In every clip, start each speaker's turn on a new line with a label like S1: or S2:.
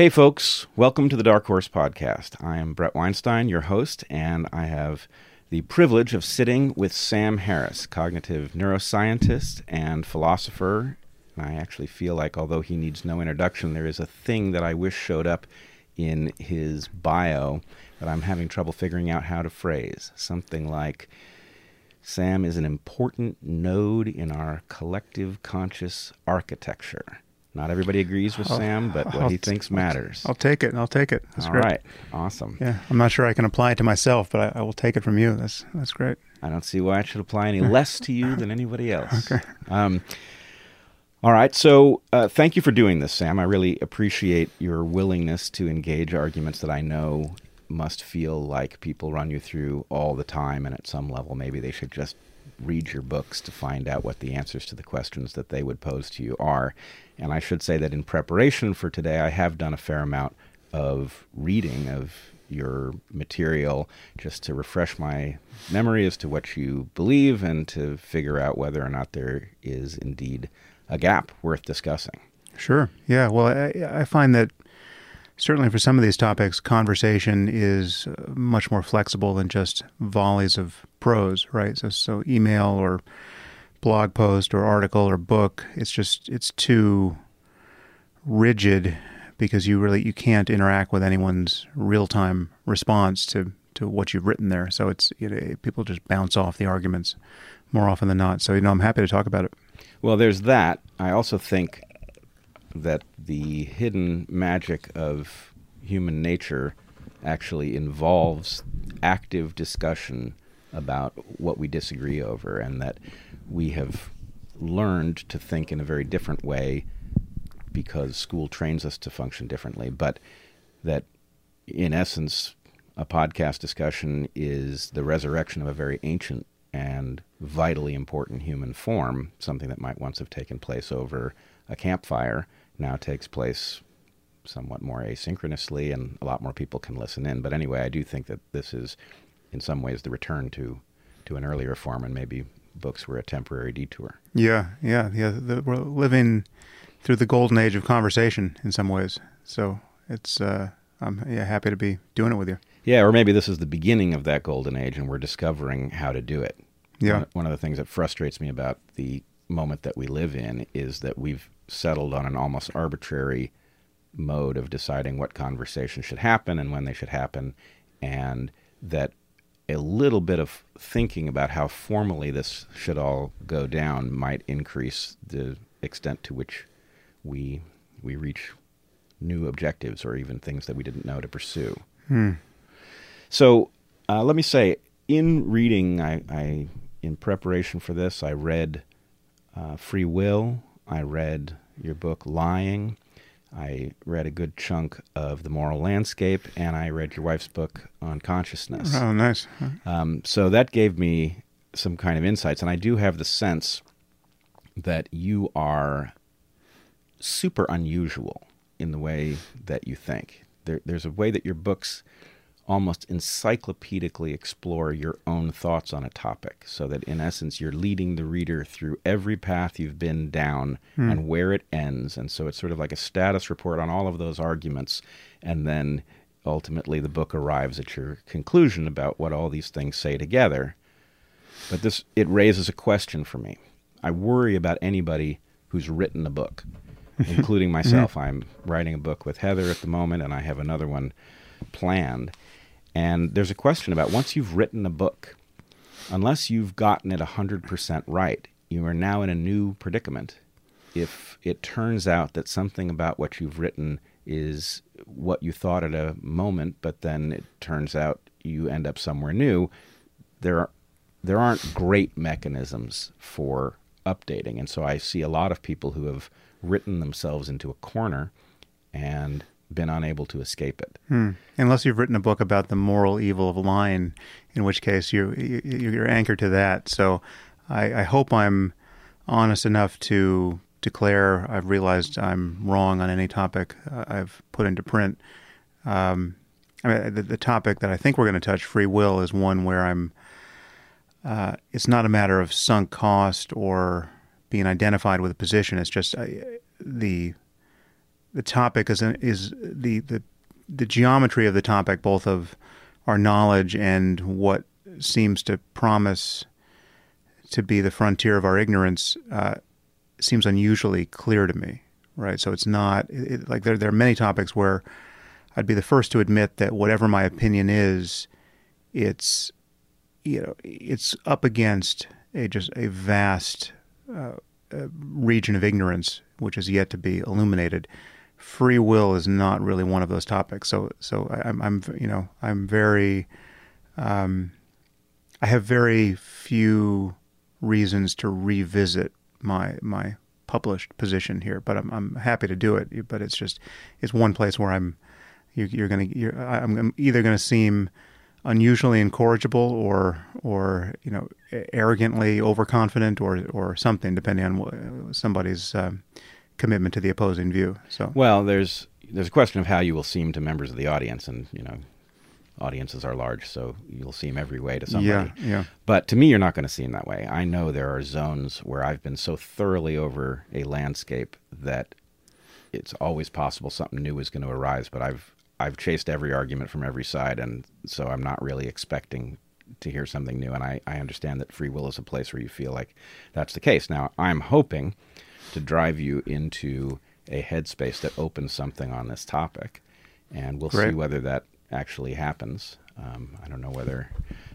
S1: Hey, folks, welcome to the Dark Horse Podcast. I am Bret Weinstein, your host, and I have the privilege of sitting with Sam Harris, cognitive neuroscientist and philosopher. And I actually feel like, although he needs no introduction, there is a thing that I wish showed up in his bio that I'm having trouble figuring out how to phrase. Something like Sam is an important node in our collective conscious architecture. Not everybody agrees with
S2: I'll-
S1: Sam, but what
S2: I'll
S1: he thinks matters.
S2: I'll take it. I'll take it. That's
S1: All
S2: great.
S1: right, awesome.
S2: Yeah, I'm not sure I can apply it to myself, but I, I will take it from you. That's that's great.
S1: I don't see why it should apply any less to you than anybody else.
S2: Okay.
S1: Um, all right. So, uh, thank you for doing this, Sam. I really appreciate your willingness to engage arguments that I know must feel like people run you through all the time, and at some level, maybe they should just read your books to find out what the answers to the questions that they would pose to you are. And I should say that in preparation for today, I have done a fair amount of reading of your material just to refresh my memory as to what you believe and to figure out whether or not there is indeed a gap worth discussing.
S2: Sure. Yeah. Well, I, I find that certainly for some of these topics, conversation is uh, much more flexible than just volleys of prose, right? So, so email or blog post or article or book, it's just it's too rigid because you really you can't interact with anyone's real time response to to what you've written there. So it's you know, people just bounce off the arguments more often than not. So you know, I'm happy to talk about it.
S1: Well, there's that. I also think that the hidden magic of human nature actually involves active discussion about what we disagree over, and that we have learned to think in a very different way because school trains us to function differently, but that in essence, a podcast discussion is the resurrection of a very ancient and vitally important human form, something that might once have taken place over a campfire, now takes place somewhat more asynchronously, and a lot more people can listen in. But anyway, I do think that this is, in some ways, the return to, to an earlier form, and maybe books were a temporary detour.
S2: Yeah, yeah, yeah. The, we're living through the golden age of conversation in some ways. So it's uh, I'm yeah happy to be doing it with you.
S1: Yeah, or maybe this is the beginning of that golden age, and we're discovering how to do it.
S2: Yeah.
S1: One, one of the things that frustrates me about the moment that we live in is that we've settled on an almost arbitrary mode of deciding what conversations should happen and when they should happen, and that a little bit of thinking about how formally this should all go down might increase the extent to which we we reach new objectives or even things that we didn't know to pursue.
S2: Hmm.
S1: So uh, let me say, in reading, I, I in preparation for this, I read uh, Free Will. I read your book Lying. I read a good chunk of The Moral Landscape, and I read your wife's book on consciousness.
S2: Oh, nice.
S1: Um, so that gave me some kind of insights, and I do have the sense that you are super unusual in the way that you think. There, there's a way that your books almost encyclopedically explore your own thoughts on a topic, so that in essence you're leading the reader through every path you've been down
S2: Hmm.
S1: and where it ends. And so it's sort of like a status report on all of those arguments, and then ultimately the book arrives at your conclusion about what all these things say together. But this it raises a question for me. I worry about anybody who's written a book, including myself. I'm writing a book with Heather at the moment, and I have another one planned. And there's a question about once you've written a book, unless you've gotten it 100% right, you are now in a new predicament. If it turns out that something about what you've written is what you thought at a moment, but then it turns out you end up somewhere new, there are, there aren't great mechanisms for updating. And so I see a lot of people who have written themselves into a corner and been unable to escape it.
S2: Hmm. Unless you've written a book about the moral evil of lying, in which case you, you you're anchored to that. So I, I hope I'm honest enough to declare I've realized I'm wrong on any topic uh, I've put into print. Um, I mean, the, the topic that I think we're going to touch, free will, is one where I'm. Uh, it's not a matter of sunk cost or being identified with a position. It's just uh, the the topic is is the the the geometry of the topic, both of our knowledge and what seems to promise to be the frontier of our ignorance, uh, seems unusually clear to me. Right, so it's not it, like there. There are many topics where I'd be the first to admit that whatever my opinion is, it's you know it's up against a just a vast uh, uh, region of ignorance which is yet to be illuminated. Free will is not really one of those topics. So so I'm, I'm you know I'm very um, I have very few reasons to revisit my my published position here, but I'm I'm happy to do it. But it's just it's one place where I'm you're, you're gonna you're, I'm either gonna seem unusually incorrigible or or you know arrogantly overconfident or or something depending on somebody's um, commitment to the opposing view so
S1: well there's there's a question of how you will seem to members of the audience and you know audiences are large so you'll seem every way to somebody
S2: yeah yeah
S1: but to me you're not going to seem that way i know there are zones where i've been so thoroughly over a landscape that it's always possible something new is going to arise but i've I've chased every argument from every side, and so I'm not really expecting to hear something new. And I, I understand that free will is a place where you feel like that's the case. Now, I'm hoping to drive you into a headspace that opens something on this topic, and we'll
S2: Great.
S1: see whether that actually happens. Um, I don't know whether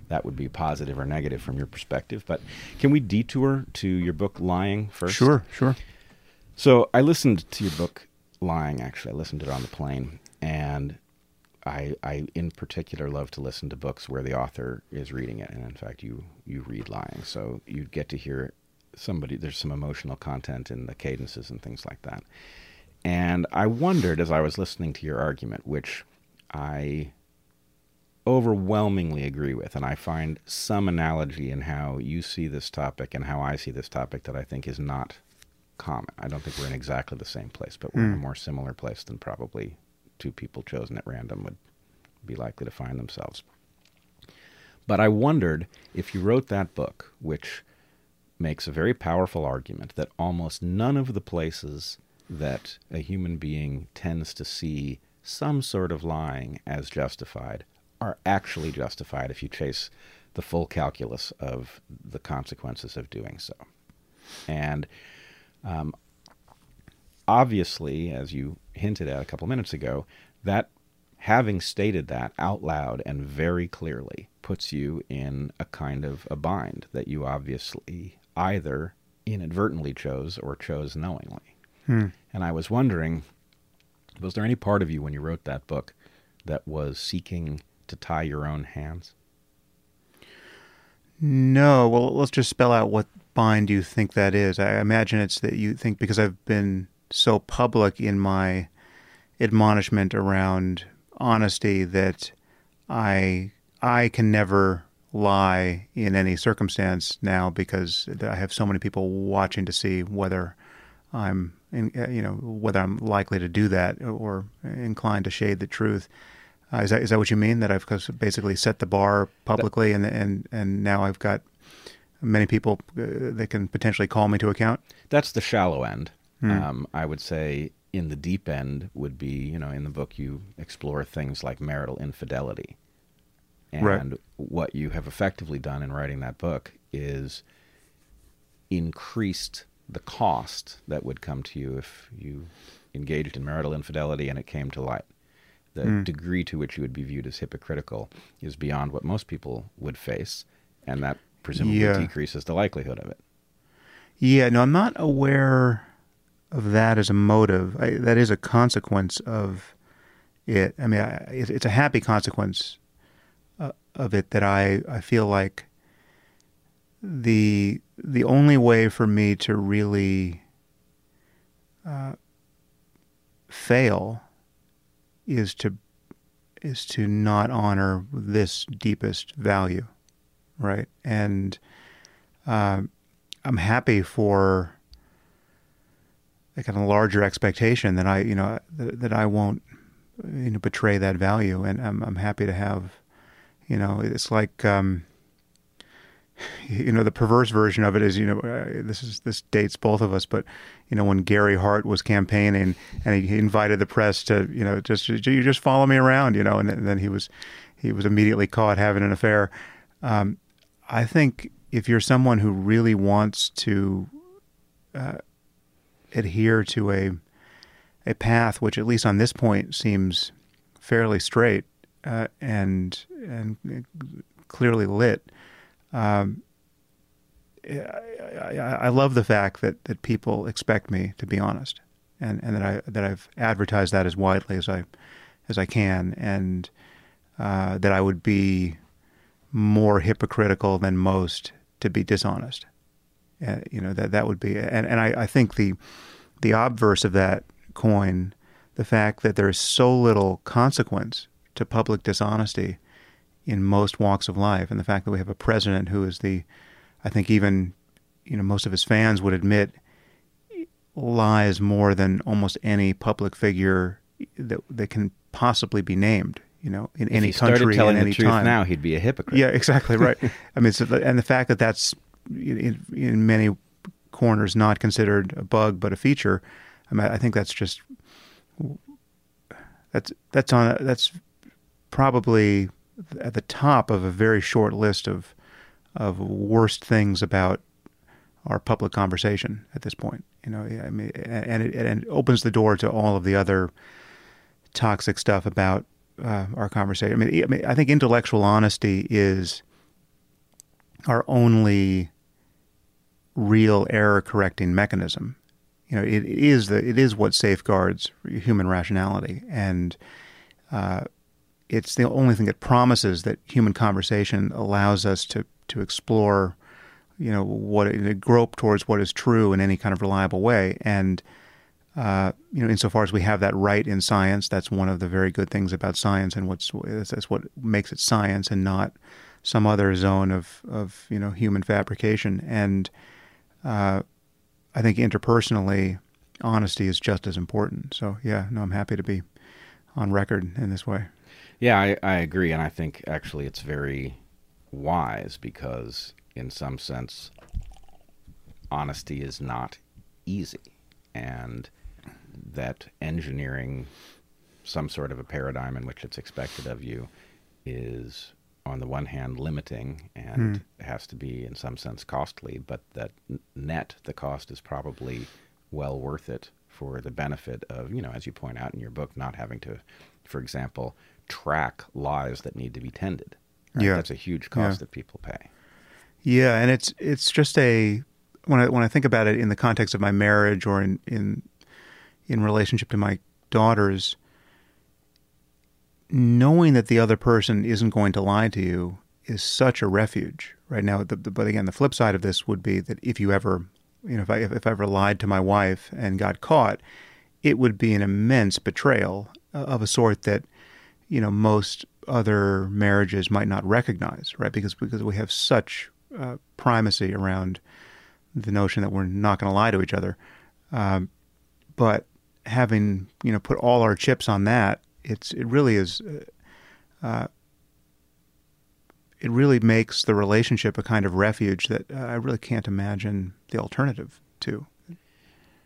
S1: that would be positive or negative from your perspective, but can we detour to your book Lying first?
S2: Sure, sure.
S1: So I listened to your book Lying. Actually, I listened to it on the plane, and I, I in particular love to listen to books where the author is reading it, and in fact, you you read lying, so you get to hear somebody. There's some emotional content in the cadences and things like that. And I wondered as I was listening to your argument, which I overwhelmingly agree with, and I find some analogy in how you see this topic and how I see this topic that I think is not common. I don't think we're in exactly the same place, but we're in a hmm. more similar place than probably two people chosen at random would be likely to find themselves. But I wondered if you wrote that book, which makes a very powerful argument that almost none of the places that a human being tends to see some sort of lying as justified are actually justified if you chase the full calculus of the consequences of doing so. And um, obviously, as you hinted at a couple minutes ago, that having stated that out loud and very clearly puts you in a kind of a bind that you obviously either inadvertently chose or chose knowingly.
S2: Hmm.
S1: And I was wondering, was there any part of you when you wrote that book that was seeking to tie your own hands?
S2: No, well, let's just spell out what bind you think that is. I imagine it's that you think because I've been so public in my admonishment around honesty that I I can never lie in any circumstance now because I have so many people watching to see whether I'm in, you know whether I'm likely to do that or inclined to shade the truth. Uh, is that is that what you mean? That I've basically set the bar publicly, and and and now I've got many people uh, that can potentially call me to account.
S1: That's the shallow end. Um, I would say in the deep end would be, you know, in the book you explore things like marital infidelity. And
S2: Right.
S1: what you have effectively done in writing that book is increased the cost that would come to you if you engaged in marital infidelity and it came to light. The hmm. degree to which you would be viewed as hypocritical is beyond what most people would face, and that presumably
S2: Yeah.
S1: decreases the likelihood of it.
S2: Yeah, no, I'm not aware of that as a motive. I, that is a consequence of it. I mean, I, it's a happy consequence of it that I, I feel like the the only way for me to really uh, fail is to is to not honor this deepest value, right? And um, I'm happy for a kind of larger expectation that I, you know, that, that I won't, you know, betray that value, and I'm I'm happy to have, you know, it's like, um, you know the perverse version of it is you know uh, this is this dates both of us but you know when Gary Hart was campaigning and he, invited the press to you know just you just follow me around you know and, and then he was he was immediately caught having an affair. Um, I think if you're someone who really wants to uh, adhere to a a path which at least on this point seems fairly straight uh, and and clearly lit um, I, I, love the fact that, that people expect me to be honest, and, and that I that I've advertised that as widely as I as I can, and uh, that I would be more hypocritical than most to be dishonest. Uh, you know that that would be, and, and I, I think the the obverse of that coin, the fact that there is so little consequence to public dishonesty in most walks of life, and the fact that we have a president who is the, I think even, you know, most of his fans would admit, lies more than almost any public figure that that can possibly be named. You know, in
S1: if
S2: any
S1: he
S2: country,
S1: telling
S2: in any
S1: the truth
S2: time.
S1: now, he'd be a hypocrite.
S2: Yeah, exactly right. I mean, so the, and the fact that that's in, in many corners not considered a bug but a feature. I mean, I think that's just that's that's on that's probably at the top of a very short list of of worst things about our public conversation at this point. You know, I mean, and it, and it opens the door to all of the other toxic stuff about uh, our conversation. I mean, I mean, I think intellectual honesty is our only real error correcting mechanism. You know, it is the it is what safeguards human rationality, and uh, it's the only thing that promises that human conversation allows us to to explore, you know, what to grope towards what is true in any kind of reliable way. And uh, you know, insofar as we have that right in science, that's one of the very good things about science, and what's that's what makes it science and not some other zone of of you know human fabrication. And uh, I think interpersonally, honesty is just as important. So yeah, no, I'm happy to be on record in this way.
S1: Yeah, I, I agree, and I think actually it's very wise because, in some sense, honesty is not easy, and that engineering some sort of a paradigm in which it's expected of you is on the one hand limiting and mm. has to be in some sense costly but that net the cost is probably well worth it for the benefit of you know as you point out in your book not having to for example track lies that need to be tended. Right?
S2: Yeah,
S1: that's a huge cost yeah. that people pay.
S2: Yeah, and it's it's just a when I when I think about it in the context of my marriage or in in in relationship to my daughters, knowing that the other person isn't going to lie to you is such a refuge right now. The, the, but again, the flip side of this would be that if you ever, you know, if I if, if I ever lied to my wife and got caught, it would be an immense betrayal of a sort that you know most other marriages might not recognize, right? Because because we have such uh, primacy around the notion that we're not going to lie to each other. Um, but having you know put all our chips on that, it's it really is. Uh, uh, it really makes the relationship a kind of refuge that uh, I really can't imagine the alternative to.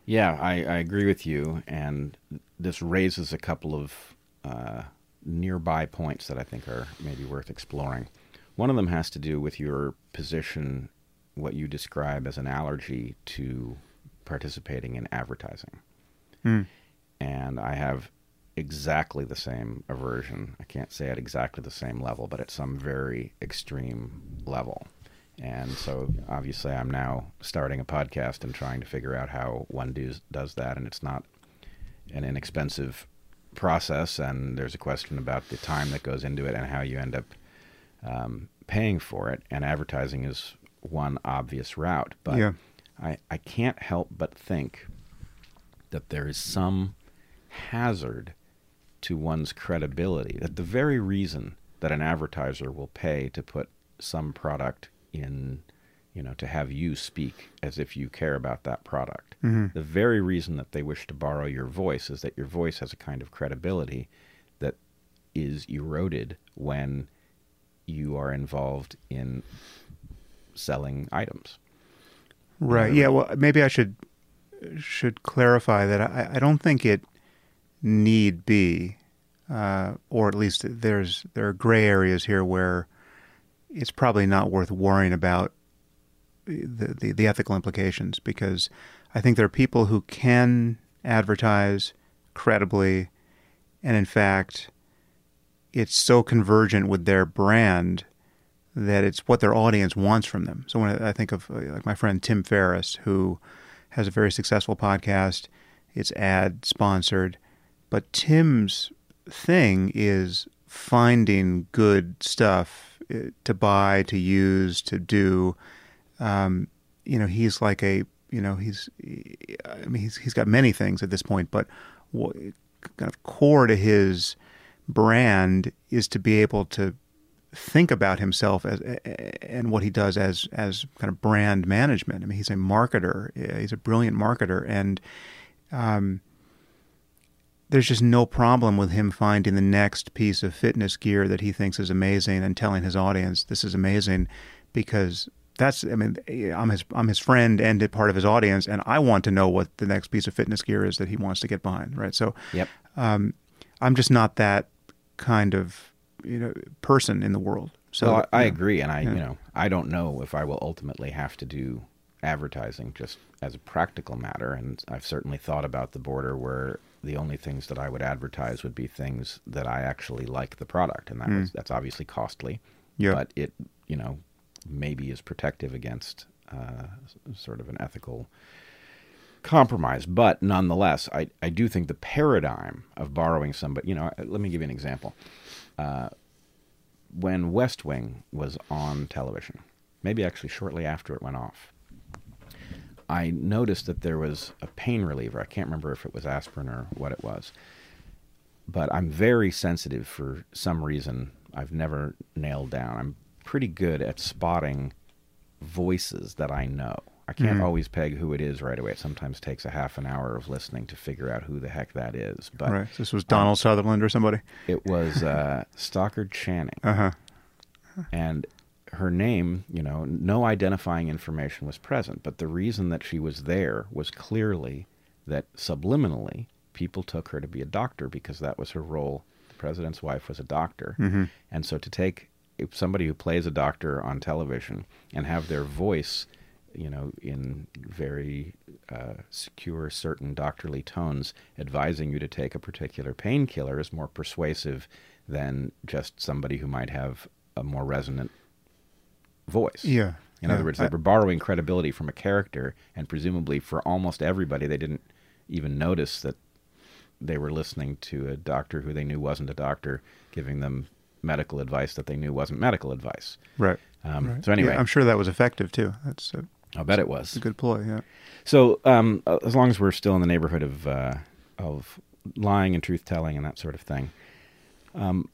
S1: Yeah, I, I agree with you, and this raises a couple of uh, nearby points that I think are maybe worth exploring. One of them has to do with your position, what you describe as an allergy to participating in advertising.
S2: Mm.
S1: And I have exactly the same aversion. I can't say at exactly the same level, but at some very extreme level. And so obviously I'm now starting a podcast and trying to figure out how one does, does that. And it's not an inexpensive process, and there's a question about the time that goes into it and how you end up um, paying for it. And advertising is one obvious route, but
S2: yeah.
S1: I, I can't help but think that there is some hazard to one's credibility. That the very reason that an advertiser will pay to put some product in you know, to have you speak as if you care about that product.
S2: Mm-hmm.
S1: The very reason that they wish to borrow your voice is that your voice has a kind of credibility that is eroded when you are involved in selling items.
S2: Right. Yeah. Well, maybe I should should clarify that I, I don't think it need be, uh, or at least there's there are gray areas here where it's probably not worth worrying about the, the, ethical implications because I think there are people who can advertise credibly, and in fact, it's so convergent with their brand that it's what their audience wants from them. So when I think of uh, like my friend Tim Ferriss, who has a very successful podcast, it's ad sponsored, but Tim's thing is finding good stuff uh, to buy, to use, to do. Um, you know, he's like a you know he's I mean he's he's got many things at this point, but kind of core to his brand is to be able to think about himself as and what he does as as kind of brand management. I mean, he's a marketer. He's a brilliant marketer, and um, there's just no problem with him finding the next piece of fitness gear that he thinks is amazing and telling his audience this is amazing because that's I mean I'm his I'm his friend and part of his audience and I want to know what the next piece of fitness gear is that he wants to get behind right so
S1: yep
S2: um, I'm just not that kind of you know person in the world so
S1: well, I, I agree and I
S2: yeah.
S1: you know I don't know if I will ultimately have to do advertising just as a practical matter and I've certainly thought about the border where the only things that I would advertise would be things that I actually like the product, and that
S2: Mm.
S1: was that's obviously costly.
S2: Yeah.
S1: But it, you know, maybe is protective against uh, sort of an ethical compromise. But nonetheless, I I do think the paradigm of borrowing somebody. You know, let me give you an example. Uh, when West Wing was on television, maybe actually shortly after it went off, I noticed that there was a pain reliever. I can't remember if it was aspirin or what it was. But I'm very sensitive for some reason I've never nailed down. I'm pretty good at spotting voices that I know. I can't
S2: Mhm.
S1: always peg who it is right away. It sometimes takes a half an hour of listening to figure out who the heck that is. But
S2: right. This was Donald Sutherland or somebody.
S1: it was uh, Stockard Channing
S2: Uh huh.
S1: and her name, you know, no identifying information was present, but the reason that she was there was clearly that subliminally people took her to be a doctor because that was her role. The president's wife was a doctor.
S2: hmm
S1: And so to take somebody who plays a doctor on television and have their voice, you know, in very uh, secure, certain doctorly tones, advising you to take a particular painkiller is more persuasive than just somebody who might have a more resonant voice.
S2: Yeah.
S1: In
S2: yeah.
S1: other words, they were borrowing credibility from a character, and presumably for almost everybody, they didn't even notice that they were listening to a doctor who they knew wasn't a doctor, giving them medical advice that they knew wasn't medical advice.
S2: right.
S1: Um,
S2: right.
S1: So anyway,
S2: Yeah, I'm sure that was effective too. That's a,
S1: I'll bet it was.
S2: a good ploy. Yeah.
S1: So um, as long as we're still in the neighborhood of uh, of lying and truth telling and that sort of thing, um,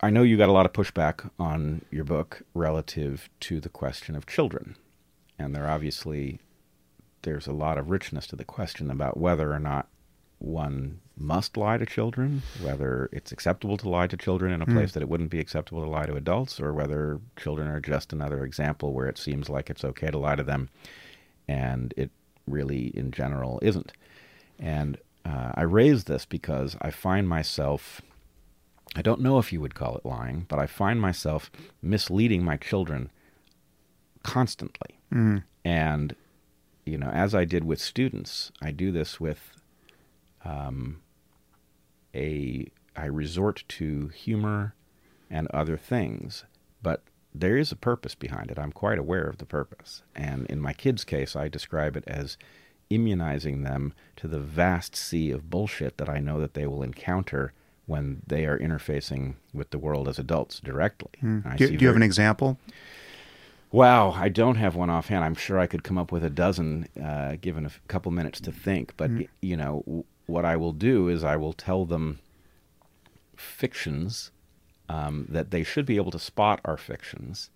S1: I know you got a lot of pushback on your book relative to the question of children, and there obviously there's a lot of richness to the question about whether or not one must lie to children, whether it's acceptable to lie to children in a place that it wouldn't be acceptable to lie to adults, or whether children are just another example where it seems like it's okay to lie to them and it really, in general, isn't. And uh, I raise this because I find myself, I don't know if you would call it lying, but I find myself misleading my children constantly.
S2: Mm.
S1: And, you know, as I did with students, I do this with um, a, I resort to humor and other things, but there is a purpose behind it. I'm quite aware of the purpose. And in my kids' case, I describe it as immunizing them to the vast sea of bullshit that I know that they will encounter when they are interfacing with the world as adults directly.
S2: Mm. Do, do you have an example?
S1: Wow, I don't have one offhand. I'm sure I could come up with a dozen, uh, given a f- couple minutes to think. But
S2: Mm.
S1: you know, what I will do is I will tell them fictions um, that they should be able to spot are fictions,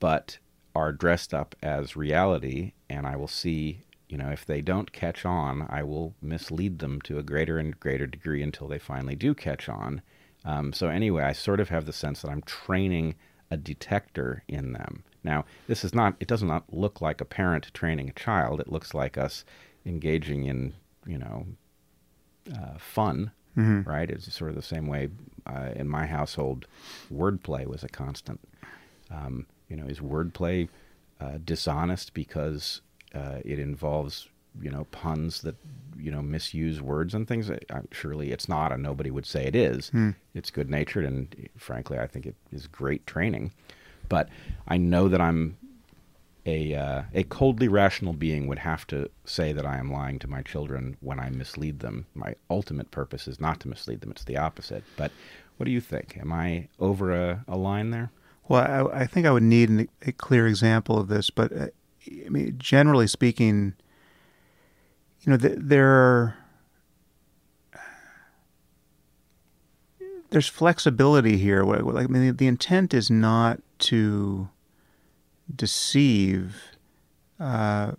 S1: but are dressed up as reality. And I will see, you know, if they don't catch on, I will mislead them to a greater and greater degree until they finally do catch on. Um, so anyway, I sort of have the sense that I'm training a detector in them. Now, this is not, it does not look like a parent training a child. It looks like us engaging in, you know, uh, fun,
S2: Mm-hmm.
S1: right? It's sort of the same way uh, in my household, wordplay was a constant. Um, you know, is wordplay uh, dishonest because uh, it involves, you know, puns that, you know, misuse words and things? I, I, surely it's not, and nobody would say it is.
S2: Hmm.
S1: It's good natured, and frankly, I think it is great training. But I know that I'm a uh, a coldly rational being would have to say that I am lying to my children when I mislead them. My ultimate purpose is not to mislead them; it's the opposite. But what do you think? Am I over a, a line there?
S2: Well, I, I think I would need an, a clear example of this, but uh, I mean, generally speaking, you know, th- there are there's flexibility here. Like, I mean, the, the intent is not to deceive. Uh,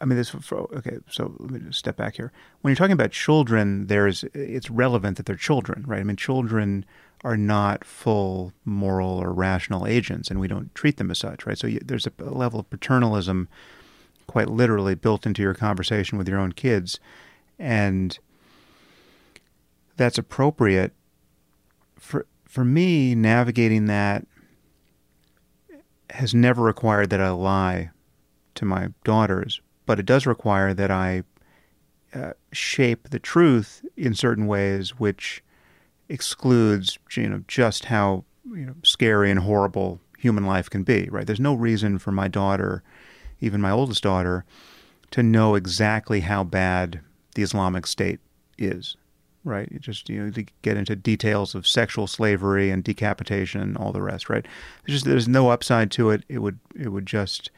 S2: I mean, this. Okay, so let me just step back here. When you're talking about children, there's it's relevant that they're children, right? I mean, children are not full moral or rational agents, and we don't treat them as such, right? So you, there's a level of paternalism, quite literally, built into your conversation with your own kids, and that's appropriate. For for me, navigating that has never required that I lie to my daughters, but it does require that I uh, shape the truth in certain ways, which excludes you know just how you know scary and horrible human life can be. Right? There's no reason for my daughter, even my oldest daughter, to know exactly how bad the Islamic State is. Right? You just you know to get into details of sexual slavery and decapitation and all the rest. Right? There's just there's no upside to it. It would it would just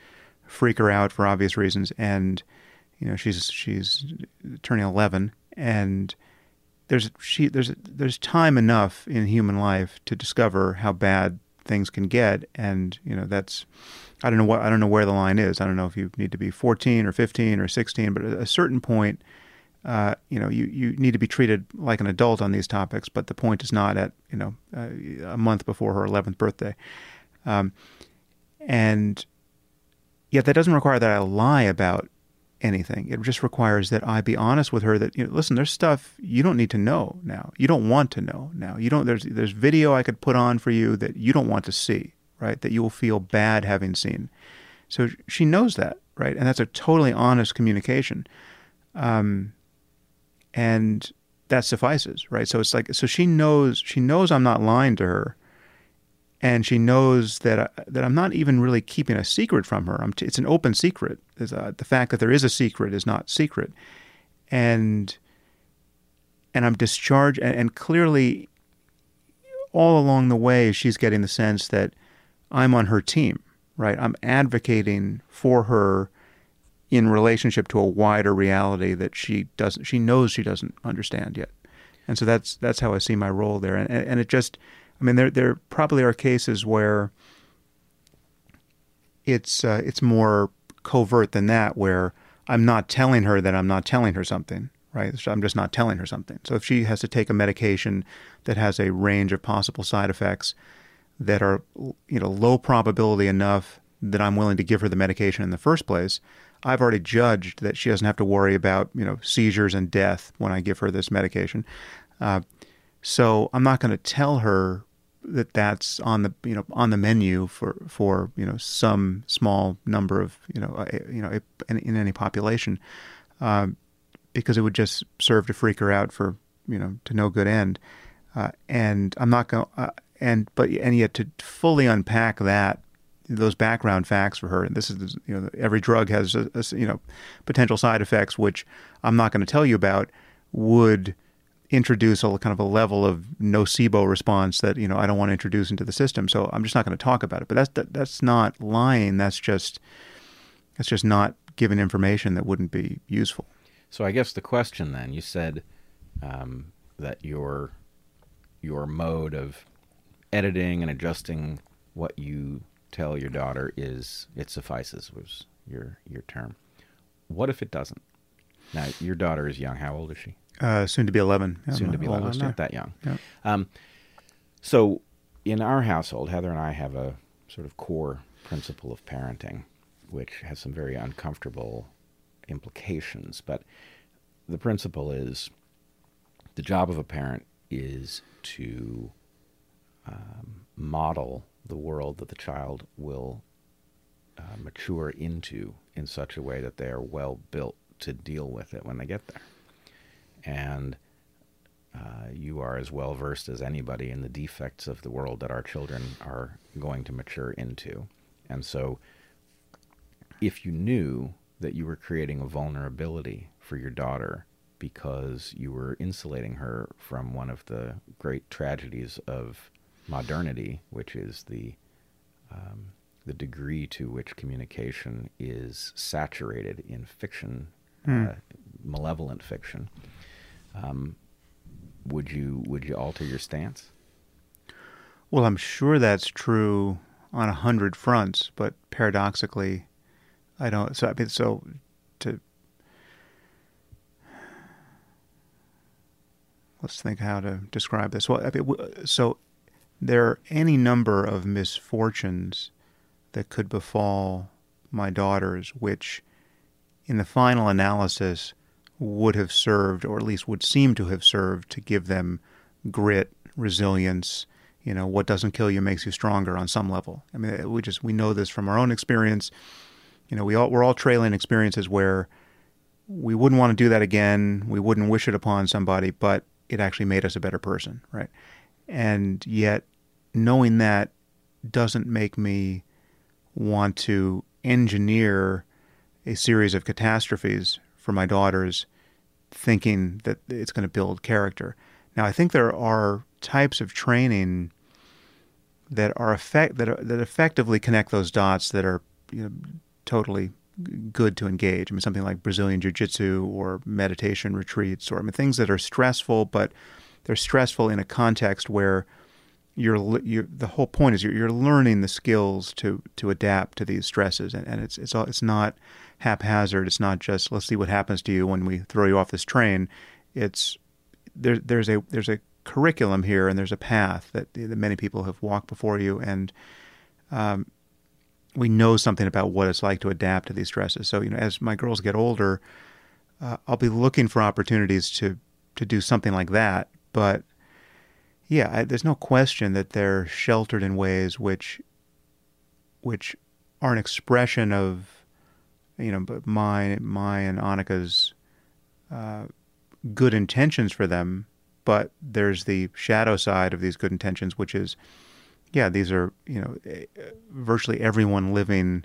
S2: freak her out for obvious reasons. And you know she's she's turning 11 and there's she there's there's time enough in human life to discover how bad things can get and you know that's I don't know what I don't know where the line is I don't know if you need to be 14 or 15 or 16 but at a certain point uh, you know you you need to be treated like an adult on these topics but the point is not at you know uh, a month before her 11th birthday um, and yet that doesn't require that I lie about anything. It just requires that I be honest with her that you know, listen, there's stuff you don't need to know now. You don't want to know now. You don't. There's there's video I could put on for you that you don't want to see, right? That you will feel bad having seen. So she knows that, right? And that's a totally honest communication, um, and that suffices, right? So it's like so she knows she knows I'm not lying to her. And she knows that I, that I'm not even really keeping a secret from her. T- it's an open secret. The fact that there is a secret is not secret, and and I'm discharged. And, and clearly, all along the way, she's getting the sense that I'm on her team. Right? I'm advocating for her in relationship to a wider reality that she doesn't. She knows she doesn't understand yet, and so that's that's how I see my role there. And and it just I mean, there there probably are cases where it's uh, it's more covert than that, where I'm not telling her that I'm not telling her something, right? So I'm just not telling her something. So if she has to take a medication that has a range of possible side effects that are you know low probability enough that I'm willing to give her the medication in the first place, I've already judged that she doesn't have to worry about you know seizures and death when I give her this medication. Uh, so I'm not going to tell her that that's on the you know on the menu for for you know some small number of you know a, you know in, in any population, um, because it would just serve to freak her out for you know to no good end. Uh, and I'm not going uh, and but and yet to fully unpack that those background facts for her. And this is you know every drug has a, a, you know potential side effects which I'm not going to tell you about would introduce a kind of a level of nocebo response that you know I don't want to introduce into the system. So I'm just not going to talk about it. But that's that, that's not lying. That's just that's just not giving information that wouldn't be useful.
S1: So I guess the question then you said um, that your your mode of editing and adjusting what you tell your daughter is it suffices was your your term. What if it doesn't? Now your daughter is young. How old is she?
S2: Uh, soon to be 11.
S1: Yeah, soon to be 11. Not that young.
S2: Yeah.
S1: Um, so, in our household, Heather and I have a sort of core principle of parenting, which has some very uncomfortable implications. But the principle is the job of a parent is to um, model the world that the child will uh, mature into in such a way that they are well built to deal with it when they get there. And uh, you are as well versed as anybody in the defects of the world that our children are going to mature into. And so, if you knew that you were creating a vulnerability for your daughter because you were insulating her from one of the great tragedies of modernity, which is the um, the degree to which communication is saturated in fiction, mm. uh, malevolent fiction. Um, would you would you alter your stance?
S2: Well, I'm sure that's true on a hundred fronts, but paradoxically, I don't. So I mean, so to let's think how to describe this. Well, I mean, so there are any number of misfortunes that could befall my daughters, which, in the final analysis, would have served, or at least would seem to have served, to give them grit, resilience. You know, what doesn't kill you makes you stronger on some level. I mean, we just we know this from our own experience. You know, we all we're all trailing experiences where we wouldn't want to do that again. We wouldn't wish it upon somebody, but it actually made us a better person, right? And yet, knowing that doesn't make me want to engineer a series of catastrophes for my daughters, thinking that it's going to build character. Now, I think there are types of training that are effect that are, that effectively connect those dots that are you know, totally good to engage. I mean, something like Brazilian Jiu-Jitsu or meditation retreats, or I mean, things that are stressful, but they're stressful in a context where you're, you're the whole point is you're, you're learning the skills to to adapt to these stresses, and, and it's it's all, it's not haphazard. It's not just let's see what happens to you when we throw you off this train. It's there, there's a there's a curriculum here, and there's a path that, that many people have walked before you, and um, we know something about what it's like to adapt to these stresses. So you know, as my girls get older, uh, I'll be looking for opportunities to to do something like that, but yeah, I, there's no question that they're sheltered in ways which which are an expression of you know my my and Annaka's uh, good intentions for them, but there's the shadow side of these good intentions, which is yeah, these are you know eh, virtually everyone living.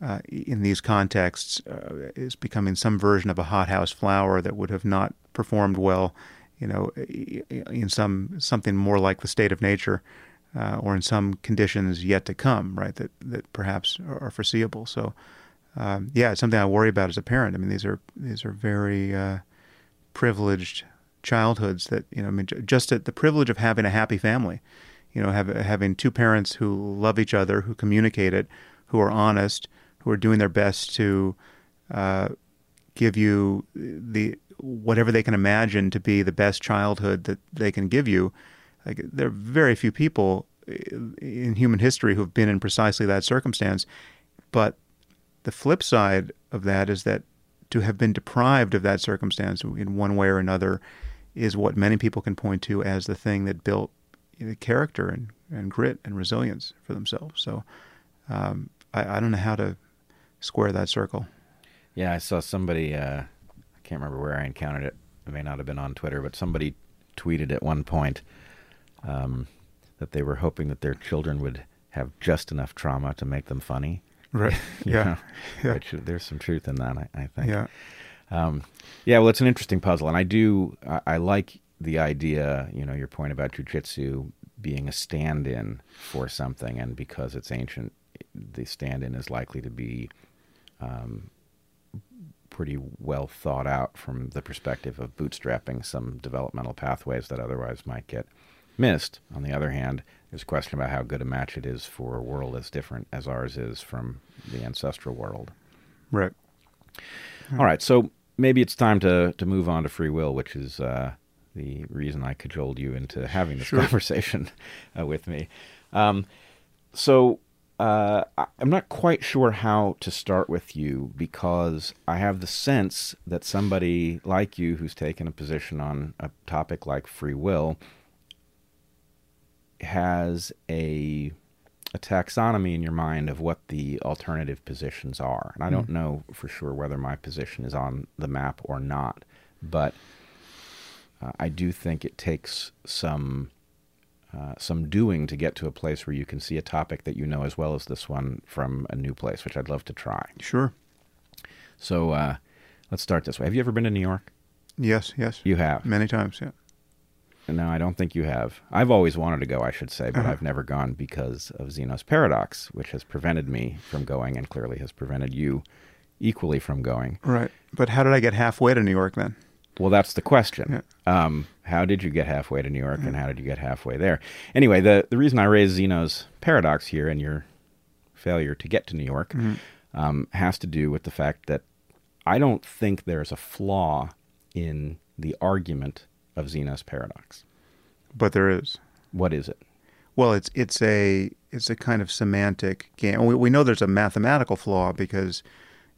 S2: Uh, in these contexts, uh, is becoming some version of a hothouse flower that would have not performed well you know, in some something more like the state of nature, uh, or in some conditions yet to come, right? That that perhaps are foreseeable. So, um, yeah, it's something I worry about as a parent. I mean, these are these are very uh, privileged childhoods that you know. I mean, just the privilege of having a happy family, you know, have, having two parents who love each other, who communicate it, who are honest, who are doing their best to uh, give you the whatever they can imagine to be the best childhood that they can give you. Like, there are very few people in human history who have been in precisely that circumstance. But the flip side of that is that to have been deprived of that circumstance in one way or another is what many people can point to as the thing that built the character and, and grit and resilience for themselves. So um, I, I, don't know how to square that circle.
S1: Yeah, I saw somebody. Uh can't remember where I encountered it. It may not have been on Twitter, but somebody tweeted at one point um, that they were hoping that their children would have just enough trauma to make them funny.
S2: Right. yeah.
S1: yeah. Which, there's some truth in that, I, I think.
S2: Yeah.
S1: Um, yeah. Well, it's an interesting puzzle, and I do. I, I like the idea. You know, your point about jujitsu being a stand-in for something, and because it's ancient, the stand-in is likely to be um, pretty well thought out from the perspective of bootstrapping some developmental pathways that otherwise might get missed. On the other hand, there's a question about how good a match it is for a world as different as ours is from the ancestral world.
S2: Right.
S1: All right. So maybe it's time to, to move on to free will, which is uh, the reason I cajoled you into having this sure. conversation uh, with me. Um, so uh, I'm not quite sure how to start with you because I have the sense that somebody like you who's taken a position on a topic like free will has a a taxonomy in your mind of what the alternative positions are. And I don't know for sure whether my position is on the map or not, but uh, I do think it takes some uh, some doing to get to a place where you can see a topic that you know as well as this one from a new place, which I'd love to try.
S2: Sure.
S1: So uh, let's start this way. Have you ever been to New York?
S2: Yes, yes.
S1: You have.
S2: Many times, yeah.
S1: No, I don't think you have. I've always wanted to go, I should say, but
S2: Uh-huh.
S1: I've never gone because of Zeno's paradox, which has prevented me from going and clearly has prevented you equally from going.
S2: Right. But how did I get halfway to New York then?
S1: Well, that's the question. Um, how did you get halfway to New York, and how did you get halfway there? Anyway, the the reason I raised Zeno's paradox here and your failure to get to New York um, has to do with the fact that I don't think there's a flaw in the argument of Zeno's paradox.
S2: But there is.
S1: What is it?
S2: Well, it's it's a it's a kind of semantic game. We, we know there's a mathematical flaw because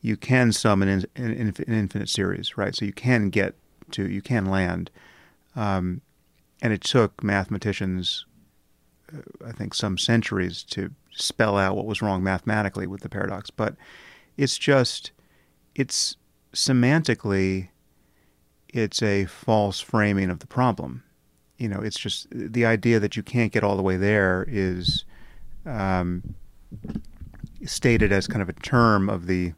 S2: you can sum an, in, an, an infinite series, right? So you can get to you can land, um, and it took mathematicians, uh, I think, some centuries to spell out what was wrong mathematically with the paradox. But it's just it's semantically it's a false framing of the problem you know, it's just the idea that you can't get all the way there is um, stated as kind of a term of the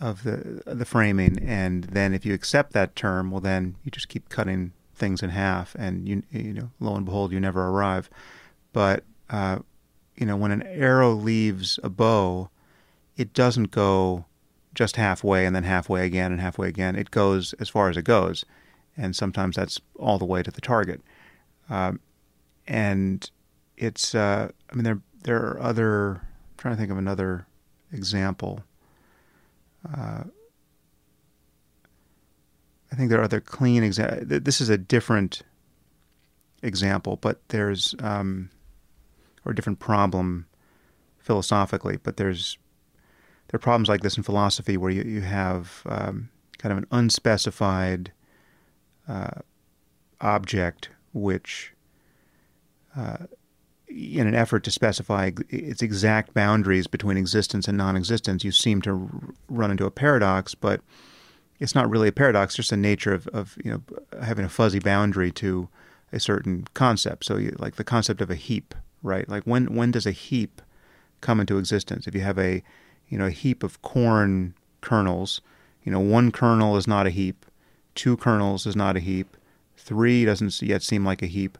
S2: of the the framing, and then if you accept that term, well, then you just keep cutting things in half, and you you know, lo and behold, you never arrive. But uh, you know, when an arrow leaves a bow, it doesn't go just halfway and then halfway again and halfway again. It goes as far as it goes, and sometimes that's all the way to the target. Um, and it's, uh, I mean, there there are other. I'm trying to think of another example. Uh, I think there are other clean examples. This is a different example, but there's um, or a different problem philosophically. But there's there are problems like this in philosophy where you you have um, kind of an unspecified uh, object which, uh, in an effort to specify its exact boundaries between existence and non-existence, you seem to run into a paradox. But it's not really a paradox; just the nature of, of you know having a fuzzy boundary to a certain concept. So, you, like the concept of a heap, right? Like when when does a heap come into existence? If you have a you know a heap of corn kernels, you know one kernel is not a heap, two kernels is not a heap three doesn't yet seem like a heap.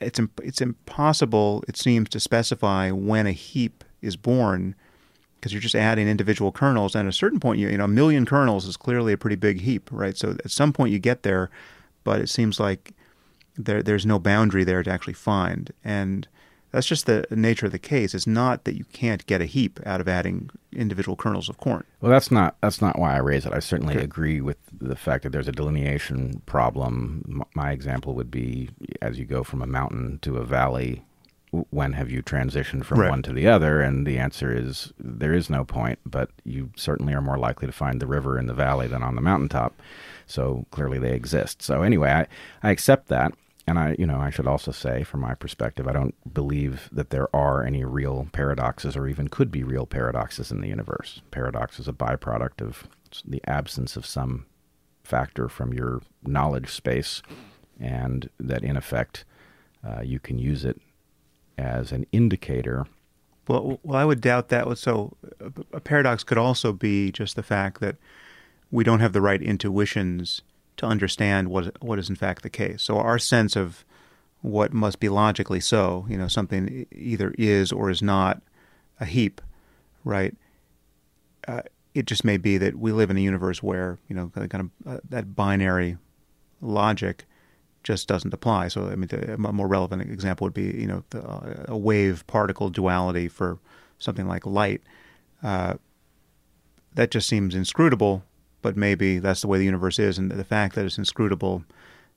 S2: It's it's impossible, it seems, to specify when a heap is born because you're just adding individual kernels. And at a certain point, you, you know, a million kernels is clearly a pretty big heap, right? So at some point you get there, but it seems like there there's no boundary there to actually find. And that's just the nature of the case. It's not that you can't get a heap out of adding individual kernels of corn.
S1: Well, that's not that's not why I raise it. I certainly
S2: Okay.
S1: agree with the fact that there's a delineation problem. M- My example would be as you go from a mountain to a valley. When have you transitioned from
S2: Right.
S1: one to the other? And the answer is there is no point, but you certainly are more likely to find the river in the valley than on the mountaintop. So clearly they exist. So anyway, I, I accept that. And I, you know, I should also say, from my perspective, I don't believe that there are any real paradoxes, or even could be real paradoxes in the universe. Paradox is a byproduct of the absence of some factor from your knowledge space, and that in effect, uh, you can use it as an indicator.
S2: Well, well, I would doubt that. So, a- a paradox could also be just the fact that we don't have the right intuitions to understand what what is in fact the case. So, our sense of what must be logically so, you know, something either is or is not a heap, right? Uh, it just may be that we live in a universe where you know kind of uh, that binary logic just doesn't apply. So, I mean, a more relevant example would be, you know, the, uh, a wave particle duality for something like light. Uh, that just seems inscrutable, but maybe that's the way the universe is, and the fact that it's inscrutable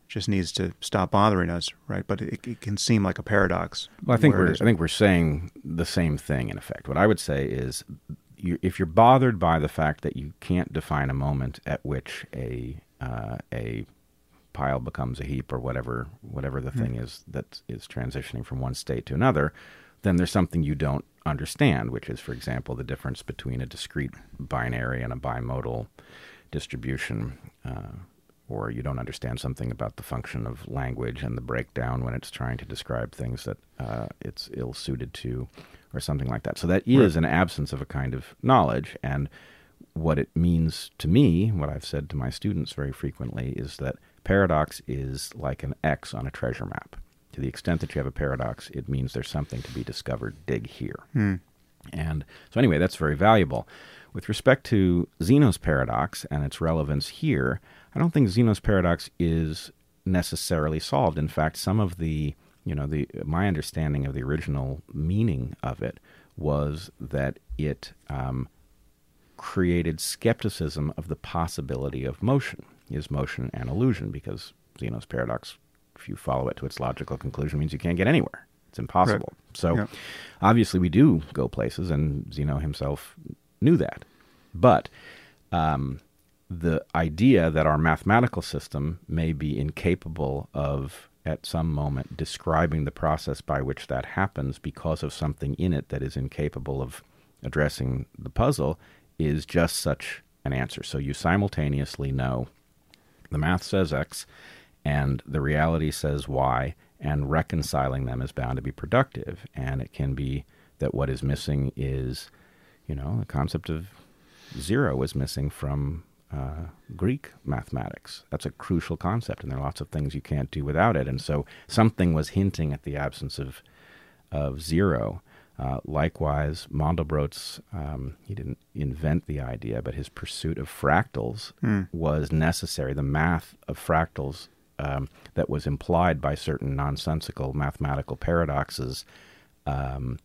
S2: just needs to stop bothering us, right? But it, it can seem like a paradox.
S1: Well, I think we're I think we're saying the same thing in effect. What I would say is, you, if you're bothered by the fact that you can't define a moment at which a uh, a pile becomes a heap or whatever whatever the mm-hmm. thing is that is transitioning from one state to another, then there's something you don't understand, which is, for example, the difference between a discrete binary and a bimodal distribution. Uh, or you don't understand something about the function of language and the breakdown when it's trying to describe things that uh, it's ill suited to, or something like that. So that is right. an absence of a kind of knowledge. And what it means to me, what I've said to my students very frequently, is that paradox is like an X on a treasure map. To the extent that you have a paradox, it means there's something to be discovered. Dig here.
S2: Hmm.
S1: And so, anyway, that's very valuable. With respect to Zeno's paradox and its relevance here, I don't think Zeno's paradox is necessarily solved. In fact, some of the, you know, the my understanding of the original meaning of it was that it um, created skepticism of the possibility of motion. Is motion an illusion? Because Zeno's paradox, if you follow it to its logical conclusion, means you can't get anywhere. It's impossible. Right. So, yeah. obviously, we do go places, and Zeno himself knew that. But um, the idea that our mathematical system may be incapable of, at some moment, describing the process by which that happens because of something in it that is incapable of addressing the puzzle is just such an answer. So you simultaneously know the math says X and the reality says Y, and reconciling them is bound to be productive. And it can be that what is missing is, you know, the concept of zero is missing from uh, Greek mathematics. That's a crucial concept, and there are lots of things you can't do without it. And so something was hinting at the absence of of zero. Uh, likewise, Mandelbrot's um, he didn't invent the idea, but his pursuit of fractals mm. was necessary. The math of fractals um, that was implied by certain nonsensical mathematical paradoxes um,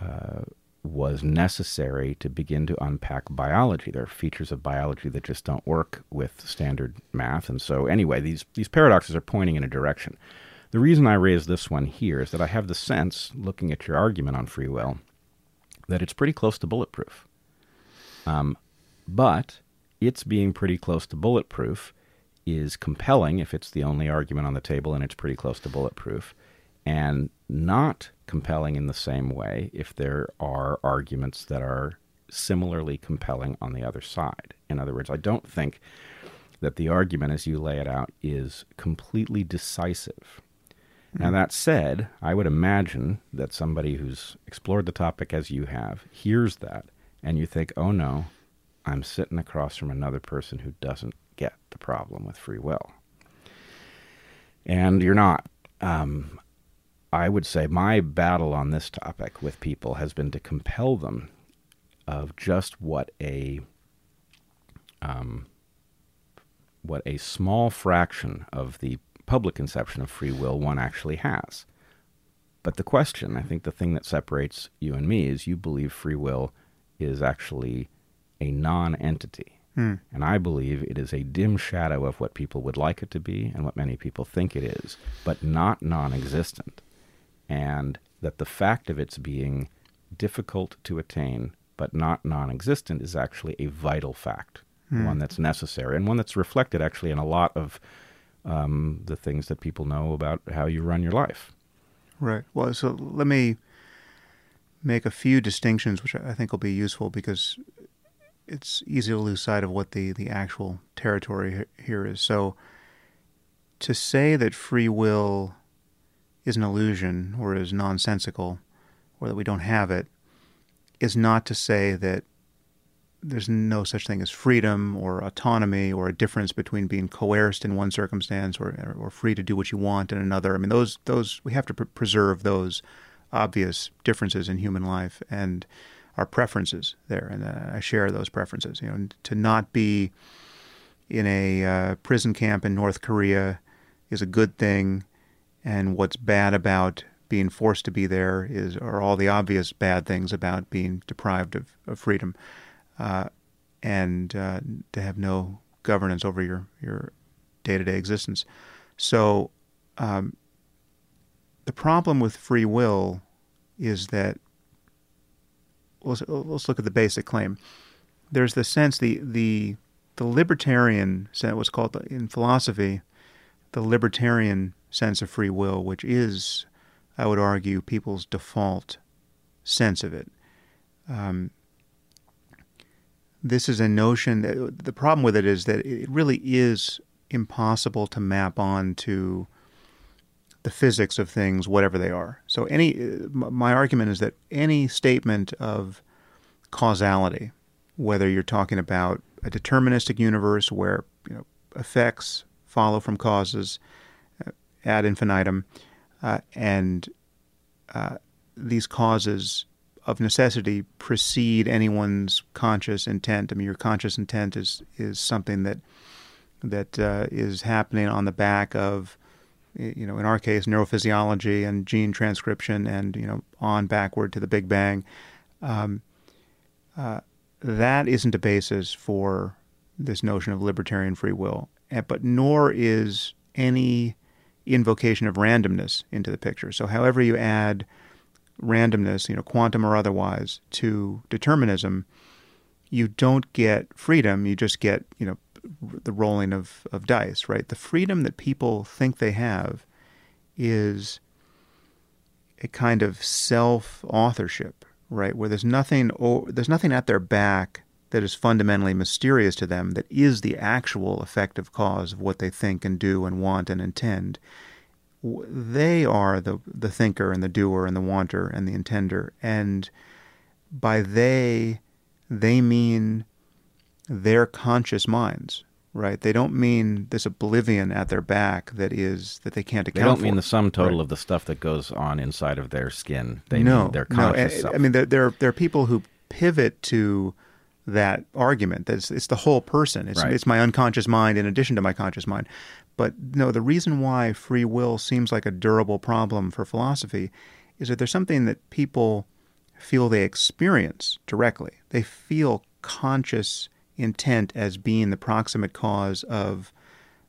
S1: uh, was necessary to begin to unpack biology. There are features of biology that just don't work with standard math. And so, anyway, these, these paradoxes are pointing in a direction. The reason I raise this one here is that I have the sense, looking at your argument on free will, that it's pretty close to bulletproof. Um, but its being pretty close to bulletproof is compelling if it's the only argument on the table and it's pretty close to bulletproof, and not compelling in the same way if there are arguments that are similarly compelling on the other side. In other words, I don't think that the argument as you lay it out is completely decisive. Mm-hmm. Now, hmm. that said, I would imagine that somebody who's explored the topic as you have hears that and you think, oh no, I'm sitting across from another person who doesn't get the problem with free will. And you're not. Um, I would say my battle on this topic with people has been to compel them of just what a um, what a small fraction of the public conception of free will one actually has. But the question, I think the thing that separates you and me is you believe free will is actually a non entity.
S2: Hmm.
S1: And I believe it is a dim shadow of what people would like it to be and what many people think it is, but not non existent and that the fact of its being difficult to attain but not non existent is actually a vital fact, mm. one that's necessary, and one that's reflected actually in a lot of um, the things that people know about how you run your life.
S2: Right. Well, so let me make a few distinctions, which I think will be useful because it's easy to lose sight of what the, the actual territory here is. So, to say that free will is an illusion or is nonsensical or that we don't have it is not to say that there's no such thing as freedom or autonomy or a difference between being coerced in one circumstance or, or free to do what you want in another. I mean, those those we have to pr- preserve those obvious differences in human life and our preferences there, and uh, I share those preferences. You know, to not be in a uh, prison camp in North Korea is a good thing and what's bad about being forced to be there is are all the obvious bad things about being deprived of, of freedom uh, and uh, to have no governance over your your day-to-day existence So, um, the problem with free will is that let's, let's look at the basic claim. There's the sense the the the libertarian what's called in philosophy, the libertarian sense of free will, which is, I would argue, people's default sense of it. Um, this is a notion that the problem with it is that it really is impossible to map on to the physics of things, whatever they are. So, any my argument is that any statement of causality, whether you're talking about a deterministic universe where you know effects follow from causes ad infinitum, uh, and uh, these causes of necessity precede anyone's conscious intent. I mean, your conscious intent is is something that that uh, is happening on the back of, you know, in our case, neurophysiology and gene transcription, and you know, on backward to the Big Bang. Um, uh, that isn't a basis for this notion of libertarian free will, but nor is any invocation of randomness into the picture. So, however you add randomness, you know, quantum or otherwise, to determinism, you don't get freedom. You just get, you know, the rolling of, of dice, right? The freedom that people think they have is a kind of self authorship, right? Where there's nothing, there's nothing at their back that is fundamentally mysterious to them that is the actual effective cause of what they think and do and want and intend they are the the thinker and the doer and the wanter and the intender and by they they mean their conscious minds right they don't mean this oblivion at their back that is that they can't account
S1: they don't
S2: for.
S1: mean the sum total
S2: right.
S1: of the stuff that goes on inside of their skin they
S2: no,
S1: mean their conscious
S2: no.
S1: self.
S2: I mean there, there there are people who pivot to that argument that it's, it's the whole person it's,
S1: Right.
S2: it's my unconscious mind in addition to my conscious mind but no, the reason why free will seems like a durable problem for philosophy is that there's something that people feel they experience directly. They feel conscious intent as being the proximate cause of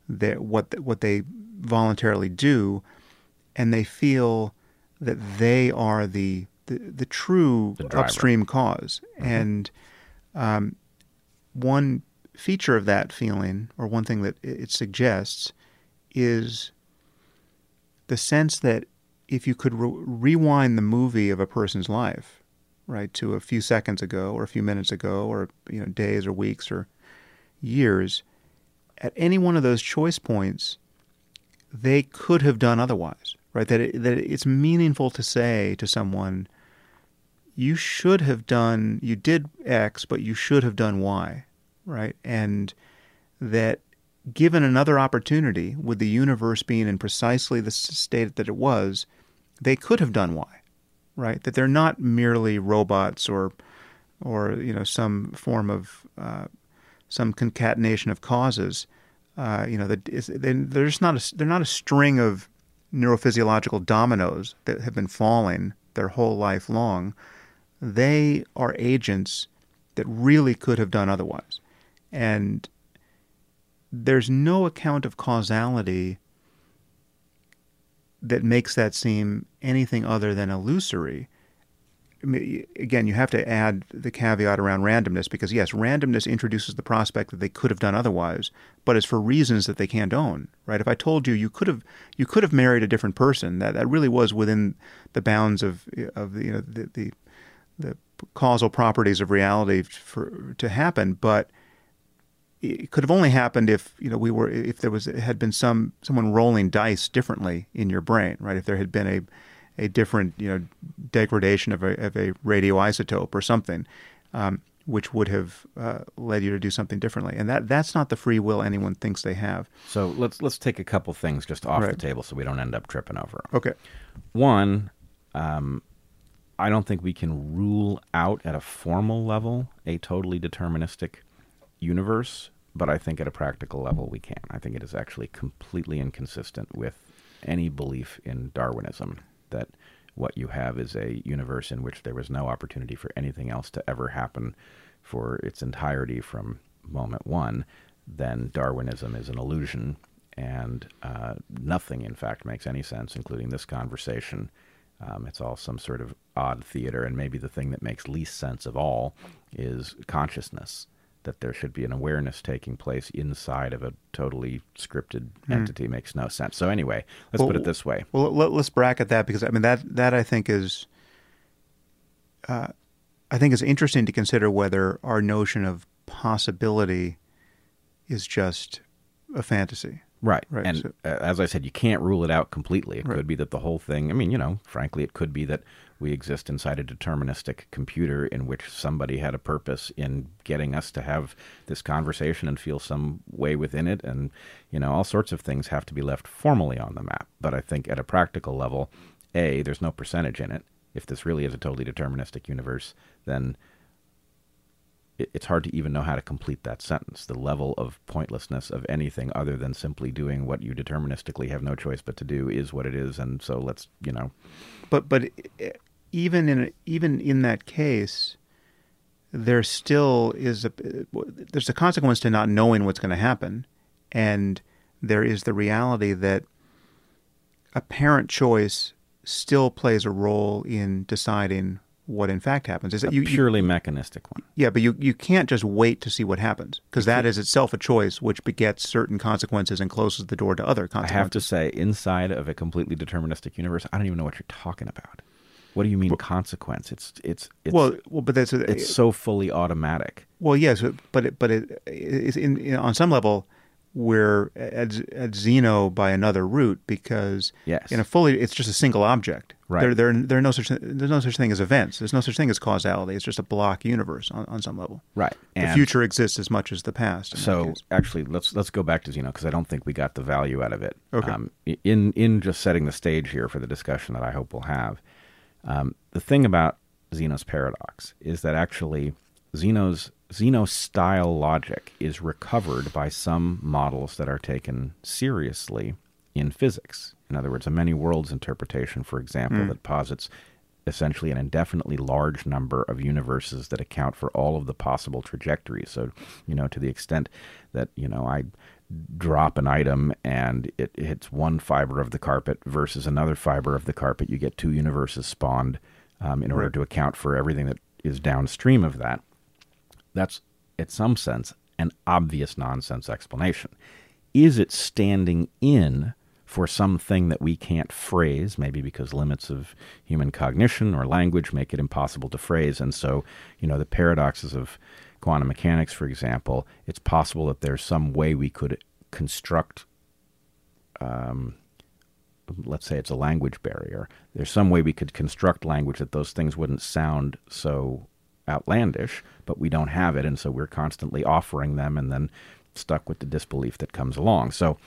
S2: their, what what they voluntarily do, and they feel that they are the the, the true
S1: The
S2: upstream cause. Mm-hmm. And um, one feature of that feeling, or one thing that it suggests, is the sense that if you could re- rewind the movie of a person's life, right, to a few seconds ago, or a few minutes ago, or you know, days or weeks or years, at any one of those choice points, they could have done otherwise, right? That it, that it's meaningful to say to someone, you should have done, you did X, but you should have done Y, right? And that given another opportunity, with the universe being in precisely the state that it was, they could have done Y, right? That they're not merely robots or, or you know, some form of uh, some concatenation of causes. Uh, you know, they're just not a, they're not a string of neurophysiological dominoes that have been falling their whole life long. They are agents that really could have done otherwise, and there's no account of causality that makes that seem anything other than illusory. I mean, again, you have to add the caveat around randomness because, yes, randomness introduces the prospect that they could have done otherwise, but it's for reasons that they can't own, right? If I told you you could have you could have married a different person, that, that really was within the bounds of of you know the, the the causal properties of reality for to happen, but it could have only happened if you know we were if there was had been some someone rolling dice differently in your brain, right? If there had been a a different you know degradation of a of a radioisotope or something, um, which would have uh, led you to do something differently, and that that's not the free will anyone thinks they have.
S1: so let's let's take a couple things just off the table so we don't end up tripping over.
S2: Okay.
S1: One, um, I don't think we can rule out at a formal level a totally deterministic universe, but I think at a practical level we can. I think it is actually completely inconsistent with any belief in Darwinism that what you have is a universe in which there was no opportunity for anything else to ever happen for its entirety from moment one, then Darwinism is an illusion and uh, nothing, in fact, makes any sense, including this conversation. Um, it's all some sort of odd theater, and maybe the thing that makes least sense of all is consciousness. That there should be an awareness taking place inside of a totally scripted
S2: Hmm.
S1: entity makes no sense. So anyway, let's put it this way:
S2: Well, let, us bracket that because I mean that that I think is, uh, I think it's interesting to consider whether our notion of possibility is just a fantasy.
S1: Right.
S2: Right,
S1: And
S2: so-
S1: as I said, you can't rule it out completely. It
S2: Right.
S1: could be that the whole thing, I mean, you know, frankly, it could be that we exist inside a deterministic computer in which somebody had a purpose in getting us to have this conversation and feel some way within it. And, you know, all sorts of things have to be left formally on the map. But I think at a practical level, A, there's no percentage in it. If this really is a totally deterministic universe, then it's hard to even know how to complete that sentence. The level of pointlessness of anything other than simply doing what you deterministically have no choice but to do is what it is, and so let's you know.
S2: But but eh, even in even in that case, there still is a there's a consequence to not knowing what's going to happen, and there is the reality that a parent choice still plays a role in deciding what in fact happens. Is
S1: A
S2: that you, you
S1: purely mechanistic one.
S2: yeah, but you you can't just wait to see what happens because that is itself a choice which begets certain consequences and closes the door to other
S1: I
S2: consequences.
S1: have to say, inside of a completely deterministic universe, I don't even know what you're talking about. What do you mean consequence? It's it's it's
S2: well, well, but that's a,
S1: it's so fully automatic.
S2: Well, yes, but it, but it's in, in, on some level we're at, at Zeno by another route because
S1: Yes.
S2: in a fully it's just a single object.
S1: Right.
S2: There, there, there are no such there's no such thing as events. There's no such thing as causality. It's just a block universe on, on some level.
S1: Right.
S2: The
S1: And-
S2: future exists as much as the past.
S1: So actually, let's let's go back to Zeno because I don't think we got the value out of it.
S2: Okay.
S1: Um, in in just setting the stage here for the discussion that I hope we'll have, um, the thing about Zeno's paradox is that actually Zeno's Zeno style logic is recovered by some models that are taken seriously in physics. In other words, a many worlds interpretation, for example, that posits essentially an indefinitely large number of universes that account for all of the possible trajectories. So, you know, to the extent that, you know, I drop an item and it hits one fiber of the carpet versus another fiber of the carpet, you get two universes spawned um, in order to account for everything that is downstream of that. That's, in some sense, an obvious nonsense explanation. Is it standing in for something that we can't phrase, maybe because limits of human cognition or language make it impossible to phrase? And so, you know, the paradoxes of quantum mechanics, for example, it's possible that there's some way we could construct um, let's say it's a language barrier. There's some way we could construct language that those things wouldn't sound so outlandish, but we don't have it, and so we're constantly offering them and then stuck with the disbelief that comes along. So,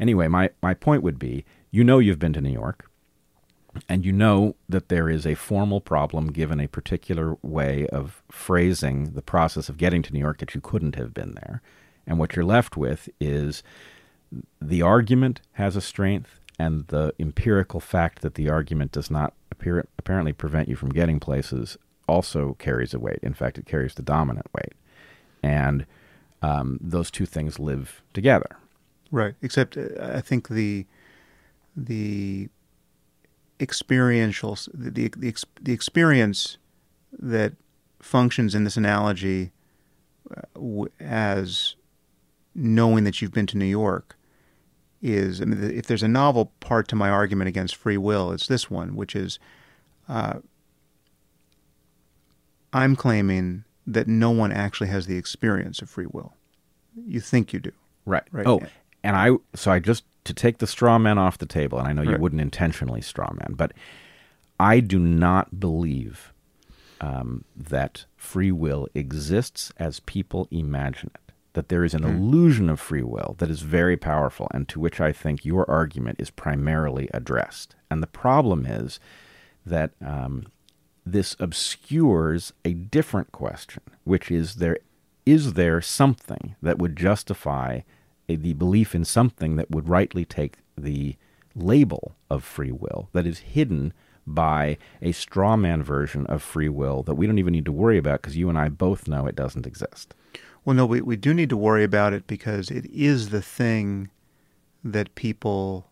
S1: anyway, my, my point would be you know you've been to New York, and you know that there is a formal problem given a particular way of phrasing the process of getting to New York that you couldn't have been there. And what you're left with is the argument has a strength, and the empirical fact that the argument does not appear, apparently prevent you from getting places also carries a weight. In fact, it carries the dominant weight. And um, those two things live together.
S2: Right. Except uh, I think the the experiential the the, the, the experience that functions in this analogy uh, as knowing that you've been to New York is I mean if there's a novel part to my argument against free will it's this one which is uh, I'm claiming that no one actually has the experience of free will. You think you do.
S1: Right.
S2: Right.
S1: Oh, and I so I just to take the straw man off the table, and I know you
S2: Right.
S1: wouldn't intentionally straw man, but I do not believe um, that free will exists as people imagine it. That there is an illusion of free will that is very powerful, and to which I think your argument is primarily addressed. And the problem is that um, this obscures a different question, which is there is there something that would justify a, the belief in something that would rightly take the label of free will that is hidden by a straw man version of free will that we don't even need to worry about because you and I both know it doesn't exist.
S2: Well, no, we, we do need to worry about it because it is the thing that people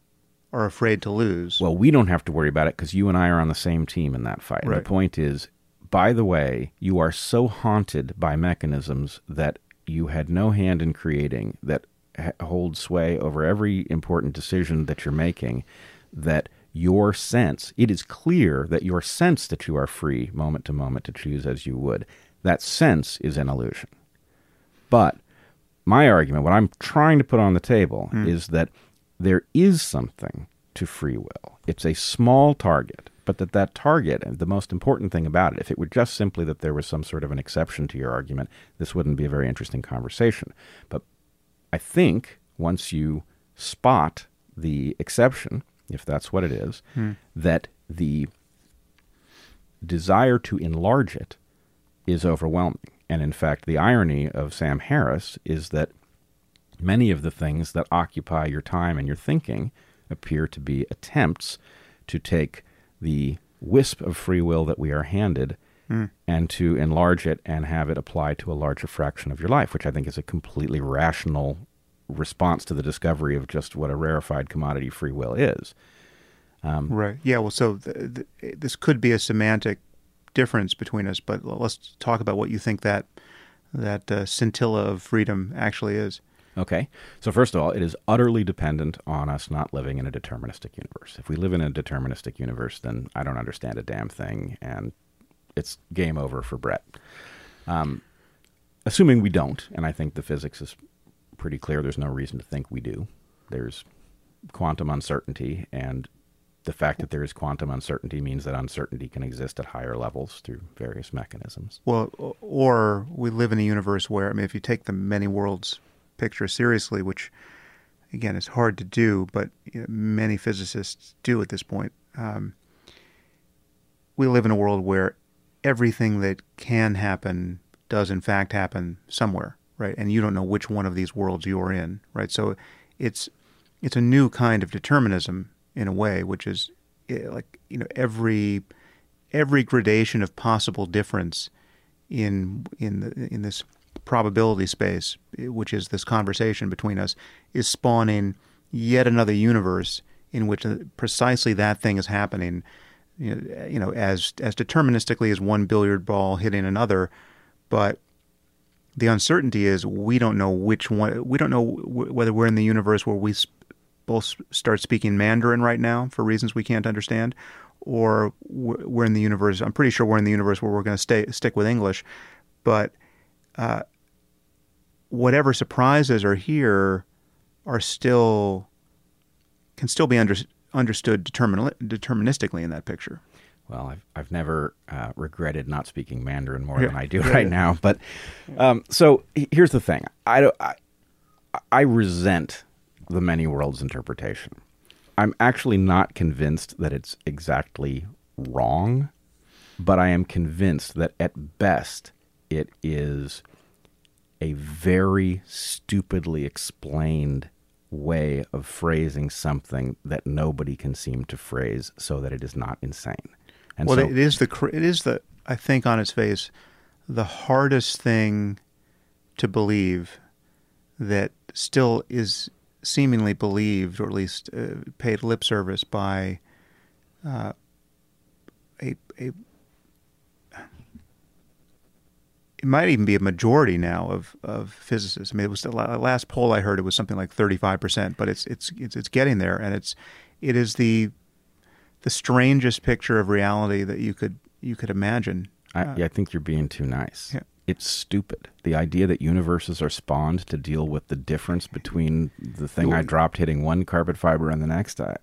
S2: are afraid to lose.
S1: Well, we don't have to worry about it because you and I are on the same team in that fight.
S2: Right.
S1: the point is, by the way, you are so haunted by mechanisms that you had no hand in creating that ha- hold sway over every important decision that you're making that your sense, it is clear that your sense that you are free moment to moment to choose as you would, that sense is an illusion. But my argument, what I'm trying to put on the table, hmm. is that there is something to free will. It's a small target, but that that target, and the most important thing about it, if it were just simply that there was some sort of an exception to your argument, this wouldn't be a very interesting conversation. But I think once you spot the exception, if that's what it is, hmm. that the desire to enlarge it is overwhelming. And in fact, the irony of Sam Harris is that many of the things that occupy your time and your thinking appear to be attempts to take the wisp of free will that we are handed and to enlarge it and have it apply to a larger fraction of your life, which I think is a completely rational response to the discovery of just what a rarefied commodity free will is.
S2: Right. Yeah. Well, so th- th- this could be a semantic difference between us, but let's talk about what you think that that uh, scintilla of freedom actually is.
S1: Okay. So, first of all, it is utterly dependent on us not living in a deterministic universe. If we live in a deterministic universe, then I don't understand a damn thing, and it's game over for Bret. Um, assuming we don't, and I think the physics is pretty clear, there's no reason to think we do. There's quantum uncertainty, and the fact that there is quantum uncertainty means that uncertainty can exist at higher levels through various mechanisms.
S2: Well, or we live in a universe where, I mean, if you take the many worlds picture seriously, which again is hard to do, but you know, many physicists do at this point, um, we live in a world where everything that can happen does in fact happen somewhere, right? And you don't know which one of these worlds you're in, right? So it's it's a new kind of determinism in a way, which is eh, like you know every every gradation of possible difference in in the, in this probability space, which is this conversation between us, is spawning yet another universe in which uh, precisely that thing is happening. You know, as as deterministically as one billiard ball hitting another, but the uncertainty is we don't know which one. We don't know whether we're in the universe where we both start speaking Mandarin right now for reasons we can't understand, or we're in the universe. I'm pretty sure we're in the universe where we're going to stay stick with English, but uh, whatever surprises are here are still can still be under, understood determin- deterministically in that picture.
S1: Well, I've I've never uh, regretted not speaking Mandarin more
S2: Yeah.
S1: than I do
S2: Yeah,
S1: right now. But um, so here's the thing: I, don't- I I resent the many worlds interpretation. I'm actually not convinced that it's exactly wrong, but I am convinced that at best it is a very stupidly explained way of phrasing something that nobody can seem to phrase so that it is not insane. And
S2: well,
S1: so,
S2: it is the it is the I think on its face the hardest thing to believe that still is seemingly believed or at least uh, paid lip service by uh, a a it might even be a majority now of, of physicists. I mean, it was the last poll I heard. It was something like thirty five percent, but it's it's it's it's getting there, and it's it is the the strangest picture of reality that you could you could imagine.
S1: I, yeah, I think you're being too nice.
S2: Yeah.
S1: It's stupid. The idea that universes are spawned to deal with the difference between the thing I dropped hitting one carpet fiber and the next. I,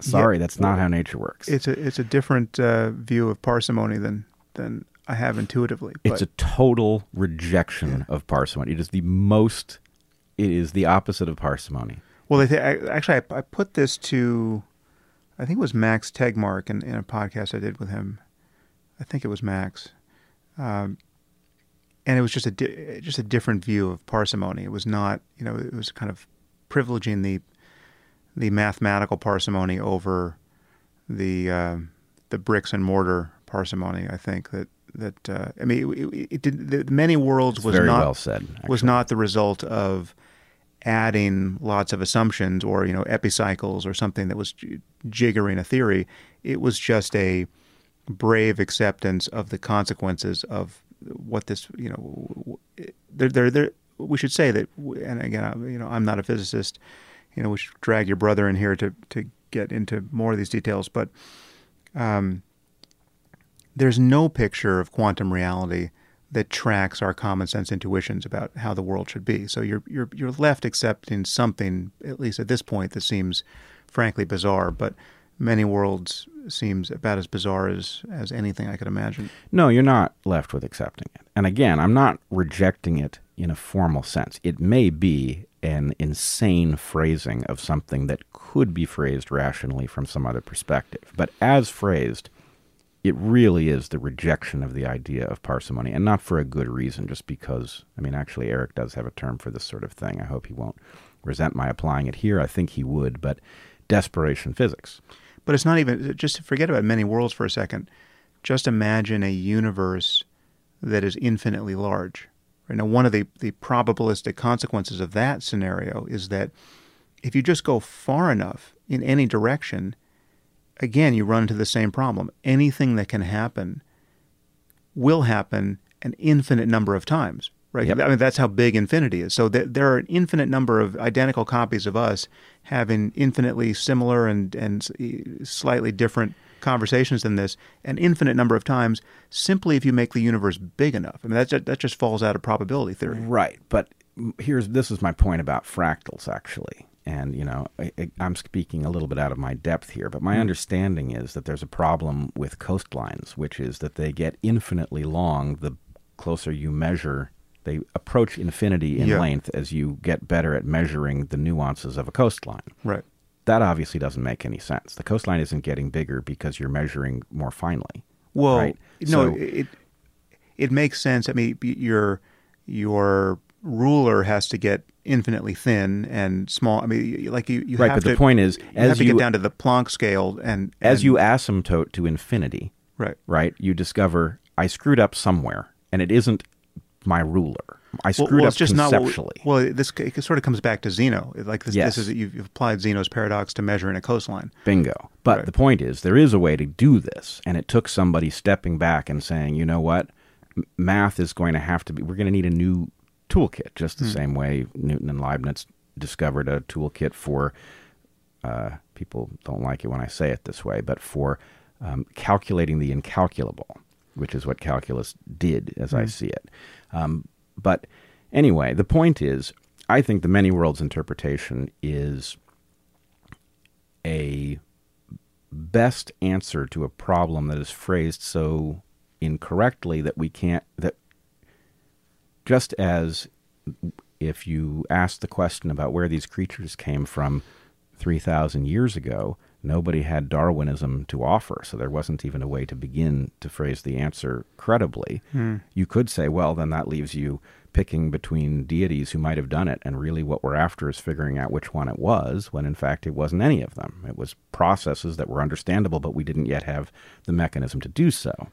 S1: sorry, that's not how nature works.
S2: It's a it's a different uh, view of parsimony than than I have intuitively. But
S1: It's a total rejection of parsimony. It is the most. It is the opposite of parsimony.
S2: well, they th- I, actually I, I put this to I think it was Max Tegmark in, in a podcast I did with him. I think it was Max, um, and it was just a di- just a different view of parsimony. It was not you know it was kind of privileging the the mathematical parsimony over the uh, the bricks and mortar parsimony. I think that that uh, I mean it, it, it did the many worlds
S1: It's
S2: was not
S1: well said.
S2: was not the result of adding lots of assumptions or you know epicycles or something that was j- jiggering a theory. It was just a brave acceptance of the consequences of what this you know there there there we should say that and again you know I'm not a physicist you know we should drag your brother in here to to get into more of these details but um, there's no picture of quantum reality that tracks our common sense intuitions about how the world should be. So you're you're you're left accepting something at least at this point that seems frankly bizarre, but many worlds seems about as bizarre as as anything I could imagine.
S1: No, you're not left with accepting it. And again, I'm not rejecting it in a formal sense. It may be an insane phrasing of something that could be phrased rationally from some other perspective. But as phrased, it really is the rejection of the idea of parsimony, and not for a good reason, just because, I mean, actually, Eric does have a term for this sort of thing. I hope he won't resent my applying it here. I think he would, but desperation physics.
S2: But it's not even, just forget about many worlds for a second. Just imagine a universe that is infinitely large. Right? Now, one of the, the probabilistic consequences of that scenario is that if you just go far enough in any direction, again, you run into the same problem. Anything that can happen will happen an infinite number of times, right?
S1: Yep.
S2: I mean, that's how big infinity is. So th- there are an infinite number of identical copies of us having infinitely similar and, and slightly different conversations than this an infinite number of times simply if you make the universe big enough. I mean, that, just, that just falls out of probability theory.
S1: Right. But here's this is my point about fractals, actually and you know I, am speaking a little bit out of my depth here, but my mm. understanding is that there's a problem with coastlines, which is that they get infinitely long the closer you measure. They approach infinity in
S2: yeah.
S1: length as you get better at measuring the nuances of a coastline.
S2: Right.
S1: That obviously doesn't make any sense. The coastline isn't getting bigger because you're measuring more finely.
S2: Well,
S1: right?
S2: no,
S1: so,
S2: it it makes sense. I mean, your your ruler has to get infinitely thin and small. I mean, like you, you
S1: right.
S2: have
S1: But
S2: to,
S1: the point is,
S2: you
S1: as
S2: have to
S1: you
S2: get down to the Planck scale, and, and
S1: as you asymptote to infinity,
S2: right,
S1: right, you discover I screwed up somewhere, and it isn't my ruler. I screwed
S2: well, well,
S1: up
S2: just
S1: conceptually.
S2: Not well, this it sort of comes back to Zeno. Like this,
S1: Yes.
S2: this is you've applied Zeno's paradox to measuring a coastline.
S1: Bingo. But
S2: Right.
S1: the point is, there is a way to do this, and it took somebody stepping back and saying, you know what, math is going to have to be. We're going to need a new toolkit, just the same way Newton and Leibniz discovered a toolkit for. Uh, people don't like it when I say it this way, but for um, calculating the incalculable, which is what calculus did, as I see it. Um, but anyway, the point is, I think the many worlds interpretation is a best answer to a problem that is phrased so incorrectly that we can't that just as if you ask the question about where these creatures came from 3000 years ago nobody had darwinism to offer so there wasn't even a way to begin to phrase the answer credibly. Hmm. You could say well then that leaves you picking between deities who might have done it and really what we're after is figuring out which one it was when in fact it wasn't any of them. It was processes that were understandable but we didn't yet have the mechanism to do so.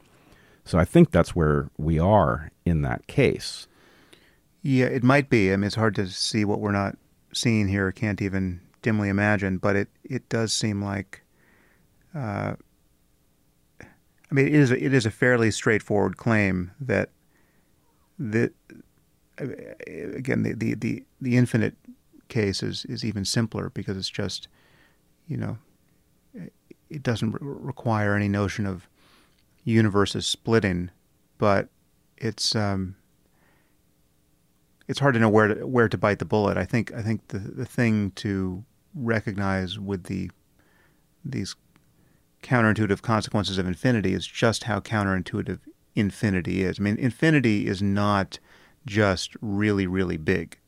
S1: So i think that's where we are in that case
S2: Yeah, it might be. I mean, it's hard to see what we're not seeing here. Can't even dimly imagine, but it it does seem like. Uh, I mean, it is a, it is a fairly straightforward claim that the again the, the, the, the infinite case is, is even simpler because it's just you know it doesn't re- require any notion of universes splitting, but it's um, it's hard to know where to where to bite the bullet. I think I think the the thing to recognize with the these counterintuitive consequences of infinity is just how counterintuitive infinity is. I mean, infinity is not just really really big,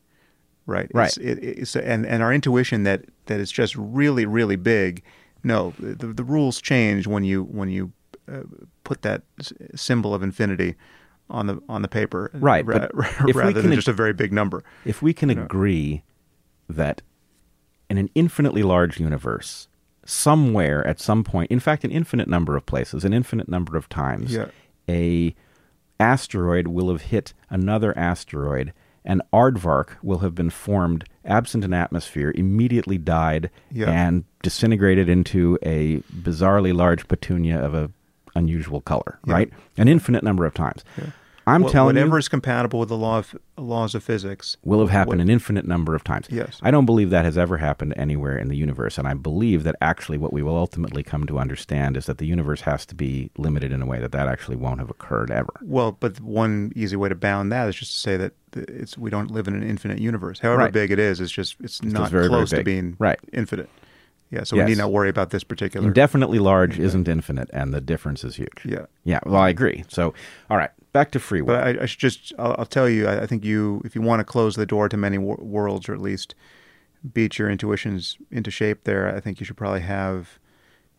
S2: right?
S1: Right.
S2: It's, it, it's and and our intuition that that it's just really really big. No, the the rules change when you when you uh, put that s- symbol of infinity on the on the paper,
S1: Right,
S2: ra- rather than
S1: can-
S2: just a very big number.
S1: if we can agree that in an infinitely large universe, somewhere at some point, in fact, an infinite number of places, an infinite number of times,
S2: Yeah.
S1: a asteroid will have hit another asteroid and aardvark will have been formed absent an atmosphere, immediately died,
S2: Yeah.
S1: and disintegrated into a bizarrely large petunia of a unusual color,
S2: Yeah.
S1: right? An infinite number of times. I'm
S2: Wha-
S1: telling
S2: whatever
S1: you,
S2: is compatible with the law of laws of physics.
S1: will have happened
S2: what-
S1: an infinite number of times.
S2: Yes.
S1: I don't believe that has ever happened anywhere in the universe, and I believe that actually what we will ultimately come to understand is that the universe has to be limited in a way that that actually won't have occurred ever.
S2: Well, but one easy way to bound that is just to say that it's we don't live in an infinite universe. However
S1: Right.
S2: big it is, it's just it's not
S1: just very, very
S2: close to being
S1: Right.
S2: infinite. Yeah, so
S1: Yes.
S2: we need not worry about this particular.
S1: Indefinitely large isn't infinite, and the difference is huge.
S2: yeah,
S1: Yeah, well, I agree. So, all right, back to free will.
S2: but I, I should just I'll, I'll tell you. I, I think you if you want to close the door to many wor- worlds, or at least beat your intuitions into shape, there, I think you should probably have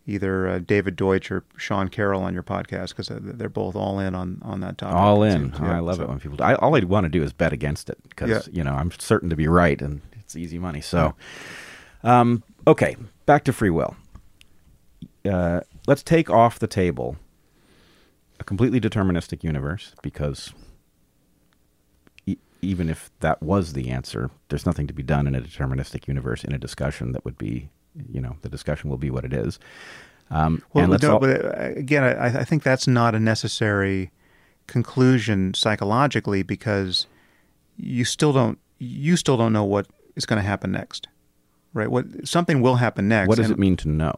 S2: either uh, David Deutsch or Sean Carroll on your podcast because they're both all in on on that topic.
S1: all in.
S2: Yeah,
S1: I love
S2: so-
S1: it when people. I, all I want to do is bet against it because
S2: Yeah.
S1: you know I'm certain to be right, and it's easy money. So, um, okay, back to free will. Uh, let's take off the table a completely deterministic universe because e- even if that was the answer, there's nothing to be done in a deterministic universe in a discussion that would be, you know, the discussion will be what it is. Um,
S2: Well,
S1: and let's
S2: no,
S1: all-
S2: but uh, again, I, I think that's not a necessary conclusion psychologically because you still don't you still don't know what is going to happen next, right? What something will happen next.
S1: what does
S2: and-
S1: it mean to know?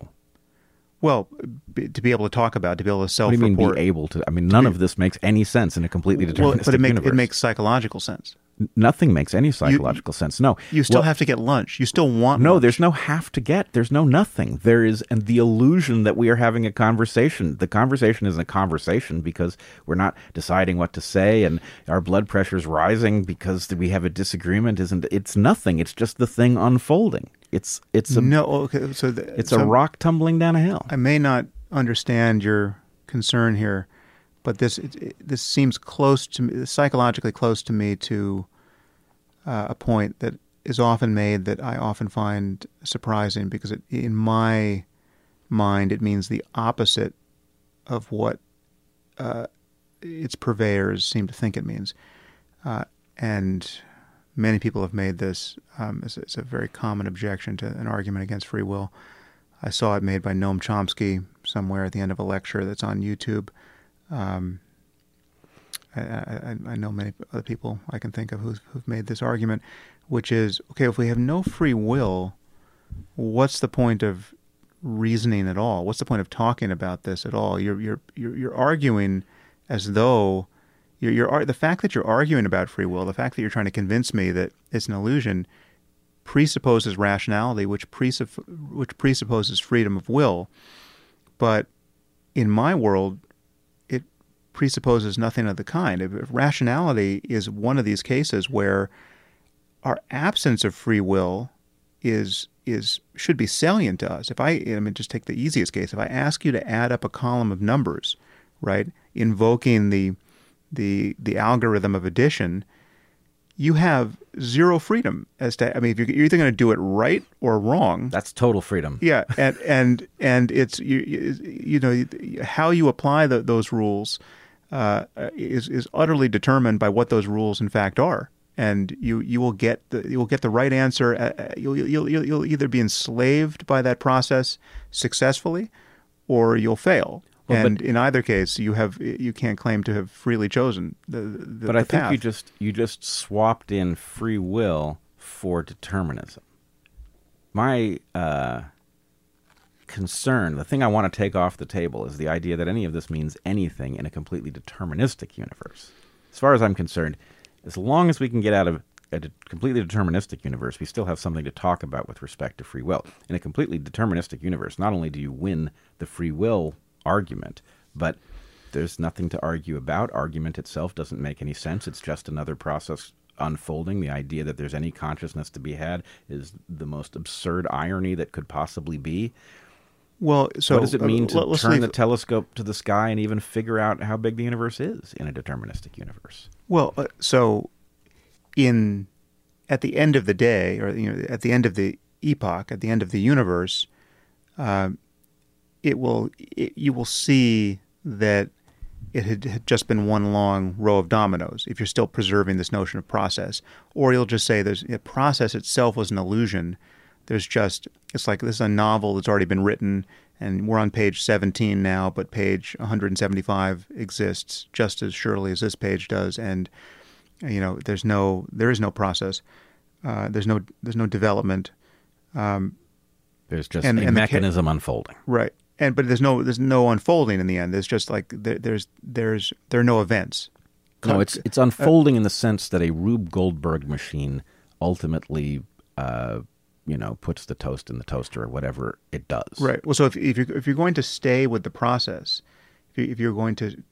S2: Well, be, to be able to talk about, to be able to
S1: What do
S2: self
S1: you mean be able to? I mean, none of this makes any sense in a completely deterministic
S2: well, but it, make,
S1: universe.
S2: it makes psychological sense.
S1: Nothing makes any psychological sense. No,
S2: You still
S1: What-
S2: have to get lunch. You still want
S1: No,
S2: lunch.
S1: there's no have to get. There's no nothing. There is, and the illusion that we are having a conversation. The conversation isn't a conversation because we're not deciding what to say, and our blood pressure's rising because we have a disagreement. Isn't it's nothing. It's just the thing unfolding. It's it's a
S2: no. Okay, so the,
S1: it's
S2: so
S1: a rock tumbling down a hill.
S2: I may not understand your concern here, but this it, it- this seems close to me, psychologically close to me to uh, a point that is often made that I often find surprising because it, in my mind it means the opposite of what uh, its purveyors seem to think it means, uh, and many people have made this um, as, as a very common objection to an argument against free will. I saw it made by Noam Chomsky somewhere at the end of a lecture that's on YouTube. Um, I, I, I know many other people I can think of who've, who've made this argument, which is okay, if we have no free will, what's the point of reasoning at all? What's the point of talking about this at all? You're, you're, you're, you're arguing as though you're, you're, the fact that you're arguing about free will, the fact that you're trying to convince me that it's an illusion, presupposes rationality, which, presupp- which presupposes freedom of will. But in my world, it presupposes nothing of the kind. If- Rationality is one of these cases where our absence of free will is is should be salient to us. If I, I mean, just take the easiest case. If I ask you to add up a column of numbers, right, invoking the the the algorithm of addition, you have zero freedom as to. I mean, if you're, you're either going to do it right or wrong.
S1: That's total freedom.
S2: Yeah, and and and it's you you, know how you apply the, those rules uh, is is utterly determined by what those rules in fact are, and you you will get the you will get the right answer. Uh, you'll, you'll you'll you'll either be enslaved by that process successfully, or you'll fail.
S1: Well, but-
S2: and in either case, you have you can't claim to have freely chosen the. the
S1: but I
S2: the
S1: think you just you just swapped in free will for determinism. My uh, concern, the thing I want to take off the table, is the idea that any of this means anything in a completely deterministic universe. As far as I'm concerned, as long as we can get out of a de- completely deterministic universe, we still have something to talk about with respect to free will. In a completely deterministic universe, not only do you win the free will argument, but there's nothing to argue about. Argument itself doesn't make any sense. It's just another process unfolding. The idea that there's any consciousness to be had is the most absurd irony that could possibly be.
S2: well. So
S1: what does it
S2: uh,
S1: mean to turn
S2: leave-
S1: the telescope to the sky and even figure out how big the universe is in a deterministic universe?
S2: Well, uh, so in at the end of the day, or you know, at the end of the epoch, at the end of the universe, um, it will it, you will see that it had, had just been one long row of dominoes. If you're still preserving this notion of process, or you'll just say there's a process itself was an illusion. There's just it's like this is a novel that's already been written, and we're on page 17 now, but page 175 exists just as surely as this page does, and you know there's no there is no process. Uh, there's no there's no development. Um,
S1: There's just
S2: And-
S1: a
S2: and the ca-
S1: mechanism unfolding.
S2: Right. And but there's no there's no unfolding in the end. There's just like there, there's there's there are no events.
S1: No, it's it's unfolding in the sense that a Rube Goldberg machine ultimately, uh, you know, puts the toast in the toaster or whatever it does.
S2: Right. Well, so if if you're if you're going to stay with the process, if, you, if you're going to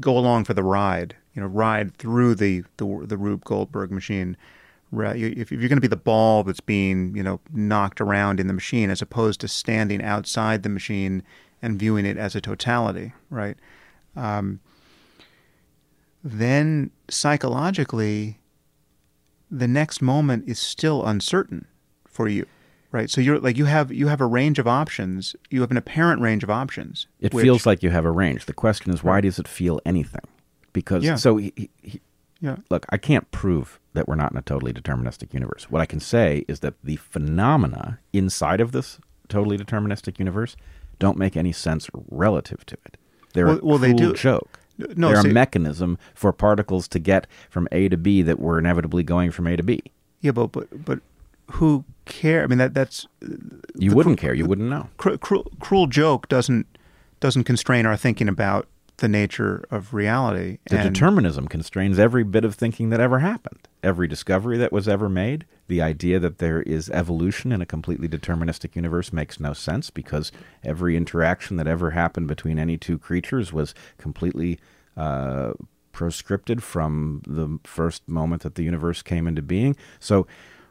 S2: go along for the ride, you know, ride through the the, the Rube Goldberg machine, If, if you're going to be the ball that's being you know knocked around in the machine, as opposed to standing outside the machine and viewing it as a totality, right? Um, then psychologically, the next moment is still uncertain for you, right? So you're like you have you have a range of options. You have an apparent range of options.
S1: It
S2: which-
S1: feels like you have a range. The question is, why does it feel anything? Because
S2: Yeah.
S1: so he, he-
S2: yeah,
S1: look, I can't prove that we're not in a totally deterministic universe. What I can say is that the phenomena inside of this totally deterministic universe don't make any sense relative to it. They're
S2: Well-
S1: a
S2: well, they
S1: cruel
S2: do-
S1: joke.
S2: No,
S1: They're
S2: see-
S1: a mechanism for particles to get from A to B that were inevitably going from A to B.
S2: yeah, but but but who care? I mean that that's
S1: uh,
S2: You
S1: wouldn't
S2: cru-
S1: care. You wouldn't know.
S2: cru- cruel, cruel joke doesn't doesn't constrain our thinking about the nature of reality.
S1: The
S2: and,
S1: determinism constrains every bit of thinking that ever happened. Every discovery that was ever made. The idea that there is evolution in a completely deterministic universe makes no sense because every interaction that ever happened between any two creatures was completely uh, proscripted from the first moment that the universe came into being. So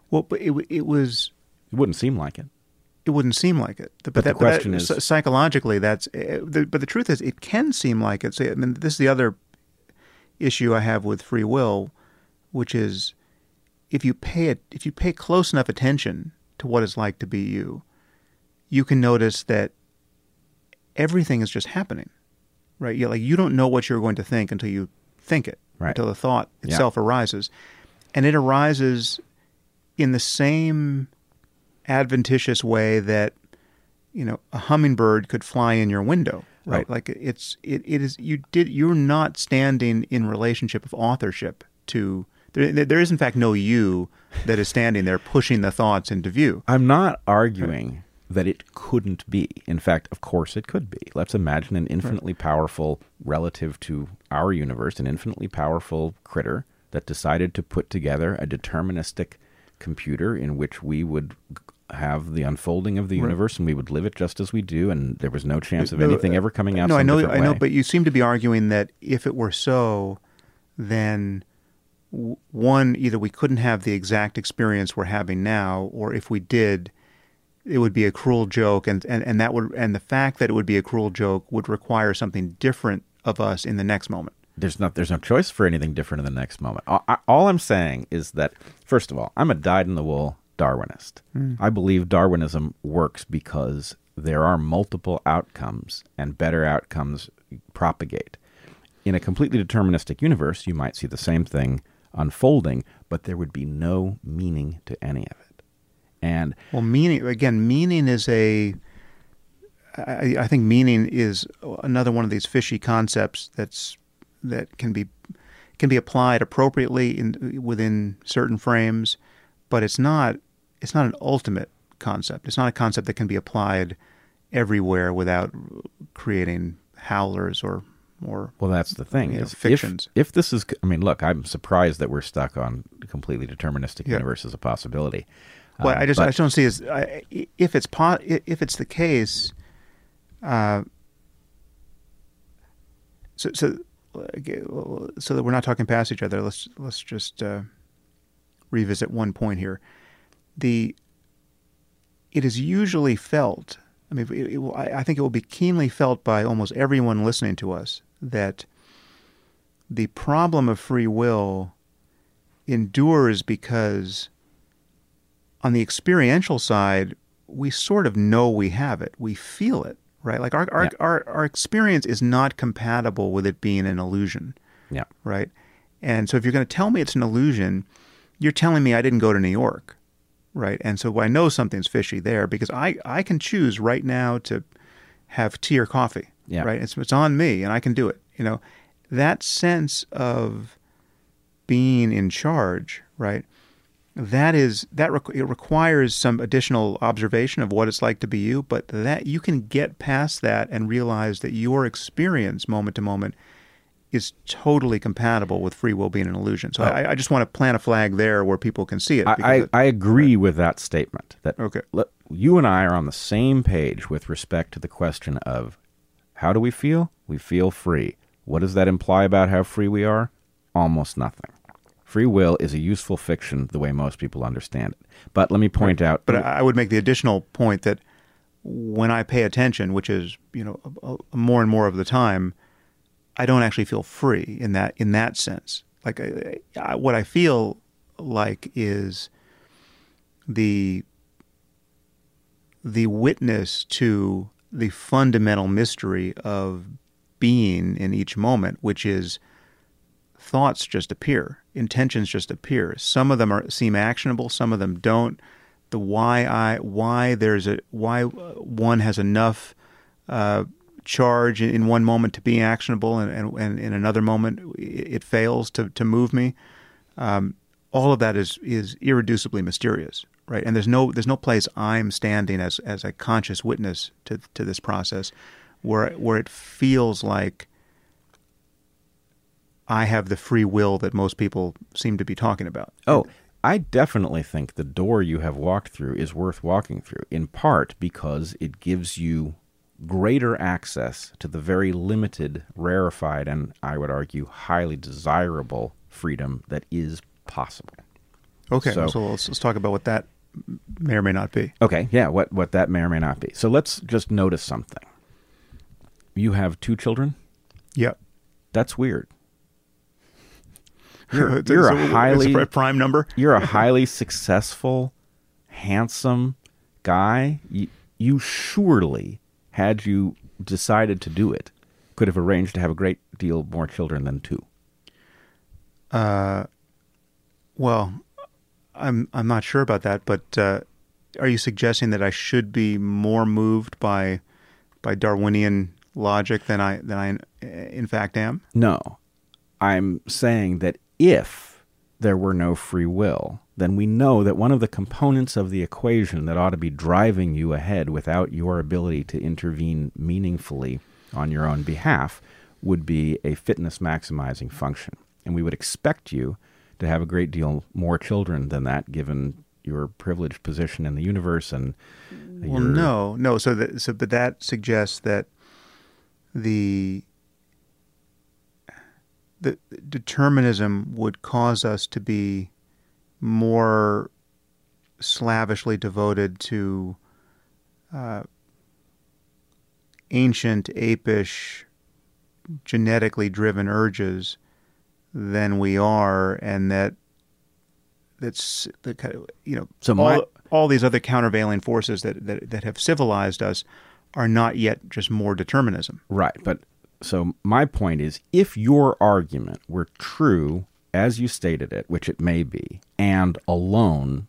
S2: well, but it it was
S1: it wouldn't seem like it.
S2: It wouldn't seem like it. But,
S1: But the
S2: that,
S1: question
S2: that,
S1: is-
S2: psychologically, that's. Uh, but the truth is, it can seem like it. So, I mean, this is the other issue I have with free will, which is if you pay it, if you pay close enough attention to what it's like to be you, you can notice that everything is just happening, right? You like you don't know what you're going to think until you think it,
S1: Right.
S2: until the thought
S1: Yeah.
S2: itself arises, and it arises in the same adventitious way that you know a hummingbird could fly in your window right
S1: Oh.
S2: like it's it, it is you did you're not standing in relationship of authorship to there, there is in fact no you that is standing there pushing the thoughts into view
S1: I'm not arguing that it couldn't be. In fact, of course it could be. Let's imagine an infinitely powerful, relative to our universe, an infinitely powerful critter that decided to put together a deterministic computer in which we would have the unfolding of the
S2: Right.
S1: universe and we would live it just as we do and there was no chance of
S2: No,
S1: anything
S2: uh,
S1: ever coming out
S2: no i know i know
S1: way.
S2: but you seem to be arguing that if it were so then w- one either we couldn't have the exact experience we're having now or if we did it would be a cruel joke and, and, and that would and the fact that it would be a cruel joke would require something different of us in the next moment
S1: there's not there's no choice for anything different in the next moment. All, I- all I'm saying is that first of all, I'm a dyed in the wool Darwinist. Hmm. I believe Darwinism works because there are multiple outcomes and better outcomes propagate. In a completely deterministic universe, you might see the same thing unfolding, but there would be no meaning to any of it. And
S2: Well, meaning again, meaning is a. I, I think meaning is another one of these fishy concepts that's that can be can be applied appropriately in within certain frames, but it's not it's not an ultimate concept. It's not a concept that can be applied everywhere without creating howlers or or
S1: Well, that's the thing.
S2: you know,
S1: is
S2: fictions.
S1: If, if this is, I mean, look, I'm surprised that we're stuck on completely deterministic
S2: Yeah.
S1: universe as a possibility.
S2: Well,
S1: Um,
S2: I just
S1: but-
S2: I just don't see as I, if it's po- if it's the case. Uh, so so so that we're not talking past each other. Let's let's just uh, revisit one point here. The it is usually felt. I mean, it, it I, think it will be keenly felt by almost everyone listening to us that the problem of free will endures because on the experiential side, we sort of know we have it. We feel it, right? Like our our,
S1: Yeah.
S2: our our experience is not compatible with it being an illusion,
S1: Yeah.
S2: right? And so if you're going to tell me it's an illusion, you're telling me I didn't go to New York, right? And so I know something's fishy there because I I can choose right now to have tea or coffee,
S1: Yeah.
S2: right? It's it's on me and I can do it. You know, that sense of being in charge, right? That is that requ- it requires some additional observation of what it's like to be you, but that you can get past that and realize that your experience moment to moment is totally compatible with free will being an illusion. So
S1: Oh.
S2: I, I just want to plant a flag there where people can see it.
S1: I, I, I agree with that statement. That
S2: Okay.
S1: let- you and I are on the same page with respect to the question of how do we feel? We feel free. What does that imply about how free we are? Almost nothing. Free will is a useful fiction the way most people understand it. But let me point out.
S2: But I would make the additional point that when I pay attention, which is you know more and more of the time, I don't actually feel free in that in that sense. Like I, I, what I feel like is the the witness to the fundamental mystery of being in each moment, which is thoughts just appear, intentions just appear. Some of them are seem actionable, some of them don't. The why I why there's a why one has enough uh, charge in one moment to be actionable, and, and, and in another moment it fails to to move me. Um, all of that is is irreducibly mysterious, right? And there's no there's no place I'm standing as as a conscious witness to to this process, where where it feels like I have the free will that most people seem to be talking about.
S1: Oh, I definitely think the door you have walked through is worth walking through, in part because it gives you greater access to the very limited, rarefied, and I would argue highly desirable freedom that is possible.
S2: Okay,
S1: So-
S2: so, let's, let's talk about what that may or may not be.
S1: Okay, yeah, what, what that may or may not be. So let's just notice something. You have two children?
S2: Yep.
S1: That's weird. You're, you're a highly
S2: a prime number.
S1: you're a highly successful, handsome guy. You, you surely, had you decided to do it, could have arranged to have a great deal more children than two.
S2: Uh, well, I'm I'm not sure about that, but uh, are you suggesting that I should be more moved by by Darwinian logic than I than I in fact am?
S1: No, I'm saying that if there were no free will, then we know that one of the components of the equation that ought to be driving you ahead without your ability to intervene meaningfully on your own behalf would be a fitness maximizing function. And we would expect you to have a great deal more children than that given your privileged position in the universe and
S2: Well,
S1: your-
S2: no, no. So that so, but that suggests that the the determinism would cause us to be more slavishly devoted to uh, ancient, apish, genetically driven urges than we are, and that that's the kind of you know
S1: So
S2: all, all these other countervailing forces that, that that have civilized us are not yet just more determinism.
S1: Right. But so my point is if your argument were true as you stated it, which it may be, and alone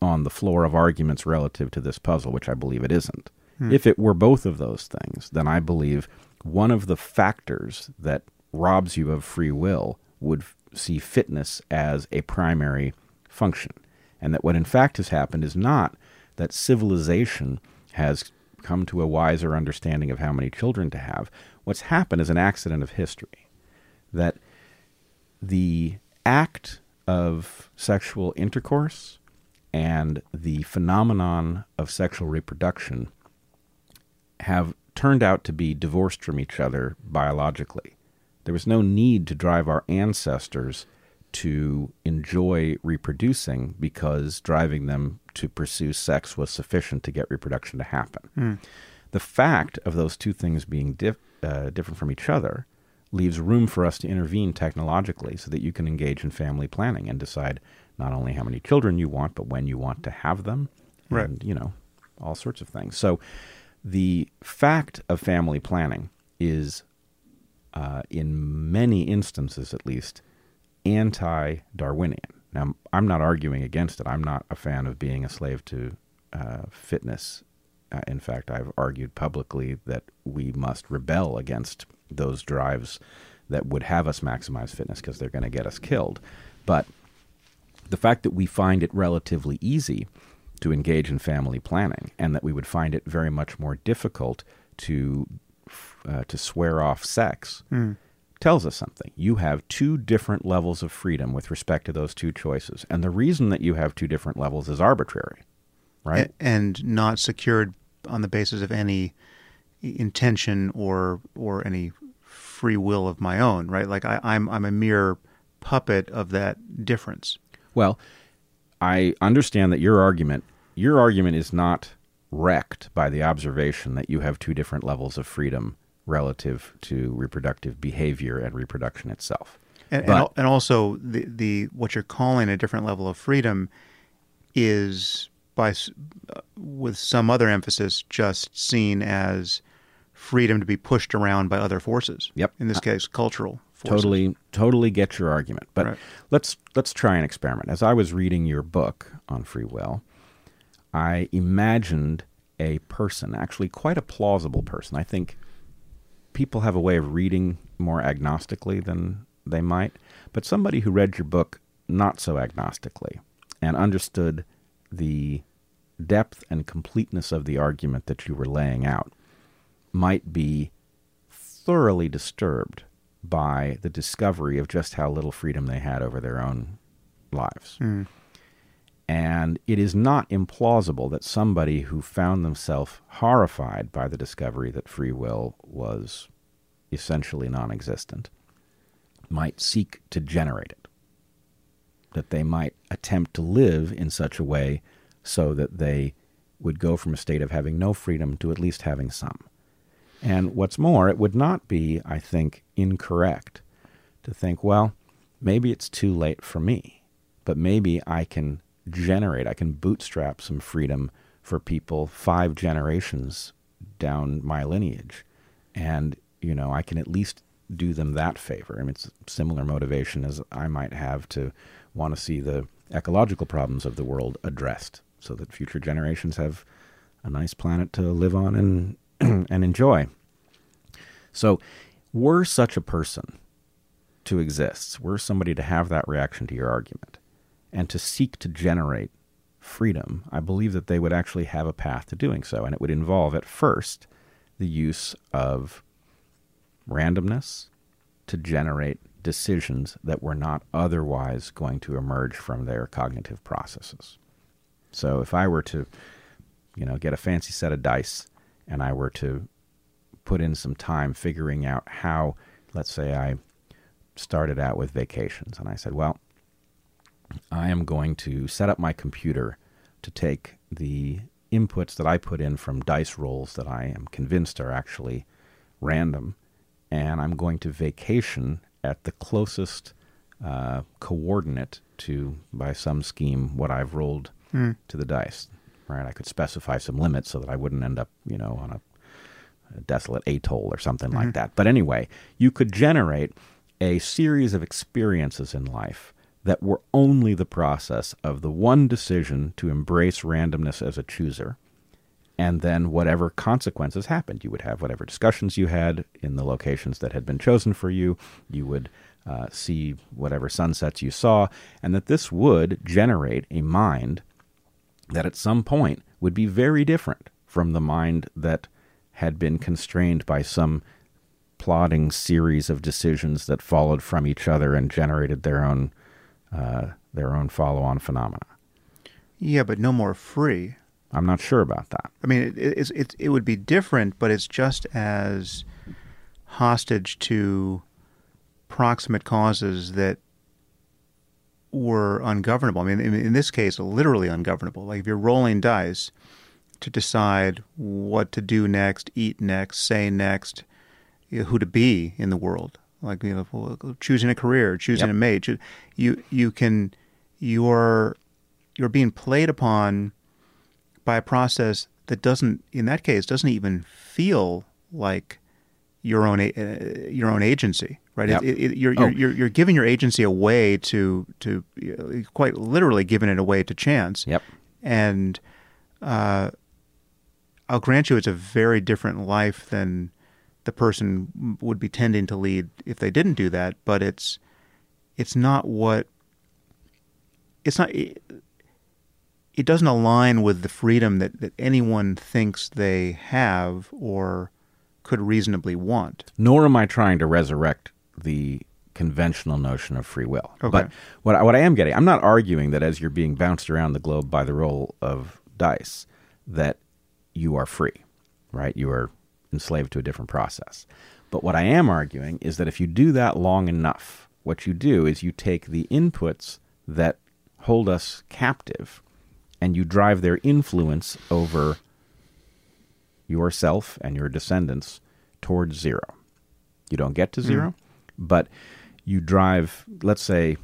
S1: on the floor of arguments relative to this puzzle, which I believe it isn't, hmm. if it were both of those things, then I believe one of the factors that robs you of free will would f- see fitness as a primary function. And that what in fact has happened is not that civilization has come to a wiser understanding of how many children to have. What's happened is an accident of history. That the act of sexual intercourse and the phenomenon of sexual reproduction have turned out to be divorced from each other biologically. There was no need to drive our ancestors to enjoy reproducing because driving them to pursue sex was sufficient to get reproduction to happen. The fact of those two things being dif- uh, different from each other leaves room for us to intervene technologically so that you can engage in family planning and decide not only how many children you want, but when you want to have them,
S2: Right.
S1: and you know all sorts of things. So the fact of family planning is, uh, in many instances at least, anti Darwinian. Now, I'm not arguing against it. I'm not a fan of being a slave to uh, fitness. Uh, in fact, I've argued publicly that we must rebel against those drives that would have us maximize fitness because they're going to get us killed. But the fact that we find it relatively easy to engage in family planning and that we would find it very much more difficult to uh, to swear off sex
S2: Mm.
S1: tells us something. You have two different levels of freedom with respect to those two choices. And the reason that you have two different levels is arbitrary, right?
S2: And not secured on the basis of any intention or or any free will of my own, right? Like I, I'm I'm a mere puppet of that difference.
S1: Well, I understand that your argument your argument is not wrecked by the observation that you have two different levels of freedom relative to reproductive behavior and reproduction itself.
S2: And, and,
S1: But-
S2: and also the the what you're calling a different level of freedom is by uh, with some other emphasis just seen as freedom to be pushed around by other forces.
S1: Yep.
S2: In this uh, case, cultural forces.
S1: Totally totally get your argument. But
S2: Right.
S1: let's let's try an experiment. As I was reading your book on free will, I imagined a person, actually quite a plausible person. I think people have a way of reading more agnostically than they might, but somebody who read your book not so agnostically and understood the depth and completeness of the argument that you were laying out might be thoroughly disturbed by the discovery of just how little freedom they had over their own lives.
S2: Mm.
S1: And it is not implausible that somebody who found themselves horrified by the discovery that free will was essentially non existent might seek to generate it. That they might attempt to live in such a way so that they would go from a state of having no freedom to at least having some. And what's more, it would not be, I think, incorrect to think, well, maybe it's too late for me, but maybe I can generate, I can bootstrap some freedom for people five generations down my lineage. And, you know, I can at least do them that favor. I mean, it's similar motivation as I might have to want to see the ecological problems of the world addressed so that future generations have a nice planet to live on and and enjoy. So, were such a person to exist, were somebody to have that reaction to your argument and to seek to generate freedom, I believe that they would actually have a path to doing so. And it would involve, at first, the use of randomness to generate decisions that were not otherwise going to emerge from their cognitive processes. So if I were to, you know, get a fancy set of dice and I were to put in some time figuring out how, let's say I started out with vacations and I said, well, I am going to set up my computer to take the inputs that I put in from dice rolls that I am convinced are actually random, and I'm going to vacation at the closest uh, coordinate to, by some scheme, what I've rolled
S2: Mm.
S1: to the dice. Right? I could specify some limits so that I wouldn't end up, you know, on a, a desolate atoll or something like that. But anyway, you could generate a series of experiences in life that were only the process of the one decision to embrace randomness as a chooser and then whatever consequences happened. You would have whatever discussions you had in the locations that had been chosen for you. You would uh, see whatever sunsets you saw, and that this would generate a mind that at some point would be very different from the mind that had been constrained by some plodding series of decisions that followed from each other and generated their own uh, their own follow-on phenomena.
S2: Yeah, but no more free.
S1: I'm not sure about that.
S2: I mean, it, it's it, it would be different, but it's just as hostage to proximate causes that were ungovernable. I mean, in, in this case, literally ungovernable. Like if you're rolling dice to decide what to do next, eat next, say next, you know, who to be in the world, like you know, choosing a career, choosing
S1: Yep.
S2: a mate, you you can you're you're being played upon by a process that doesn't, in that case, doesn't even feel like your own uh, your own agency, right?
S1: Yep.
S2: It, it, you're,
S1: Oh.
S2: you're you're you're giving your agency away to to quite literally giving it away to chance,
S1: Yep.
S2: and uh, I'll grant you, it's a very different life than the person would be tending to lead if they didn't do that. But it's it's not what it's not. It, it doesn't align with the freedom that, that anyone thinks they have or could reasonably want.
S1: Nor am I trying to resurrect the conventional notion of free will.
S2: Okay.
S1: But what I, what I am getting, I'm not arguing that as you're being bounced around the globe by the roll of dice, that you are free, right? You are enslaved to a different process. But what I am arguing is that if you do that long enough, what you do is you take the inputs that hold us captive and you drive their influence over yourself and your descendants towards zero. You don't get to 0 but you drive, let's say,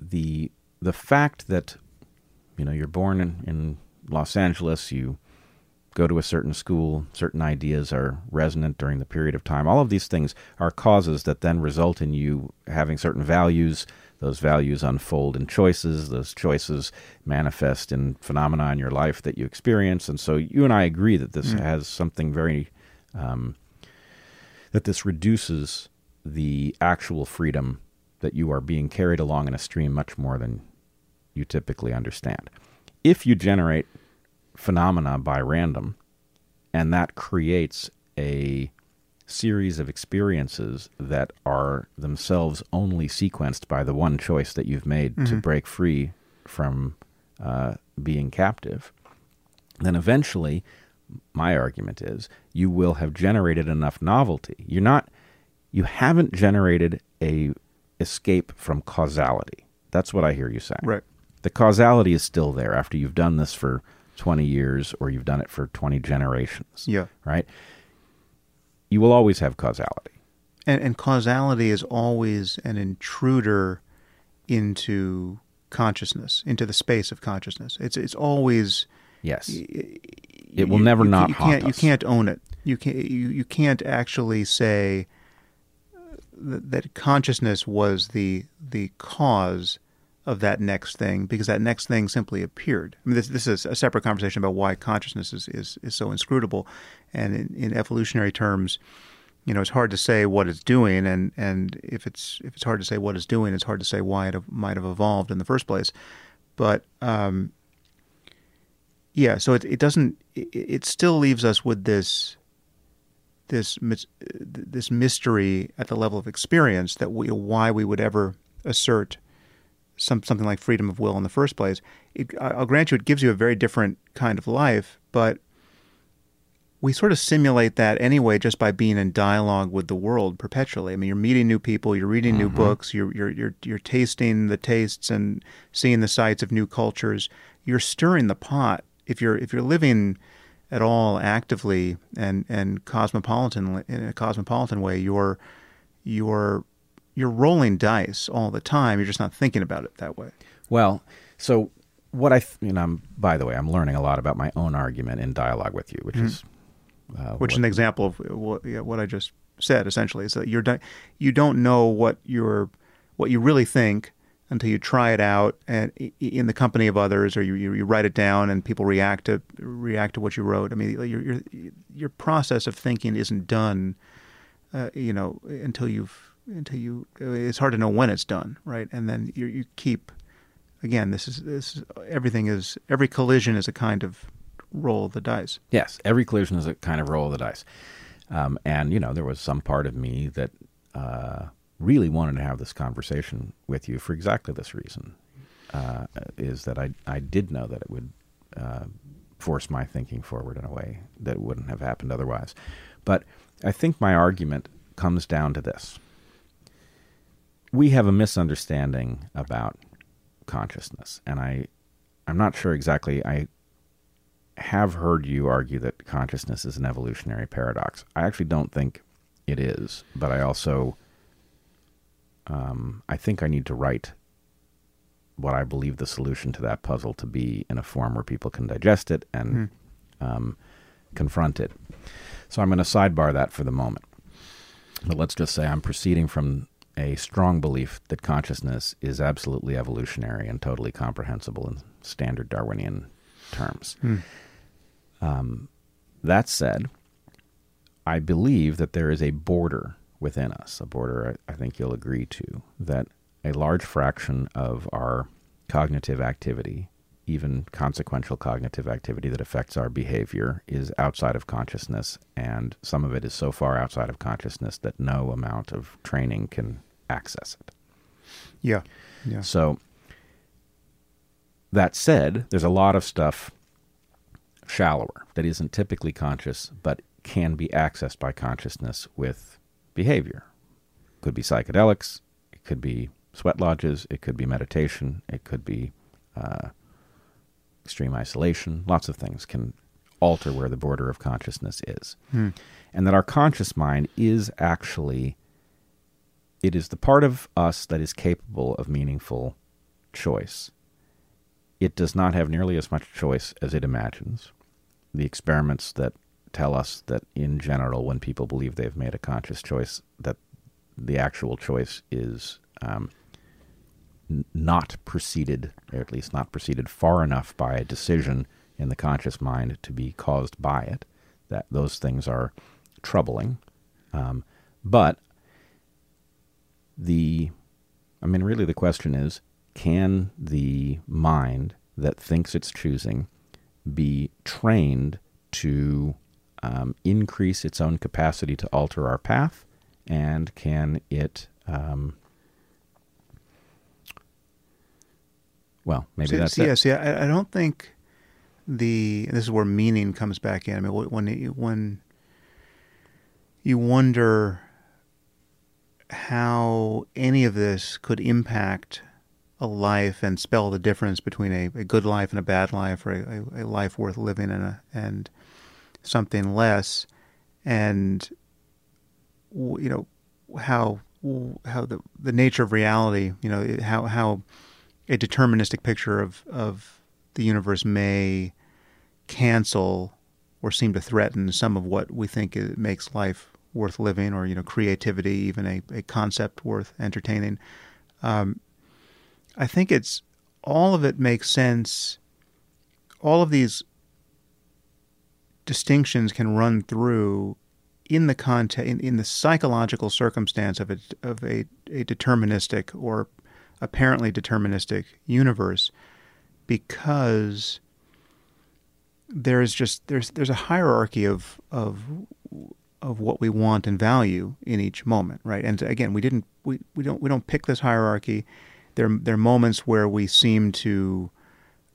S1: the the fact that you know you're born in, in Los Angeles, you go to a certain school, certain ideas are resonant during the period of time. All of these things are causes that then result in you having certain values. Those values unfold in choices. Those choices manifest in phenomena in your life that you experience. And so you and I agree that this has something very, um, that this reduces the actual freedom that you are being carried along in a stream much more than you typically understand. If you generate phenomena by random, and that creates a series of experiences that are themselves only sequenced by the one choice that you've made to break free from uh, being captive, then eventually, my argument is you will have generated enough novelty. You're not, you haven't generated a escape from causality. That's what I hear you saying.
S2: Right.
S1: The causality is still there after you've done this for 20 years or you've done it for 20 generations.
S2: Yeah.
S1: Right? You will always have causality.
S2: And, and causality is always an intruder into consciousness, into the space of consciousness. It's it's always
S1: Yes.
S2: it
S1: It will never not
S2: you can't, You can't own it. You can't. You, you can't actually say that, that consciousness was the the cause of that next thing because that next thing simply appeared. I mean, this this is a separate conversation about why consciousness is is, is so inscrutable, and in, in evolutionary terms, you know, it's hard to say what it's doing, and and if it's if it's hard to say what it's doing, it's hard to say why it might have evolved in the first place. But um, yeah, so it it doesn't. It, it still leaves us with this this this mystery at the level of experience that we why we would ever assert some something like freedom of will in the first place. It, I'll grant you, it gives you a very different kind of life, but we sort of simulate that anyway just by being in dialogue with the world perpetually. I mean, you're meeting new people, you're reading new mm-hmm. books, you're you're you're you're tasting the tastes and seeing the sights of new cultures. You're stirring the pot. If you're if you're living at all actively and and cosmopolitan in a cosmopolitan way, you're you're you're rolling dice all the time. You're just not thinking about it that way.
S1: Well, so what I, th- know, I'm, by the way, I'm learning a lot about my own argument in dialogue with you, which is, uh,
S2: which is an example of what, yeah, what I just said. Essentially, is that you're di- you don't know what you're what you really think until you try it out and in the company of others, or you, you, write it down and people react to react to what you wrote. I mean, your your your process of thinking isn't done, uh, you know, until you've until you. It's hard to know when it's done, right? And then you you keep. Again, this is this is, everything is every collision is a kind of roll of the dice.
S1: Yes, every collision is a kind of roll of the dice. Um, and, you know, there was some part of me that uh, really wanted to have this conversation with you for exactly this reason, uh, is that I, I did know that it would uh, force my thinking forward in a way that wouldn't have happened otherwise. But I think my argument comes down to this. We have a misunderstanding about consciousness, and I, I'm not sure exactly. I have heard you argue that consciousness is an evolutionary paradox. I actually don't think it is, but I also um, I think I need to write what I believe the solution to that puzzle to be in a form where people can digest it and um, confront it. So I'm going to sidebar that for the moment. But let's just say I'm proceeding from a strong belief that consciousness is absolutely evolutionary and totally comprehensible in standard Darwinian terms. Um, that said, I believe that there is a border within us, a border I, I think you'll agree to, that a large fraction of our cognitive activity, even consequential cognitive activity that affects our behavior, is outside of consciousness, and some of it is so far outside of consciousness that no amount of training can access it.
S2: Yeah. Yeah.
S1: So, that said, there's a lot of stuff shallower that isn't typically conscious but can be accessed by consciousness with behavior. Could be psychedelics, it could be sweat lodges, it could be meditation, it could be uh, extreme isolation. Lots of things can alter where the border of consciousness is. And that our conscious mind is actually it is the part of us that is capable of meaningful choice. It does not have nearly as much choice as it imagines. The experiments that tell us that, in general, when people believe they've made a conscious choice, that the actual choice is um, n- not preceded, or at least not preceded far enough by a decision in the conscious mind to be caused by it. That those things are troubling. Um, but the I mean really the question is can the mind that thinks it's choosing be trained to um, increase its own capacity to alter our path and can it um, well maybe
S2: See-
S1: that's
S2: see,
S1: it.
S2: Yeah, see, I, I don't think the this is where meaning comes back in. I mean, when you- when you wonder how any of this could impact a life and spell the difference between a, a good life and a bad life, or a, a, a life worth living and a, and something less, and you know how how the the nature of reality, you know how how a deterministic picture of of the universe may cancel or seem to threaten some of what we think it makes life worth living, or you know creativity, even a, a concept worth entertaining. Um, I think it's all of it makes sense. All of these distinctions can run through in the context in, in the psychological circumstance of a of a, a deterministic or apparently deterministic universe because there's just there's there's a hierarchy of of of what we want and value in each moment right? And again we didn't we, we don't we don't pick this hierarchy. There there are moments where we seem to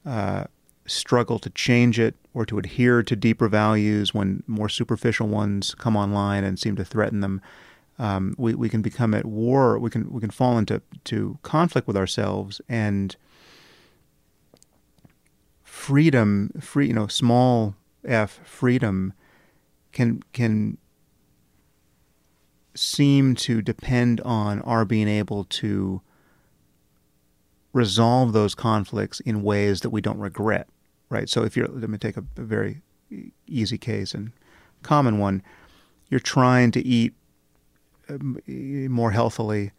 S2: uh, struggle to change it or to adhere to deeper values when more superficial ones come online and seem to threaten them. Um, we we can become at war. We can we can fall into to conflict with ourselves and freedom. Free you know small f freedom can can seem to depend on our being able to resolve those conflicts in ways that we don't regret, right? So if you're, let me take a, a very easy case and common one. You're trying to eat um, more healthily.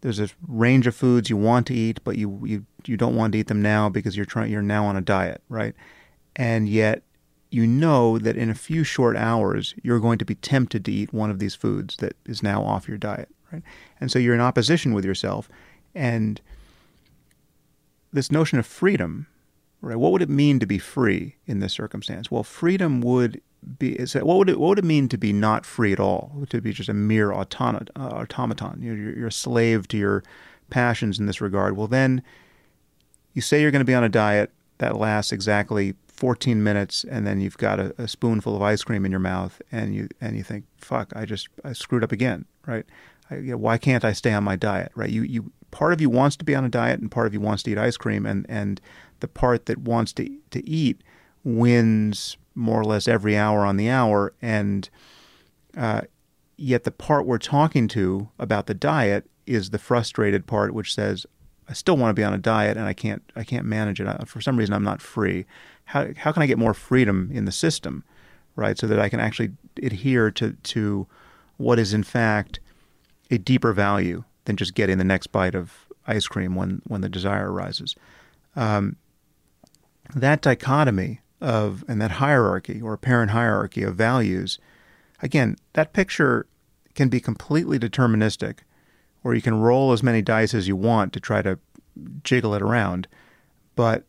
S2: There's a range of foods you want to eat, but you you you don't want to eat them now because you're trying you're now on a diet, right? And yet you know that in a few short hours you're going to be tempted to eat one of these foods that is now off your diet, right? And so you're in opposition with yourself and this notion of freedom, right? What would it mean to be free in this circumstance? Well, freedom would be is that, what would it what would it mean to be not free at all? To be just a mere uh, automaton? You're, you're a slave to your passions in this regard. Well, then you say you're going to be on a diet that lasts exactly 14 minutes, and then you've got a, a spoonful of ice cream in your mouth, and you and you think, "Fuck, I just I screwed up again," right? I, you know, why can't I stay on my diet, right? You you part of you wants to be on a diet, and part of you wants to eat ice cream, and and the part that wants to to eat wins more or less every hour on the hour, and uh, yet the part we're talking to about the diet is the frustrated part, which says, I still want to be on a diet and I can't I can't manage it. For some reason, I'm not free. How how can I get more freedom in the system, right? So that I can actually adhere to to what is in fact a deeper value than just getting the next bite of ice cream when when the desire arises. Um, that dichotomy of and that hierarchy or apparent hierarchy of values, again, that picture can be completely deterministic, or you can roll as many dice as you want to try to jiggle it around, but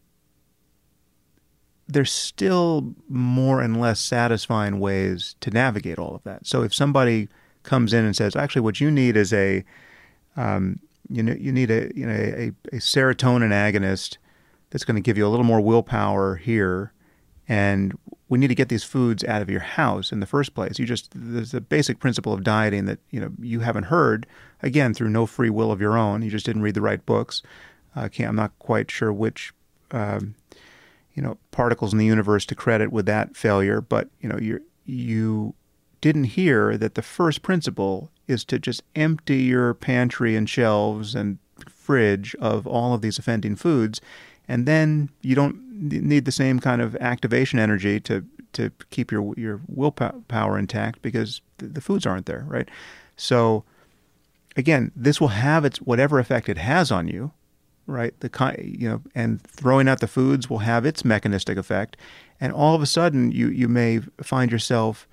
S2: there's still more and less satisfying ways to navigate all of that. So if somebody comes in and says, actually, what you need is a um, you know you need a you know a, a serotonin agonist that's going to give you a little more willpower here, and we need to get these foods out of your house in the first place. You just there's a basic principle of dieting that you know you haven't heard again through no free will of your own. You just didn't read the right books. Uh, I'm not quite sure which um, you know particles in the universe to credit with that failure, but you know you you didn't hear that the first principle is to just empty your pantry and shelves and fridge of all of these offending foods, and then you don't need the same kind of activation energy to to keep your your willpower intact because the, the foods aren't there, right? So again, this will have its whatever effect it has on you, right? The you know, and throwing out the foods will have its mechanistic effect, and all of a sudden you you may find yourself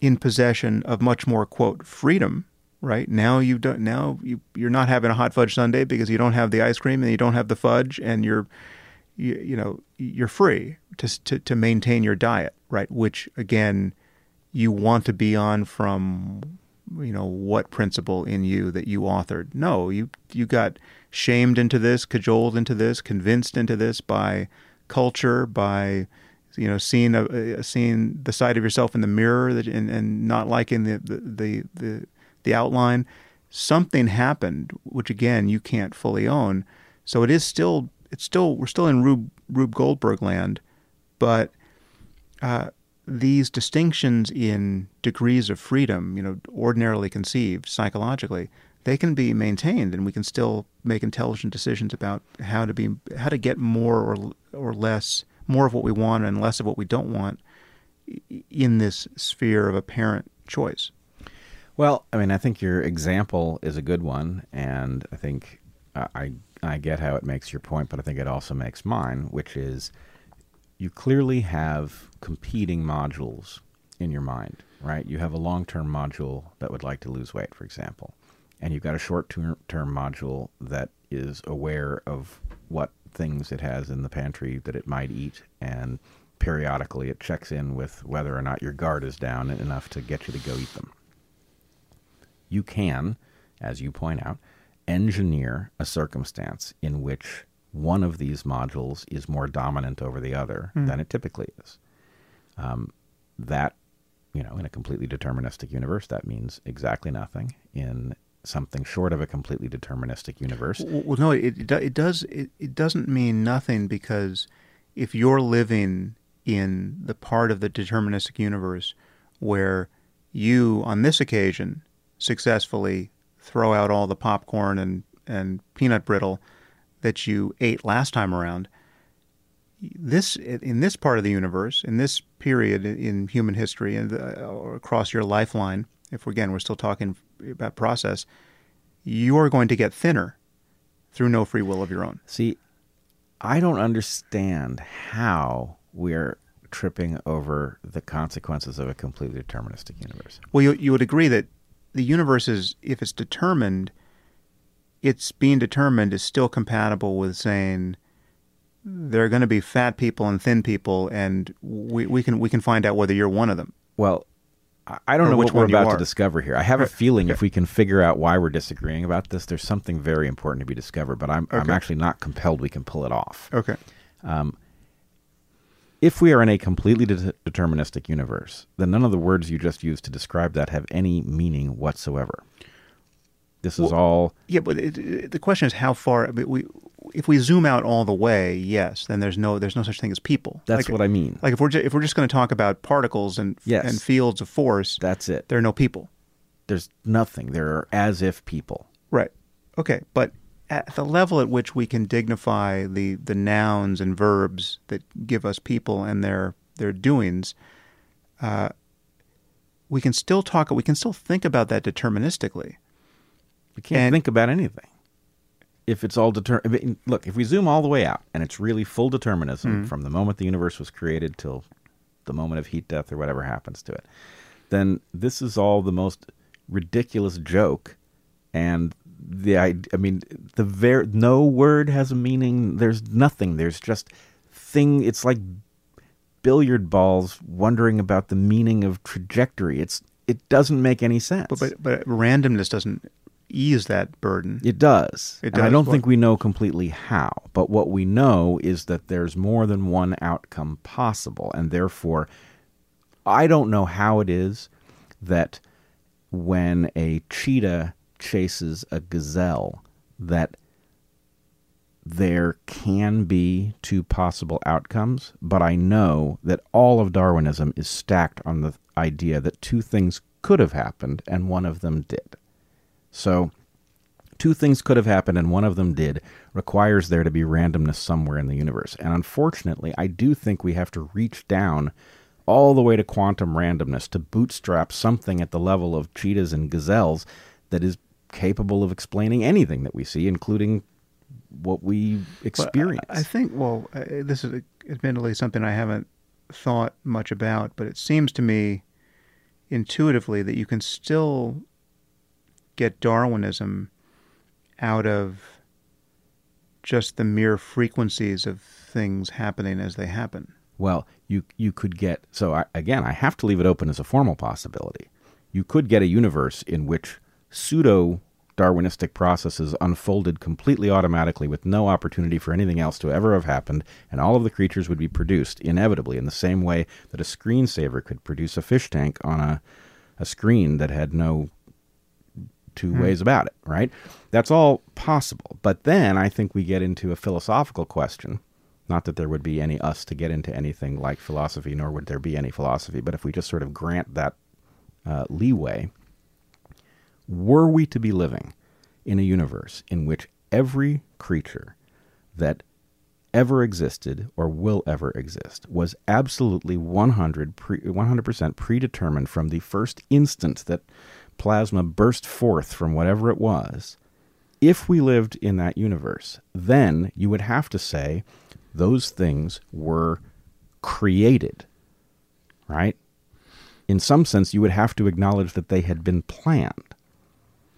S2: in possession of much more quote freedom. Right now, you don't. Now you you're not having a hot fudge sundae because you don't have the ice cream and you don't have the fudge, and you're you, you know you're free to, to to maintain your diet, right? Which again, you want to be on from you know what principle in you that you authored. No, you you got shamed into this, cajoled into this, convinced into this by culture, by you know seeing a, seeing the side of yourself in the mirror that, and, and not liking the, the the, the the outline. Something happened, which again you can't fully own. So it is still it's still we're still in Rube Rube Goldberg land, but uh, these distinctions in degrees of freedom, you know, ordinarily conceived psychologically, they can be maintained, and we can still make intelligent decisions about how to be how to get more or or less, more of what we want and less of what we don't want in this sphere of apparent choice.
S1: Well, I mean, I think your example is a good one, and I think uh, I I get how it makes your point, but I think it also makes mine, which is you clearly have competing modules in your mind, right? You have a long term module that would like to lose weight, for example and you've got a short term module that is aware of what things it has in the pantry that it might eat and periodically it checks in with whether or not your guard is down enough to get you to go eat them. You can, as you point out, engineer a circumstance in which one of these modules is more dominant over the other mm. than it typically is. Um, that, you know, in a completely deterministic universe, that means exactly nothing. In something short of a completely deterministic universe.
S2: Well, no, it it does it, it doesn't mean nothing because if you're living in the part of the deterministic universe where you, on this occasion, successfully throw out all the popcorn and, and peanut brittle that you ate last time around, this in this part of the universe, in this period in human history, and uh, across your lifeline, if again we're still talking about process, you're going to get thinner through no free will of your own.
S1: See, I don't understand how we're tripping over the consequences of a completely deterministic universe.
S2: Well, you, you would agree that the universe is, if it's determined, it's being determined is still compatible with saying there are going to be fat people and thin people, and we, we can we can find out whether you're one of them.
S1: Well, I don't know what we're about to discover here. I have a feeling if we can figure out why we're disagreeing about this, there's something very important to be discovered. But I'm okay. I'm actually not compelled we can pull it off.
S2: Okay. Um,
S1: if we are in a completely de- deterministic universe, then none of the words you just used to describe that have any meaning whatsoever. This is well, all.
S2: Yeah, but it, it, the question is how far. I mean, we if we zoom out all the way, yes, then there's no there's no such thing as people.
S1: That's
S2: like,
S1: what I mean.
S2: Like if we're ju- if we're just going to talk about particles and
S1: yes.
S2: and fields of force,
S1: that's it.
S2: There are no people.
S1: There's nothing. There are as if people.
S2: Right. Okay, but at the level at which we can dignify the, the nouns and verbs that give us people and their their doings, uh, we can still talk. We can still think about that deterministically.
S1: We can't
S2: And-
S1: think about anything if it's all determined. Look, if we zoom all the way out and it's really full determinism from the moment the universe was created till the moment of heat death or whatever happens to it, then this is all the most ridiculous joke. And the I, I mean, the ver- no word has a meaning. There's nothing. There's just thing. It's like billiard balls wondering about the meaning of trajectory. It's it doesn't make any sense.
S2: But, but but randomness doesn't ease that burden.
S1: It does.
S2: It
S1: And I don't
S2: What-
S1: think we know completely how, but what we know is that there's more than one outcome possible, and therefore, I don't know how it is that when a cheetah chases a gazelle, that there can be two possible outcomes, but I know that all of Darwinism is stacked on the idea that two things could have happened and one of them did. So, two things could have happened and one of them did requires there to be randomness somewhere in the universe. And unfortunately, I do think we have to reach down all the way to quantum randomness to bootstrap something at the level of cheetahs and gazelles that is capable of explaining anything that we see, including what we experience.
S2: I I think, well, uh, this is admittedly something I haven't thought much about, but it seems to me intuitively that you can still get Darwinism out of just the mere frequencies of things happening as they happen.
S1: Well, you you could get so I, again. I have to leave it open as a formal possibility. You could get a universe in which pseudo Darwinistic processes unfolded completely automatically with no opportunity for anything else to ever have happened, and all of the creatures would be produced inevitably in the same way that a screensaver could produce a fish tank on a, a screen that had no two ways about it, right? That's all possible. But then I think we get into a philosophical question. Not that there would be any us to get into anything like philosophy, nor would there be any philosophy, but if we just sort of grant that uh, leeway, were we to be living in a universe in which every creature that ever existed or will ever exist was absolutely 100 pre, 100% predetermined from the first instant that plasma burst forth from whatever it was if we lived in that universe then you would have to say those things were created right? In some sense you would have to acknowledge that they had been planned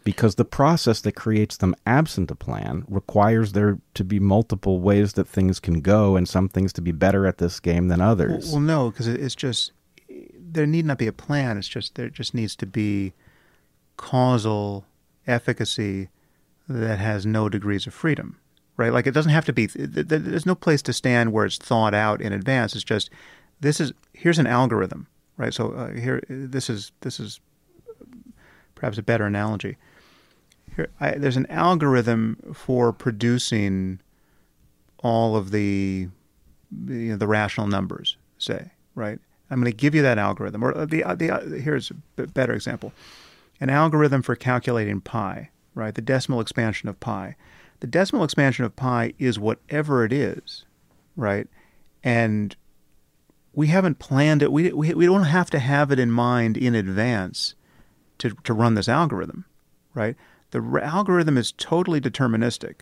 S1: because the process that creates them absent a plan requires there to be multiple ways that things can go and some things to be better at this game than others.
S2: well no, because it's just there need not be a plan. It's just there just needs to be causal efficacy that has no degrees of freedom, right? Like it doesn't have to be. th- th- There's no place to stand where it's thought out in advance. It's just this is here's an algorithm, right? So uh, here this is this is perhaps a better analogy. I, there's an algorithm for producing all of the you know, the rational numbers, say, right? I'm going to give you that algorithm. Or uh, the the uh, here's a better example: an algorithm for calculating pi, right? The decimal expansion of pi. The decimal expansion of pi is whatever it is, right? And we haven't planned it. We we, we don't have to have it in mind in advance to to run this algorithm, right? The algorithm is totally deterministic.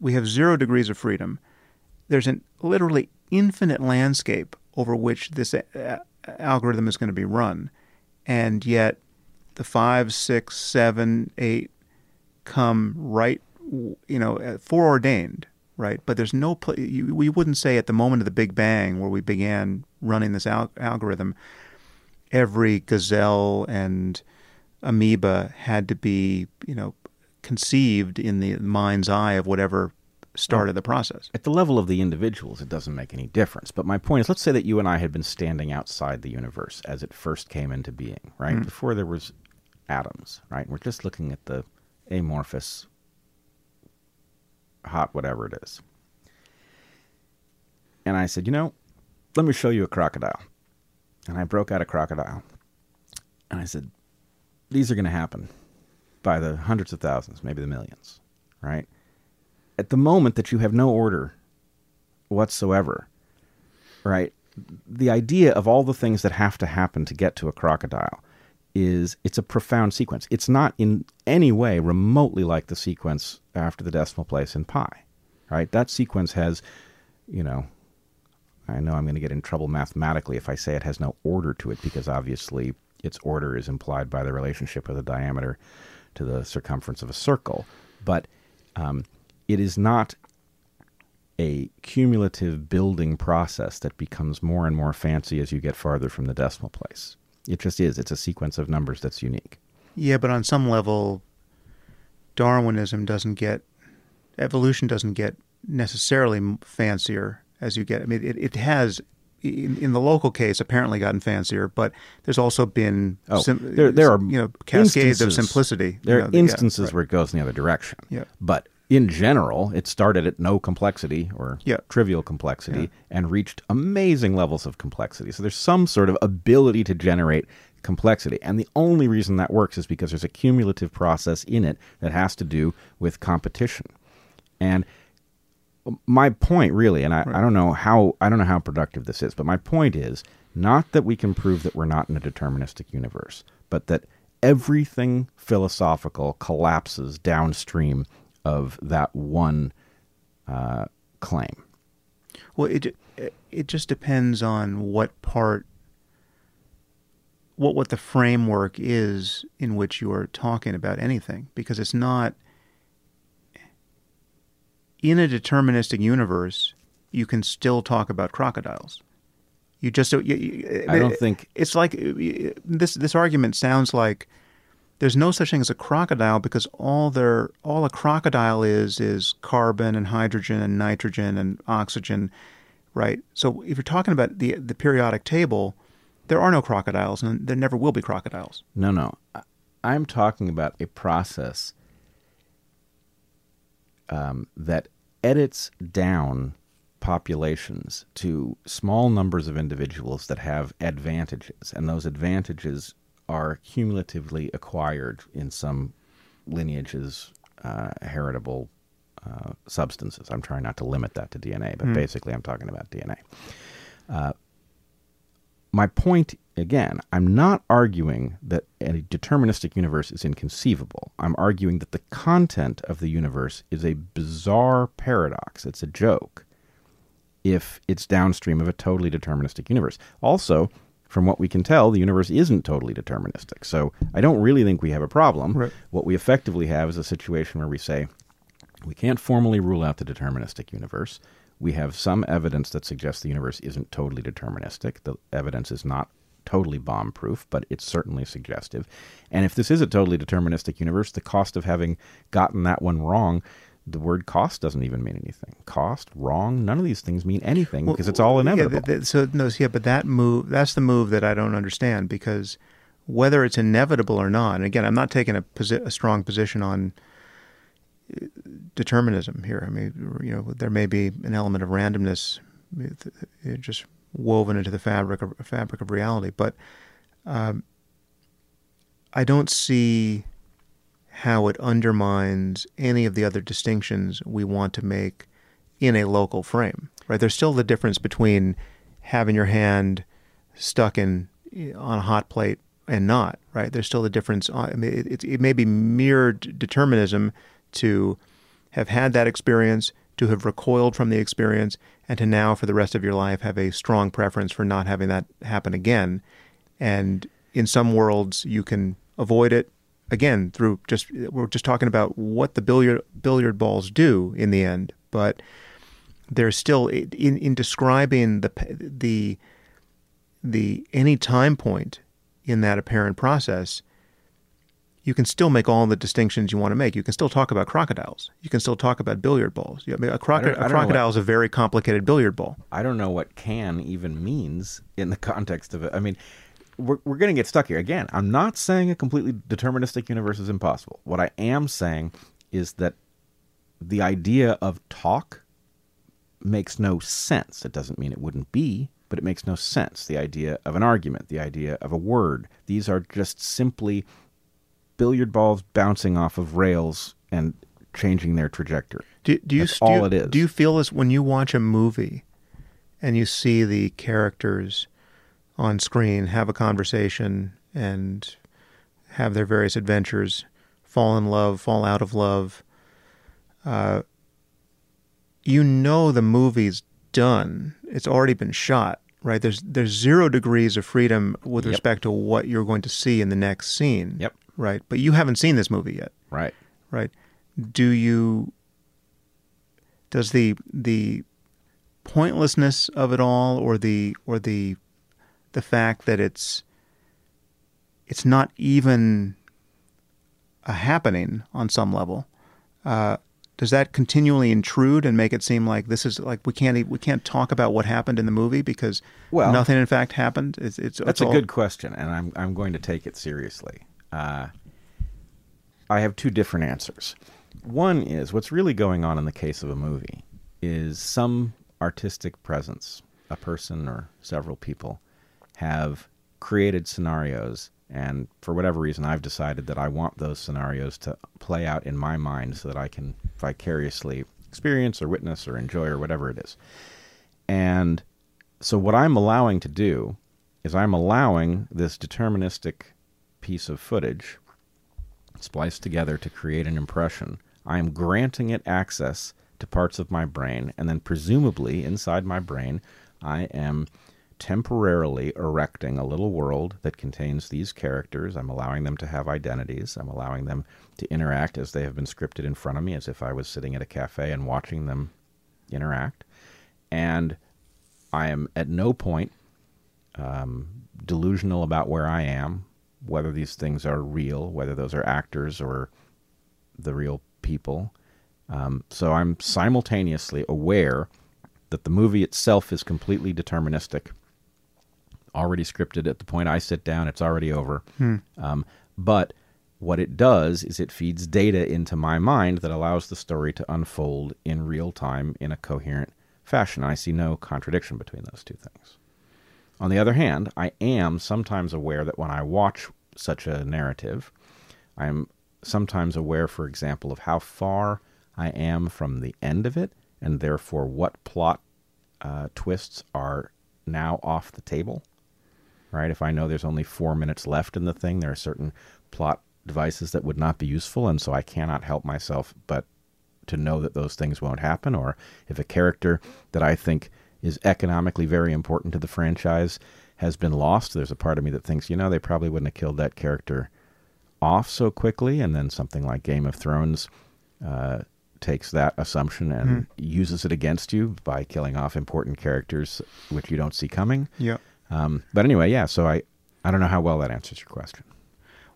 S2: We have zero degrees of freedom there's an literally infinite landscape over which this uh, algorithm is going to be run, and yet the five, six, seven, eight come right, you know, uh, foreordained, right? But there's no pl- you, we wouldn't say at the moment of the Big Bang where we began running this al- algorithm, every gazelle and amoeba had to be, you know, conceived in the mind's eye of whatever started the process.
S1: At the level of the individuals, it doesn't make any difference. But my point is, let's say that you and I had been standing outside the universe as it first came into being, right? Mm. Before there was atoms, right? We're just looking at the amorphous, hot whatever it is. And I said, you know, let me show you a crocodile. And I broke out a crocodile. And I said, these are going to happen by the hundreds of thousands, maybe the millions, right? at the moment that you have no order whatsoever, right? The idea of all the things that have to happen to get to a crocodile is it's a profound sequence. It's not in any way remotely like the sequence after the decimal place in pi, right? That sequence has, you know, I know I'm going to get in trouble mathematically if I say it has no order to it because obviously its order is implied by the relationship of the diameter to the circumference of a circle. But um, it is not a cumulative building process that becomes more and more fancy as you get farther from the decimal place. It just is. It's a sequence of numbers that's unique.
S2: Yeah, but on some level, Darwinism doesn't get, evolution doesn't get necessarily fancier as you get. I mean, it, it has, in, in the local case, apparently gotten fancier, but there's also been
S1: Oh,
S2: sim-
S1: there- there are
S2: you know cascades of simplicity.
S1: There
S2: you
S1: are
S2: know, yeah,
S1: instances
S2: right.
S1: where it goes in the other direction.
S2: Yeah.
S1: But in general, it started at no complexity or
S2: Yeah.
S1: trivial complexity
S2: Yeah.
S1: and reached amazing levels of complexity. So there's some sort of ability to generate complexity. And the only reason that works is because there's a cumulative process in it that has to do with competition. And my point really, and I, I don't know how I don't know how productive this is, but my point is not that we can prove that we're not in a deterministic universe, but that everything philosophical collapses downstream of that one uh, claim.
S2: Well, it it just depends on what part, what what the framework is in which you are talking about anything, because it's not in a deterministic universe. You can still talk about crocodiles. You just you, you,
S1: I don't think
S2: it's like this. This argument sounds like there's no such thing as a crocodile because all there all a crocodile is is carbon and hydrogen and nitrogen and oxygen, right? So if you're talking about the the periodic table, there are no crocodiles and there never will be crocodiles.
S1: No, no. I'm talking about a process um, that edits down populations to small numbers of individuals that have advantages, and those advantages are cumulatively acquired in some lineages, uh, heritable uh, substances. I'm trying not to limit that to DNA, but basically, I'm talking about DNA. Uh, my point again, I'm not arguing that a deterministic universe is inconceivable. I'm arguing that the content of the universe is a bizarre paradox. It's a joke if it's downstream of a totally deterministic universe. Also, from what we can tell, the universe isn't totally deterministic. So I don't really think we have a problem.
S2: Right.
S1: What we effectively have is a situation where we say, we can't formally rule out the deterministic universe. We have some evidence that suggests the universe isn't totally deterministic. The evidence is not totally bomb proof, but it's certainly suggestive. And if this is a totally deterministic universe, the cost of having gotten that one wrong, the word cost doesn't even mean anything. Cost, wrong, none of these things mean anything because it's all inevitable.
S2: Yeah, th- th- so no, yeah, but that move that's the move that I don't understand because whether it's inevitable or not, and again, I'm not taking a, posi- a strong position on determinism here. I mean, you know, there may be an element of randomness just woven into the fabric of fabric of reality, but um, I don't see how it undermines any of the other distinctions we want to make in a local frame. Right? There's still the difference between having your hand stuck in on a hot plate and not. Right? There's still the difference. I mean, it, it, it may be mere determinism to have had that experience, to have recoiled from the experience, and to now, for the rest of your life, have a strong preference for not having that happen again. And in some worlds, you can avoid it again through just we're just talking about what the billiard billiard balls do in the end, but there's still in in describing the the the any time point in that apparent process you can still make all the distinctions you want to make. You can still talk about crocodiles. You can still talk about billiard balls. I mean, a, croco-
S1: I don't- I
S2: a crocodile
S1: what-
S2: is a very complicated billiard ball.
S1: I don't know what can even means in the context of it. I mean, we're, we're going to get stuck here. Again, I'm not saying a completely deterministic universe is impossible. What I am saying is that the idea of talk makes no sense. It doesn't mean it wouldn't be, but it makes no sense. The idea of an argument, the idea of a word, these are just simply billiard balls bouncing off of rails and changing their trajectory.
S2: Do, do you
S1: That's
S2: do
S1: all
S2: you-
S1: it is.
S2: Do you feel this when you watch a movie and you see the characters on screen have a conversation and have their various adventures, fall in love, fall out of love? Uh, you know the movie's done. It's already been shot, right? There's there's zero degrees of freedom with
S1: Yep.
S2: respect to what you're going to see in the next scene.
S1: Yep.
S2: Right. But you haven't seen this movie yet
S1: Right.
S2: right do you does the the pointlessness of it all or the or the the fact that it's it's not even a happening on some level uh, does that continually intrude and make it seem like this is like we can't we can't talk about what happened in the movie because
S1: Well-
S2: nothing in fact happened it's it's
S1: That's
S2: it's
S1: a
S2: all-
S1: good question, and I'm I'm going to take it seriously. Uh, I have two different answers. One is what's really going on in the case of a movie is some artistic presence, a person or several people, have created scenarios, and for whatever reason, I've decided that I want those scenarios to play out in my mind so that I can vicariously experience or witness or enjoy or whatever it is. And so what I'm allowing to do is I'm allowing this deterministic piece of footage spliced together to create an impression. I am granting it access to parts of my brain, and then presumably inside my brain, I am temporarily erecting a little world that contains these characters. I'm allowing them to have identities. I'm allowing them to interact as they have been scripted in front of me, as if I was sitting at a cafe and watching them interact. And I am at no point um, delusional about where I am, whether these things are real, whether those are actors or the real people. Um, so I'm simultaneously aware that the movie itself is completely deterministic, already scripted at the point I sit down, it's already over. Um, but what it does is it feeds data into my mind that allows the story to unfold in real time in a coherent fashion. I see no contradiction between those two things. On the other hand, I am sometimes aware that when I watch such a narrative, I am sometimes aware, for example, of how far I am from the end of it, and therefore what plot uh, twists are now off the table. Right? If I know there's only four minutes left in the thing, there are certain plot devices that would not be useful, and so I cannot help myself but to know that those things won't happen. Or if a character that I think is economically very important to the franchise has been lost, there's a part of me that thinks, you know, they probably wouldn't have killed that character off so quickly. And then something like Game of Thrones uh, takes that assumption and uses it against you by killing off important characters which you don't see coming.
S2: yeah
S1: Um, but anyway, yeah. So I, I don't know how well that answers your question.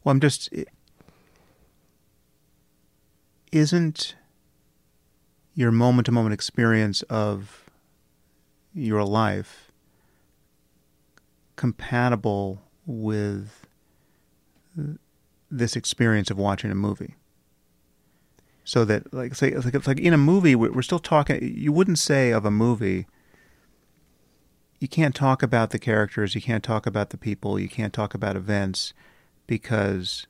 S2: Well, I'm just. Isn't your moment to moment experience of your life compatible with this experience of watching a movie? So that, like, say, it's like, it's like in a movie, we- we're still talking. You wouldn't say of a movie, you can't talk about the characters, you can't talk about the people, you can't talk about events because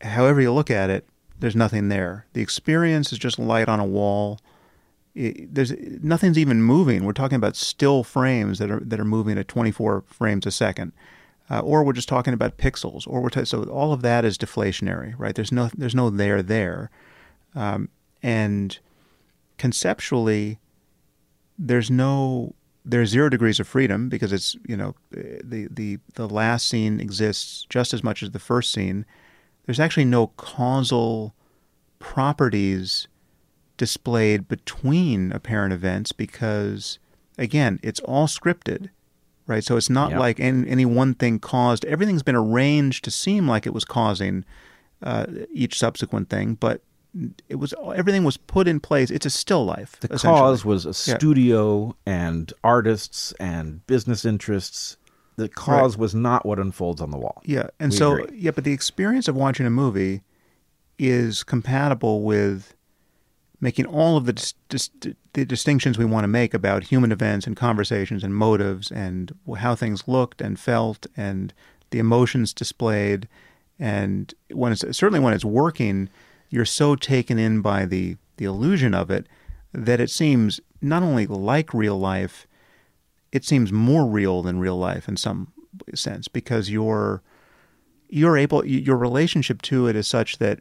S2: however you look at it, there's nothing there. The experience is just light on a wall. There's nothing's even moving. We're talking about still frames that are that are moving at 24 frames a second, uh, or we're just talking about pixels, or we're ta- so all of that is deflationary, right? There's no there's no there there, um, and conceptually, there's no there's zero degrees of freedom because it's you know the the the last scene exists just as much as the first scene. There's actually no causal properties displayed between apparent events because again it's all scripted right so it's not
S1: Yep.
S2: like any, any one thing caused everything's been arranged to seem like it was causing uh, each subsequent thing but it was everything was put in place it's a still life
S1: The cause was a
S2: Yeah.
S1: studio and artists and business interests. The cause was not what unfolds on the wall.
S2: Yeah, and
S1: We
S2: so
S1: agree.
S2: yeah, but the experience of watching a movie is compatible with making all of the dis- dis- the distinctions we want to make about human events and conversations and motives and how things looked and felt and the emotions displayed. And when it's certainly when it's working you're so taken in by the the illusion of it that it seems not only like real life, it seems more real than real life in some sense because you're you're able your relationship to it is such that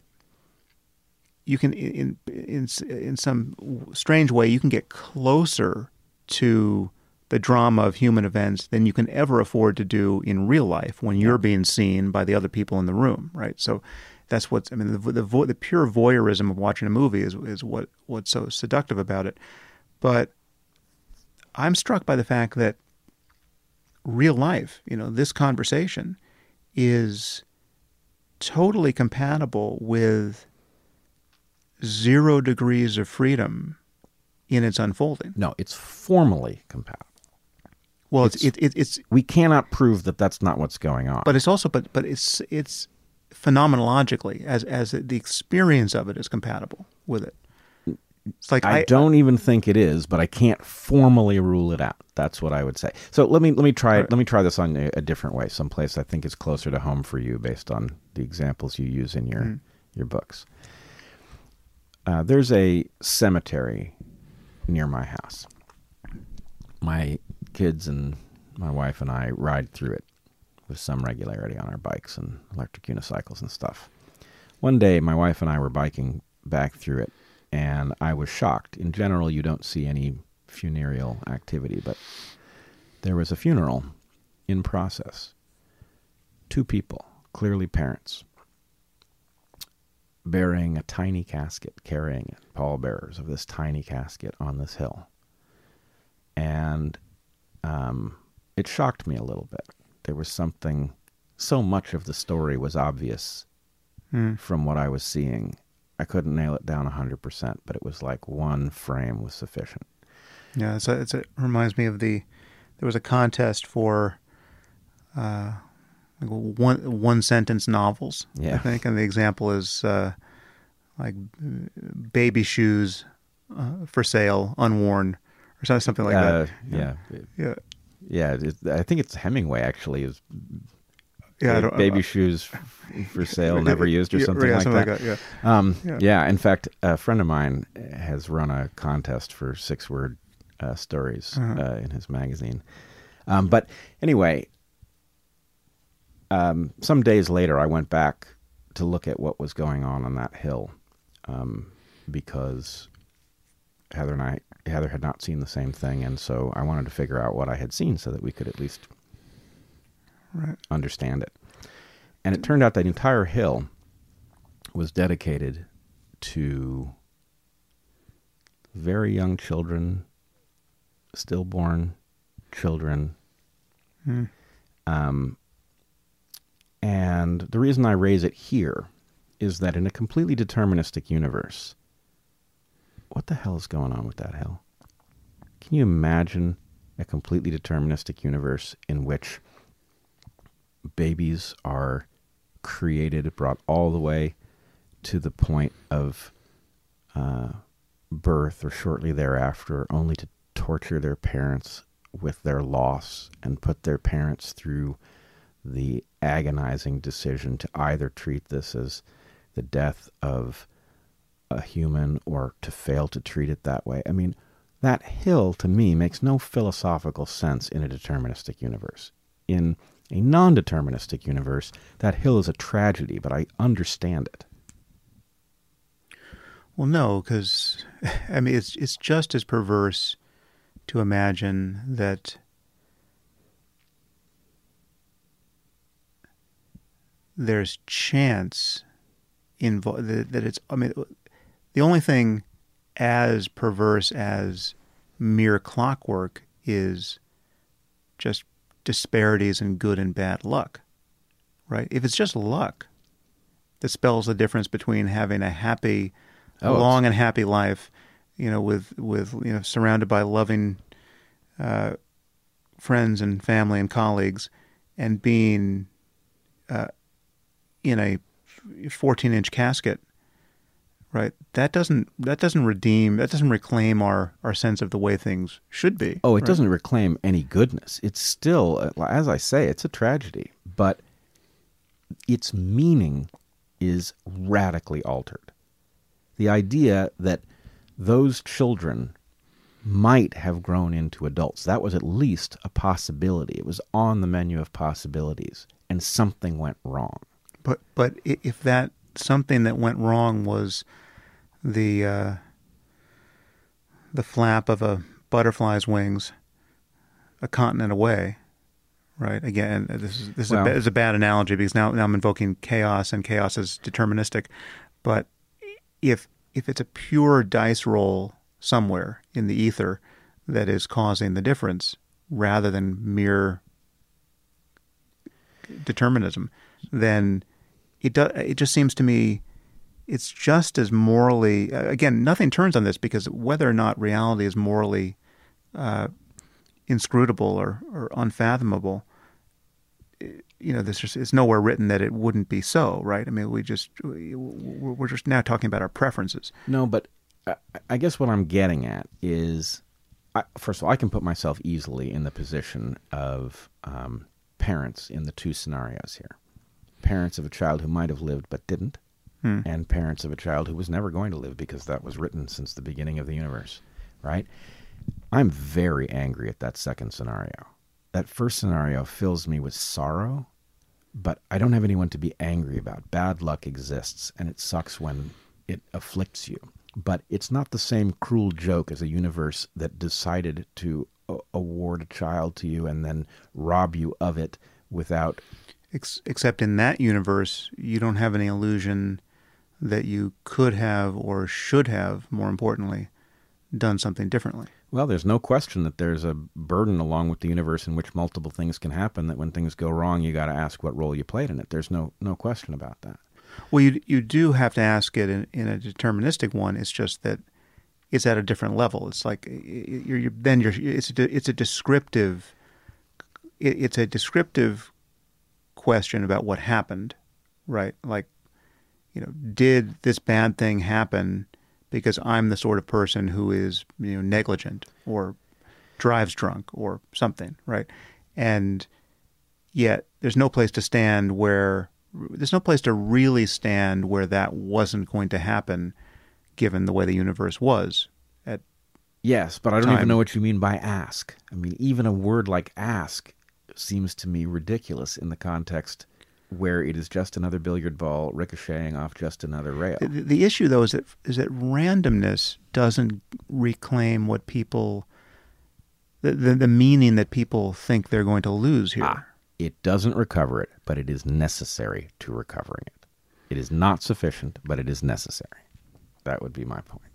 S2: you can in in in some strange way you can get closer to the drama of human events than you can ever afford to do in real life when you're being seen by the other people in the room, right? So that's what's I mean the the, the pure voyeurism of watching a movie is is what what's so seductive about it. But I'm struck by the fact that real life, you know, this conversation is totally compatible with zero degrees of freedom in its unfolding.
S1: No, it's formally compatible.
S2: Well, it's it's, it, it's
S1: we cannot prove that that's not what's going on.
S2: but it's also but but it's it's phenomenologically as as the experience of it is compatible with it. It's like
S1: I,
S2: I,
S1: don't even think it is, but I can't formally rule it out. That's what I would say. So let me let me try
S2: Right.
S1: let me try this on a, a different way, someplace I think is closer to home for you, based on the examples you use in your
S2: Mm.
S1: your books. Uh, there's a cemetery near my house. My kids and my wife and I ride through it with some regularity on our bikes and electric unicycles and stuff. One day, my wife and I were biking back through it, and I was shocked. In general, you don't see any funereal activity, but there was a funeral in process. Two people, clearly parents, burying a tiny casket, carrying it, pallbearers of this tiny casket on this hill. And um, it shocked me a little bit. There was something, so much of the story was obvious
S2: Mm.
S1: from what I was seeing. I couldn't nail it down 100%, but it was like one frame was sufficient.
S2: Yeah, it's a, it's a, it reminds me of the there was a contest for uh, like one one sentence novels.
S1: Yeah.
S2: I think, and the example is uh, like baby shoes uh, for sale, unworn, or something like
S1: uh,
S2: that.
S1: Yeah.
S2: Yeah,
S1: Yeah. I think it's Hemingway actually is
S2: yeah.
S1: Baby shoes for sale, never used or something,
S2: yeah,
S1: like,
S2: something
S1: that.
S2: like that. Yeah.
S1: Um,
S2: Yeah.
S1: yeah. In fact, a friend of mine has run a contest for six word uh, stories
S2: Uh-huh.
S1: uh, in his magazine. Um, but anyway, um, some days later, I went back to look at what was going on on that hill um, because Heather and I, Heather had not seen the same thing, and so I wanted to figure out what I had seen so that we could at least
S2: Right.
S1: understand it. And it turned out that entire hill was dedicated to very young children, stillborn children.
S2: Hmm.
S1: Um, and the reason I raise it here is that in a completely deterministic universe, what the hell is going on with that hell? Can you imagine a completely deterministic universe in which babies are created, brought all the way to the point of uh, birth or shortly thereafter, only to torture their parents with their loss and put their parents through the agonizing decision to either treat this as the death of a human or to fail to treat it that way. I mean, that hill to me makes no philosophical sense in a deterministic universe. In a non deterministic universe, that hill is a tragedy, but I understand it.
S2: Well, no, because I mean it's it's just as perverse to imagine that there's chance involved that, that it's. I mean, the only thing as perverse as mere clockwork is just disparities in good and bad luck, right? If it's just luck that spells the difference between having a happy
S1: Oh,
S2: long and happy life, you know, with with you know surrounded by loving uh, friends and family and colleagues, and being uh, in a 14 inch casket, right? That doesn't that doesn't redeem that doesn't reclaim our our sense of the way things should be.
S1: Oh, it
S2: right?
S1: doesn't reclaim any goodness. It's still, uh, as I say, it's a tragedy, but its meaning is radically altered. The idea that those children might have grown into adults. That was at least a possibility. It was on the menu of possibilities, and something went wrong.
S2: But but if that something that went wrong was the uh, the flap of a butterfly's wings a continent away, right? Again, this is this is, well, a, this is a bad analogy because now now I'm invoking chaos and chaos is deterministic. But if if it's a pure dice roll somewhere in the ether that is causing the difference, rather than mere determinism, then it does. It just seems to me it's just as morally again nothing turns on this because whether or not reality is morally uh, inscrutable or, or unfathomable you know this is nowhere written that it wouldn't be so right i mean we just we're just now talking about our preferences
S1: no but i guess what i'm getting at is I, first of all i can put myself easily in the position of um, parents in the two scenarios here parents of a child who might have lived but didn't hmm. and parents of a child who was never going to live because that was written since the beginning of the universe right I'm very angry at that second scenario. That first scenario fills me with sorrow, but I don't have anyone to be angry about. Bad luck exists, and it sucks when it afflicts you. But it's not the same cruel joke as a universe that decided to award a child to you and then rob you of it without.
S2: Except in that universe, you don't have any illusion that you could have or should have, more importantly, done something differently.
S1: Well, there's no question that there's a burden along with the universe in which multiple things can happen. That when things go wrong, you got to ask what role you played in it. There's no no question about that.
S2: Well, you you do have to ask it in, in a deterministic one. It's just that it's at a different level. It's like you're, you're then you're it's a, it's a descriptive it, it's a descriptive question about what happened, right? Like you know, did this bad thing happen? because I'm the sort of person who is you know negligent or drives drunk or something, right? And yet there's no place to stand where there's no place to really stand where that wasn't going to happen given the way the universe was at
S1: Yes, but I don't time. even know what you mean by ask. I mean even a word like ask seems to me ridiculous in the context where it is just another billiard ball ricocheting off just another rail.
S2: The, the, issue, though, is that is that randomness doesn't reclaim what people the, the, the meaning that people think they're going to lose here. Ah,
S1: it doesn't recover it, but it is necessary to recovering it. It is not sufficient, but it is necessary. That would be my point.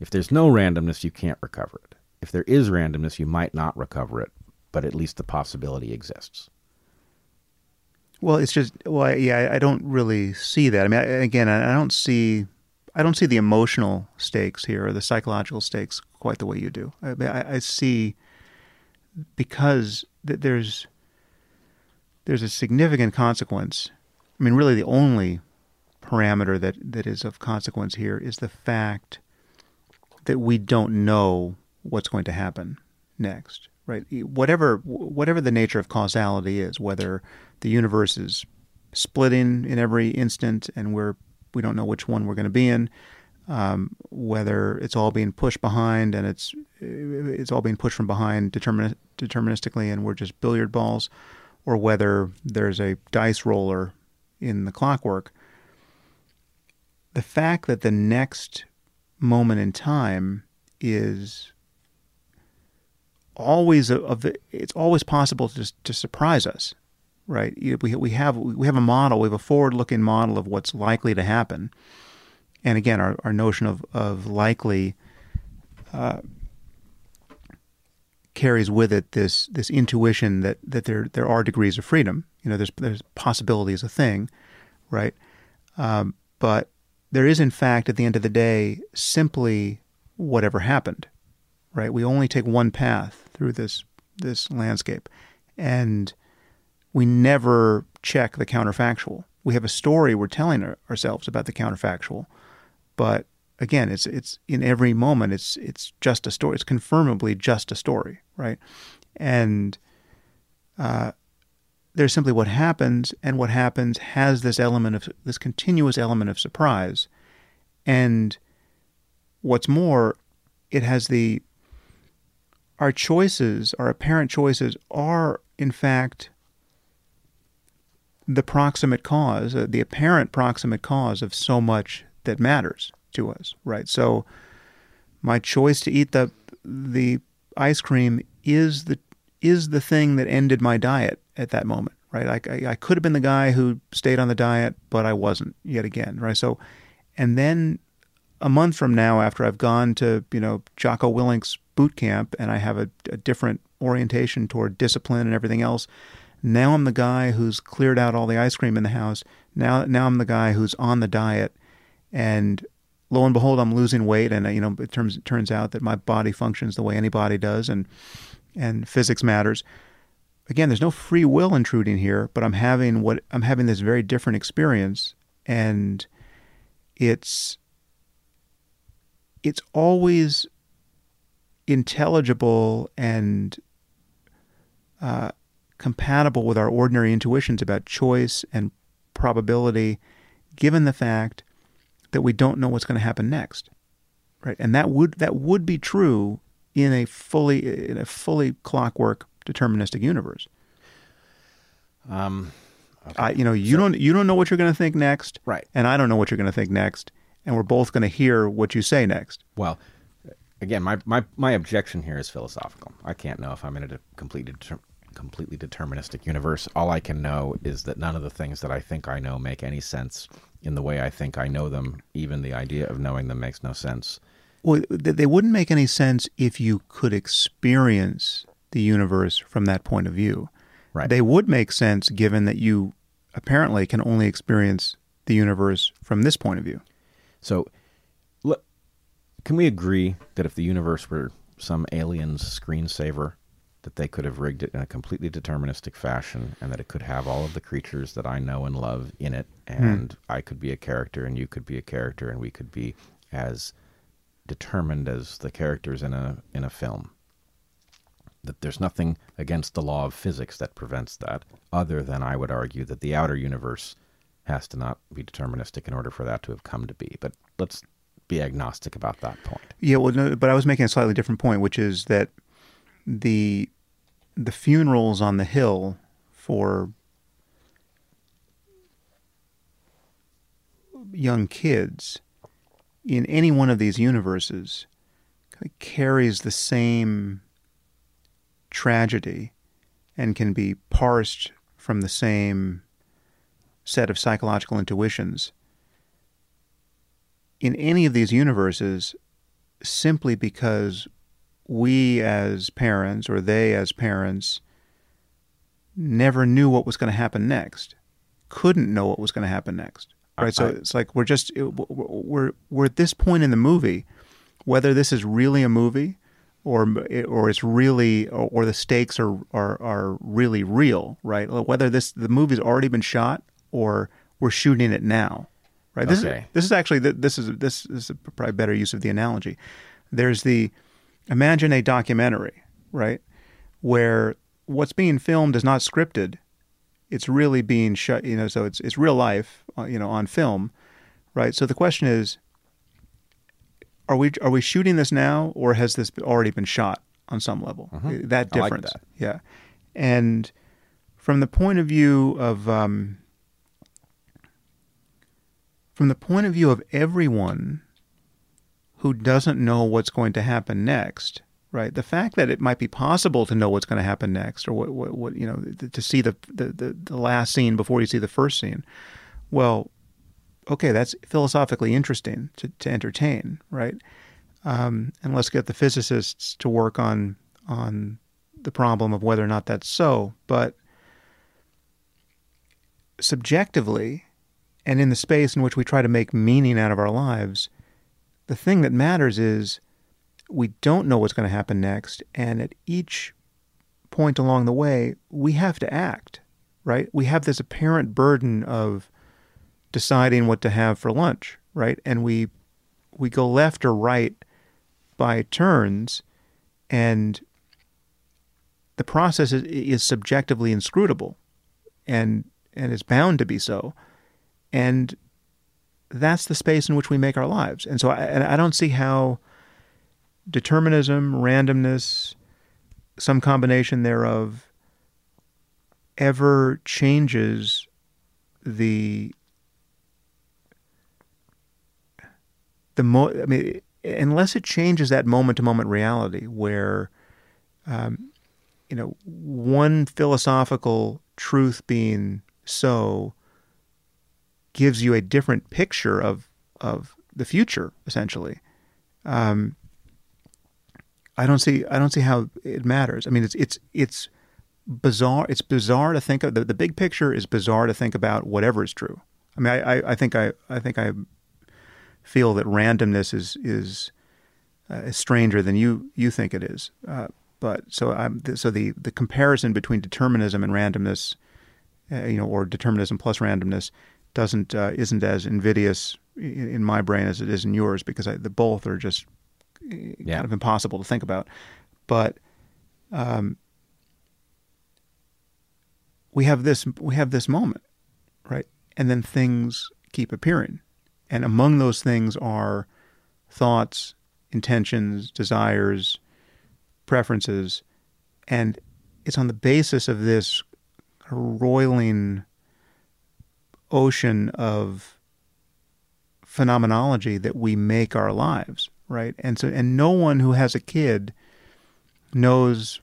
S1: If there's no randomness, you can't recover it. If there is randomness, you might not recover it, but at least the possibility exists.
S2: Well, it's just well, yeah, I don't really see that. I mean, again, I don't see, I don't see the emotional stakes here or the psychological stakes quite the way you do. I, I, I see because there's there's a significant consequence. I mean, really, the only parameter that that is of consequence here is the fact that we don't know what's going to happen next right? Whatever whatever the nature of causality is, whether the universe is splitting in every instant and we're we don't know which one we're going to be in, um, whether it's all being pushed behind and it's it's all being pushed from behind determin- deterministically and we're just billiard balls, or whether there's a dice roller in the clockwork. The fact that the next moment in time is always of the, it's always possible to to surprise us, right? We we have we have a model, we have a forward-looking model of what's likely to happen, and again, our, our notion of of likely uh, carries with it this this intuition that that there there are degrees of freedom. You know, there's there's possibility is a thing, right? Um, but there is, in fact, at the end of the day, simply whatever happened, right? We only take one path through this this landscape, and we never check the counterfactual. We have a story we're telling our, ourselves about the counterfactual, but again, it's it's in every moment. It's it's just a story. It's confirmably just a story, right? And uh, there's simply what happens, and what happens has this element of this continuous element of surprise, And what's more, it has the our choices, our apparent choices, are in fact the proximate cause, uh, the apparent proximate cause of so much that matters to us, right? So, my choice to eat the the ice cream is the is the thing that ended my diet at that moment, right? I, I, I could have been the guy who stayed on the diet, but I wasn't yet again, right? So, and then a month from now, after I've gone to you know Jocko Willink's boot camp and I have a, a different orientation toward discipline and everything else, now I'm the guy who's cleared out all the ice cream in the house. Now, now I'm the guy who's on the diet, and lo and behold, I'm losing weight, and uh, you know it turns it turns out that my body functions the way anybody does, and and physics matters. Again, there's no free will intruding here, but I'm having what I'm having this very different experience, and it's it's always intelligible and uh, compatible with our ordinary intuitions about choice and probability, given the fact that we don't know what's going to happen next, right? And that would that would be true in a fully in a fully clockwork deterministic universe.
S1: Um, okay.
S2: I, you know, you so, don't you don't know what you're going to think next,
S1: right?
S2: And I don't know what you're going to think next, and we're both going to hear what you say next.
S1: Well, again, my, my, my objection here is philosophical. I can't know if I'm in a completely deter- completely deterministic universe. All I can know is that none of the things that I think I know make any sense in the way I think I know them. Even the idea of knowing them makes no sense.
S2: Well, they wouldn't make any sense if you could experience the universe from that point of view.
S1: Right.
S2: They would make sense given that you apparently can only experience the universe from this point of view.
S1: So, can we agree that if the universe were some alien's screensaver, that they could have rigged it in a completely deterministic fashion and that it could have all of the creatures that I know and love in it and hmm. I could be a character and you could be a character and we could be as determined as the characters in a in a film that there's nothing against the law of physics that prevents that other than I would argue that the outer universe has to not be deterministic in order for that to have come to be. But let's be agnostic about that point.
S2: Yeah, well, no, but I was making a slightly different point, which is that the the funerals on the hill for young kids in any one of these universes carries the same tragedy and can be parsed from the same set of psychological intuitions in any of these universes simply because we as parents or they as parents never knew what was going to happen next couldn't know what was going to happen next right? I, so it's like we're just we're we're at this point in the movie whether this is really a movie or or it's really or the stakes are are are really real right? Whether this the movie's already been shot or we're shooting it now, right? This okay. is this is actually this is this is probably better use of the analogy. There's the imagine a documentary, right, where what's being filmed is not scripted. It's really being shot, you know. So it's it's real life, uh, you know, on film, right? So the question is, are we are we shooting this now, or has this already been shot on some level?
S1: Mm-hmm.
S2: That difference,
S1: like that.
S2: yeah. And from the point of view of um, from the point of view of everyone who doesn't know what's going to happen next, right? The fact that it might be possible to know what's going to happen next, or what, what, what you know, to see the, the, the, last scene before you see the first scene, well, okay, that's philosophically interesting to, to entertain, right? Um, and let's get the physicists to work on on the problem of whether or not that's so. But subjectively, and in the space in which we try to make meaning out of our lives, the thing that matters is we don't know what's going to happen next. And at each point along the way, we have to act, right? We have this apparent burden of deciding what to have for lunch, right? And we we go left or right by turns, and the process is, is subjectively inscrutable, and and is bound to be so. And that's the space in which we make our lives. And so I, and I don't see how determinism, randomness, some combination thereof ever changes the the mo I mean unless it changes that moment to moment reality where um, you know one philosophical truth being so gives you a different picture of of the future essentially. Um, I don't see I don't see how it matters. I mean it's it's it's bizarre it's bizarre to think of the, the big picture is bizarre to think about whatever is true. I mean I, I, I think I I think I feel that randomness is is uh, stranger than you you think it is. Uh, but so I'm so the the comparison between determinism and randomness, uh, you know, or determinism plus randomness, doesn't uh, isn't as invidious in, in, my brain as it is in yours because I, the both are just uh, yeah. kind of impossible to think about. But um, we have this we have this moment, right? And then things keep appearing and among those things are thoughts, intentions, desires, preferences. And it's on the basis of this roiling ocean of phenomenology that we make our lives, right? And so and no one who has a kid knows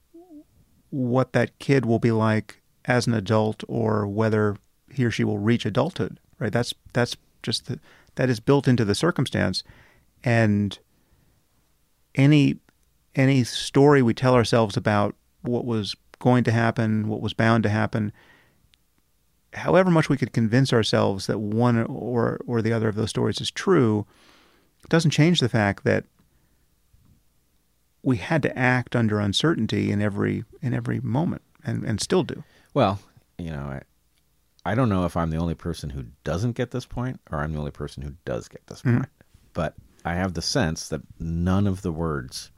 S2: what that kid will be like as an adult or whether he or she will reach adulthood, right? That's that's just the that is built into the circumstance and any any story we tell ourselves about what was going to happen, what was bound to happen, however much we could convince ourselves that one or or the other of those stories is true, doesn't change the fact that we had to act under uncertainty in every in every moment and, and still do.
S1: Well, you know, I don't know if I'm the only person who doesn't get this point or I'm the only person who does get this mm-hmm. point. But I have the sense that none of the words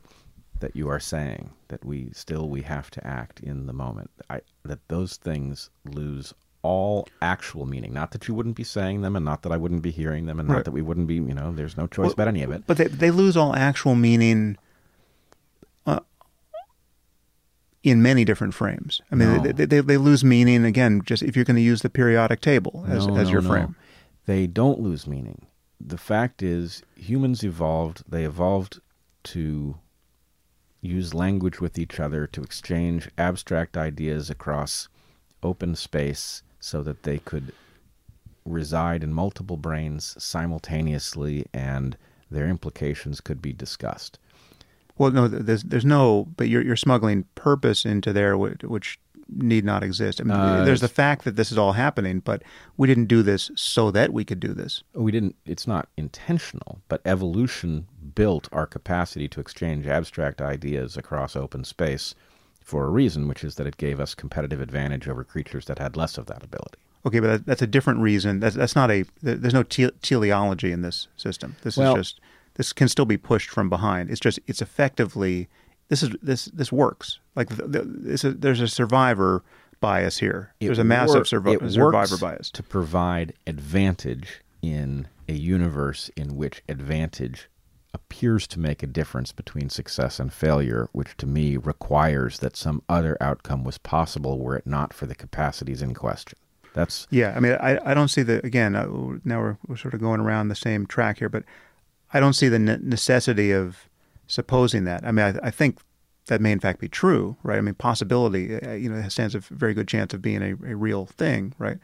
S1: that you are saying that we still we have to act in the moment I, that those things lose all actual meaning not that you wouldn't be saying them and not that I wouldn't be hearing them and right. not that we wouldn't be you know there's no choice well, about any of it
S2: but they, they lose all actual meaning uh, in many different frames. I mean, no. they, they, they, lose meaning again. Just if you're going to use the periodic table as,
S1: no,
S2: as
S1: no,
S2: your frame,
S1: they don't lose meaning. The fact is, humans evolved. They evolved to use language with each other to exchange abstract ideas across open space, so that they could reside in multiple brains simultaneously, and their implications could be discussed.
S2: Well, no, there's there's no, but you're you're smuggling purpose into there, which need not exist. I mean, uh, there's the fact that this is all happening, but we didn't do this so that we could do this.
S1: We didn't. It's not intentional, but evolution built our capacity to exchange abstract ideas across open space for a reason, which is that it gave us competitive advantage over creatures that had less of that ability.
S2: Okay, but that's a different reason. That's that's not a. There's no teleology in this system. This well, is just this can still be pushed from behind. It's just it's effectively this is this this works. Like the, the, this is, there's a survivor bias here. It there's a massive wor- survi- survivor bias
S1: to provide advantage in a universe in which advantage appears to make a difference between success and failure, which to me requires that some other outcome was possible were it not for the capacities in question. That's
S2: yeah. I mean, I, I don't see the again. Uh, now we're, we're sort of going around the same track here, but I don't see the necessity of supposing that. I mean, I, I, think that may in fact be true, right? I mean, possibility, uh, you know, stands a very good chance of being a, a real thing, right?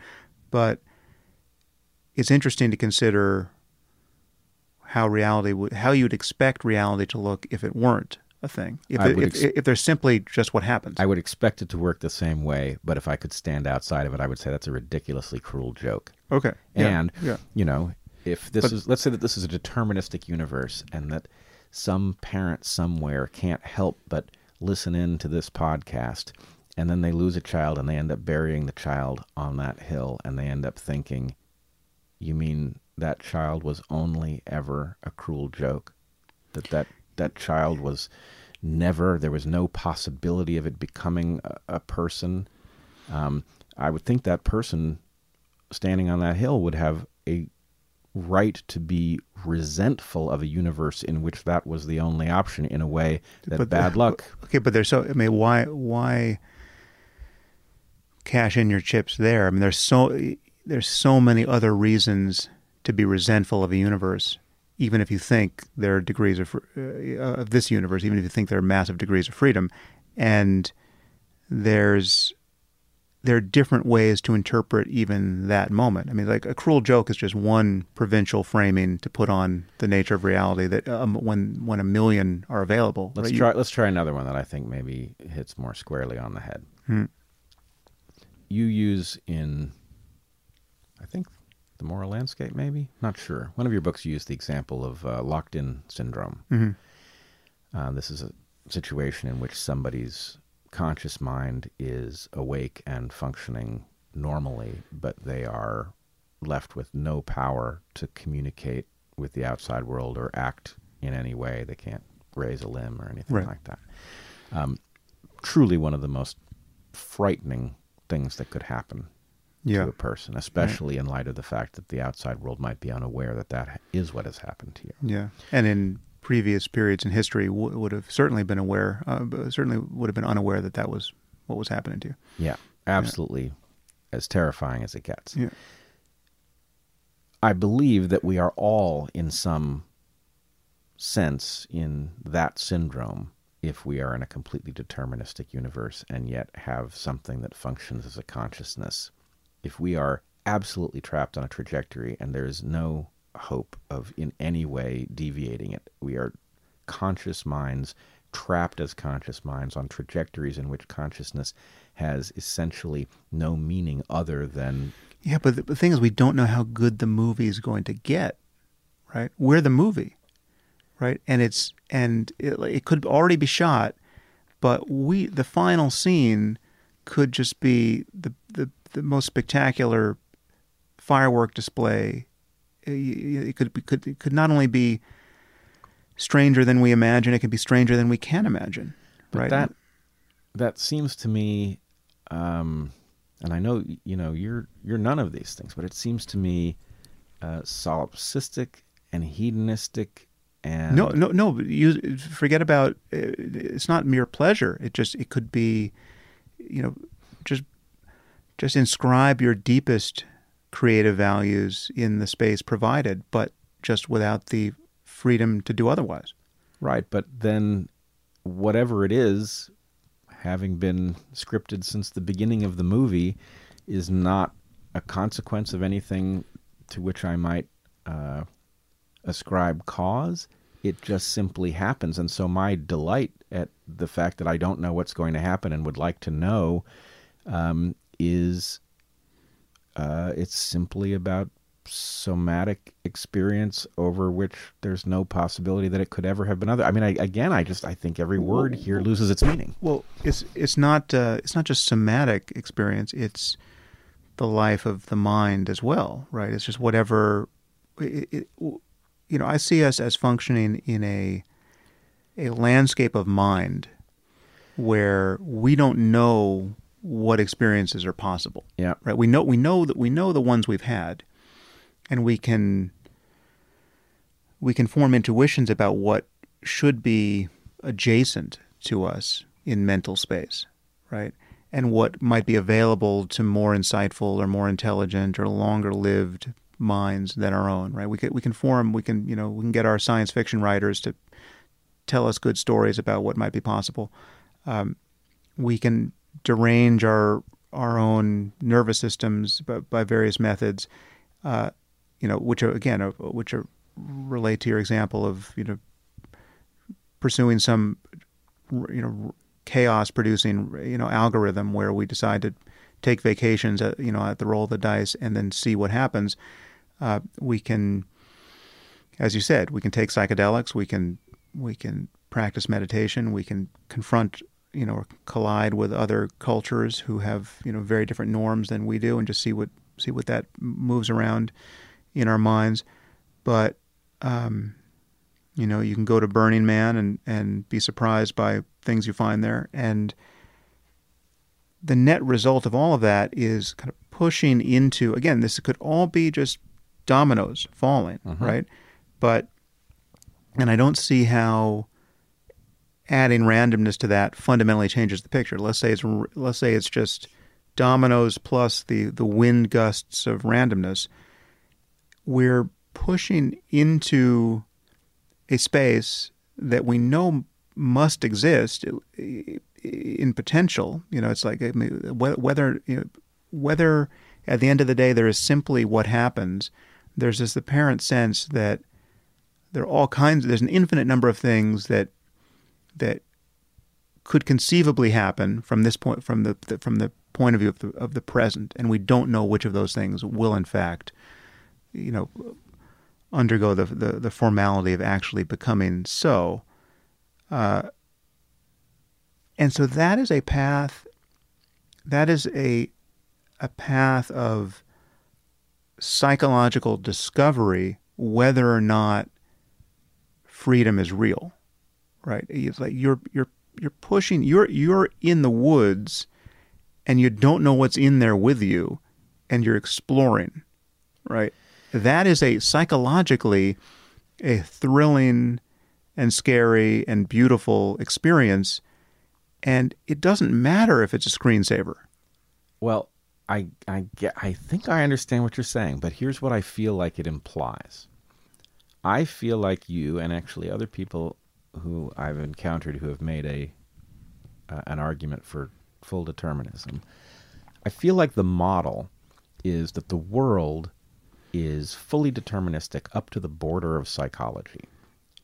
S2: But it's interesting to consider how reality would, how you'd expect reality to look if it weren't a thing. If, it, ex- if, if, there's simply just what happens.
S1: I would expect it to work the same way, but if I could stand outside of it, I would say that's a ridiculously cruel joke.
S2: Okay.
S1: And,
S2: yeah.
S1: you know, if this but, is let's say that this is a deterministic universe and that some parent somewhere can't help but listen in to this podcast and then they lose a child and they end up burying the child on that hill and they end up thinking you mean that child was only ever a cruel joke that that that child was never there was no possibility of it becoming a, a person um, i would think that person standing on that hill would have a right to be resentful of a universe in which that was the only option in a way that
S2: But
S1: bad
S2: the-
S1: luck
S2: Okay, but there's so I mean, why why cash in your chips there? I mean, there's so there's so many other reasons to be resentful of a universe, even if you think there are degrees of uh, of this universe, even if you think there are massive degrees of freedom, and there's there are different ways to interpret even that moment. I mean, like a cruel joke is just one provincial framing to put on the nature of reality. That um, when when a million are available,
S1: let's
S2: right?
S1: Try let's try another one that i think maybe hits more squarely on the head
S2: Hmm.
S1: you use in i think the moral landscape maybe not sure one of your books used the example of uh, locked in syndrome
S2: Mhm.
S1: Uh, this is a situation in which somebody's conscious mind is awake and functioning normally, but they are left with no power to communicate with the outside world or act in any way. They can't raise a limb or anything
S2: Right.
S1: like that. Um, truly, one of the most frightening things that could happen
S2: Yeah.
S1: to a person, especially in light of the fact that the outside world might be unaware that that is what has happened to you.
S2: Yeah, and in previous periods in history, w- would have certainly been aware, uh, certainly would have been unaware that that was what was happening to you.
S1: Yeah, absolutely as terrifying as it gets.
S2: Yeah.
S1: I believe that we are all, in some sense, in that syndrome if we are in a completely deterministic universe and yet have something that functions as a consciousness. If we are absolutely trapped on a trajectory and there is no hope of in any way deviating it, we are conscious minds trapped as conscious minds on trajectories in which consciousness has essentially no meaning other than
S2: Yeah, but the, thing is, we don't know how good the movie is going to get, right? We're the movie, right? And it's and it, it could already be shot, but we the final scene could just be the the, most spectacular firework display. It, it could be, could it could not only be stranger than we imagine, it could be stranger than we can imagine,
S1: But
S2: right?
S1: that that seems to me, um, and I know you know you're you're none of these things, but it seems to me uh, solipsistic and hedonistic and
S2: No, no, no. You forget about. uh, It's not mere pleasure. It just it could be, you know, just inscribe your deepest creative values in the space provided, but just without the freedom to do otherwise.
S1: right. But then, whatever it is, having been scripted since the beginning of the movie, is not a consequence of anything to which I might uh, ascribe cause. It just simply happens. And so my delight at the fact that I don't know what's going to happen and would like to know um, is uh, it's simply about somatic experience over which there's no possibility that it could ever have been other. I mean, I, again, I just I think every word here loses its meaning.
S2: Well, it's it's not uh, it's not just somatic experience. It's the life of the mind as well, right? It's just whatever. It, it, you know, I see us as functioning in a a landscape of mind where we don't know what experiences are possible.
S1: Yeah.
S2: Right. We know we know that we know the ones we've had, and we can we can form intuitions about what should be adjacent to us in mental space, right? And what might be available to more insightful or more intelligent or longer lived minds than our own, right? We can we can form we can you know we can get our science fiction writers to tell us good stories about what might be possible. Um, we can derange our our own nervous systems by, by various methods, uh, you know, which are again, uh, which are relate to your example of you know pursuing some you know chaos producing you know algorithm where we decide to take vacations at you know at the roll of the dice and then see what happens. Uh, we can, as you said, we can take psychedelics. We can we can practice meditation. We can confront you know or collide with other cultures who have you know very different norms than we do and just see what see what that moves around in our minds. But um, you know, you can go to Burning Man and and be surprised by things you find there, and the net result of all of that is kind of pushing into again. This could all be just dominoes falling,
S1: Mhm.
S2: right? But and I don't see how adding randomness to that fundamentally changes the picture. Let's say it's let's say it's just dominoes plus the the wind gusts of randomness. We're pushing into a space that we know must exist in potential. You know, it's like I mean, whether you know, whether at the end of the day there is simply what happens. There's this apparent sense that there are all kinds. There's an infinite number of things that that could conceivably happen from this point from the, the from the point of view of the, of the present, and we don't know which of those things will in fact, you know, undergo the the, the formality of actually becoming so. Uh, and so that is a path. That is a a path of psychological discovery, whether or not freedom is real, right? It's like you're you're you're pushing. You're you're in the woods, and you don't know what's in there with you, and you're exploring, right? That is a psychologically a thrilling and scary and beautiful experience, and it doesn't matter if it's a screensaver.
S1: Well, I I get I think I understand what you're saying, but here's what I feel like it implies. I feel like you and actually other people who I've encountered who have made a uh, an argument for full determinism. I feel like the model is that the world is fully deterministic up to the border of psychology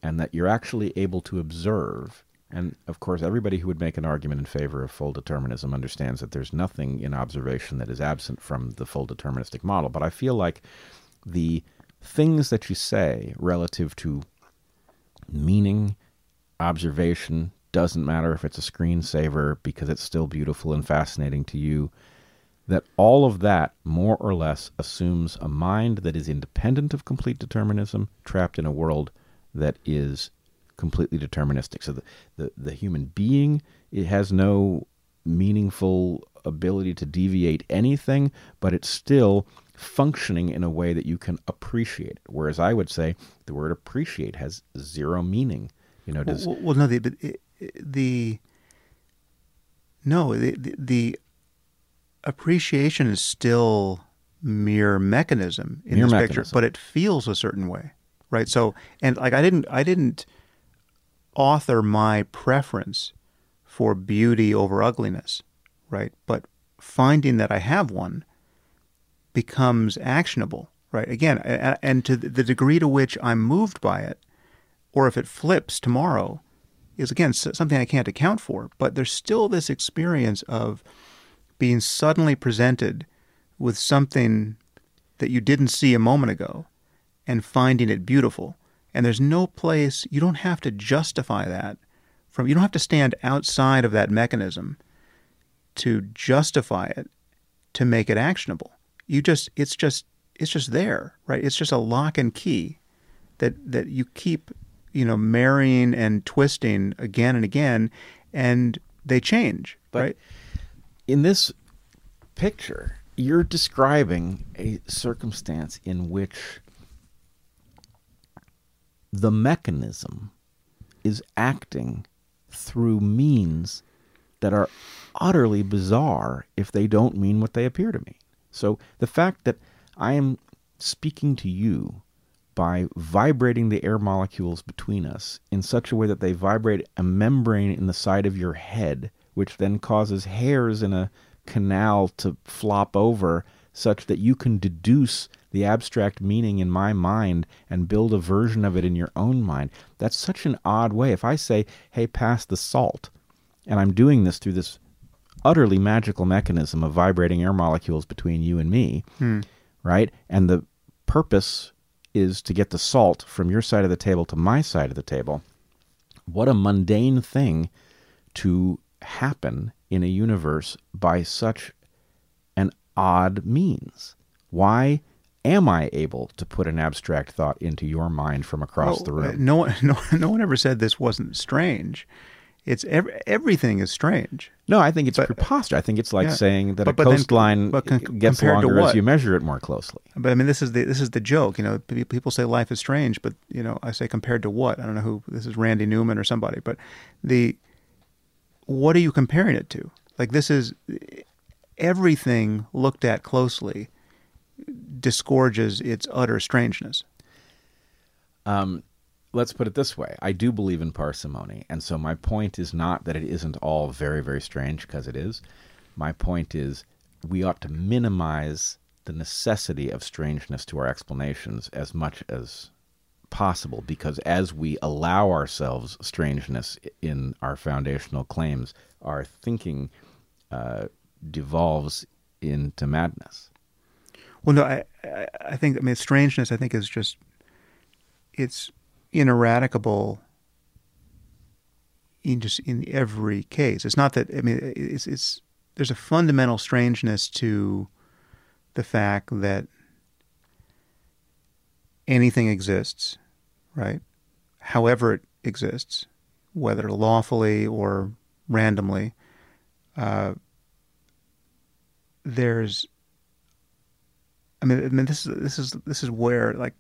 S1: and that you're actually able to observe and of course everybody who would make an argument in favor of full determinism understands that there's nothing in observation that is absent from the full deterministic model but i feel like the things that you say relative to meaning observation doesn't matter if it's a screensaver because it's still beautiful and fascinating to you that all of that more or less assumes a mind that is independent of complete determinism trapped in a world that is completely deterministic. So the, the, the human being it has no meaningful ability to deviate anything but it's still functioning in a way that you can appreciate it. Whereas i would say the word appreciate has zero meaning you know does
S2: Well, well no, the, but it- the no, the, the, the appreciation is still mere mechanism in
S1: Mere
S2: this
S1: mechanism.
S2: picture, but it feels a certain way, right? So, and like I didn't, I didn't author my preference for beauty over ugliness, right? But finding that I have one becomes actionable, right? Again, and to the degree to which I'm moved by it, or if it flips tomorrow, is again something I can't account for. But there's still this experience of being suddenly presented with something that you didn't see a moment ago and finding it beautiful. And there's no place, you don't have to justify that from, you don't have to stand outside of that mechanism to justify it to make it actionable. You just, it's just, it's just there, right? It's just a lock and key that, that you keep, you know, marrying and twisting again and again, and they change,
S1: But-
S2: right?
S1: in this picture, you're describing a circumstance in which the mechanism is acting through means that are utterly bizarre if they don't mean what they appear to mean. So the fact that I am speaking to you by vibrating the air molecules between us in such a way that they vibrate a membrane in the side of your head, which then causes hairs in a canal to flop over, such that you can deduce the abstract meaning in my mind and build a version of it in your own mind. That's such an odd way. If I say, hey, pass the salt, and I'm doing this through this utterly magical mechanism of vibrating air molecules between you and me, hmm. right? And the purpose is to get the salt from your side of the table to my side of the table. What a mundane thing to happen in a universe by such an odd means. Why am I able to put an abstract thought into your mind from across
S2: Oh,
S1: the room?
S2: No one, no, no one ever said this wasn't strange. It's every, everything is strange.
S1: No, I think it's
S2: But-
S1: preposterous. I think it's like
S2: Yeah.
S1: saying that
S2: But-
S1: a
S2: but then-
S1: coastline
S2: but con-
S1: gets longer as you measure it more closely.
S2: But I mean, this is the this is the joke. You know, people say life is strange, but you know, I say compared to what? I don't know who this is, Randy Newman or somebody. But the what are you comparing it to? Like this is everything looked at closely disgorges its utter strangeness.
S1: Um, let's put it this way: I do believe in parsimony, and so my point is not that it isn't all very, very strange because it is. My point is we ought to minimize the necessity of strangeness to our explanations as much as possible, because as we allow ourselves strangeness in our foundational claims, our thinking uh, devolves into madness.
S2: Well, no, I, I, I think I mean strangeness. I think is just it's ineradicable in just in every case. It's not that I mean it's it's there's a fundamental strangeness to the fact that anything exists, right? However it exists, whether lawfully or randomly, uh, there's I mean, I mean, this is this is this is where like,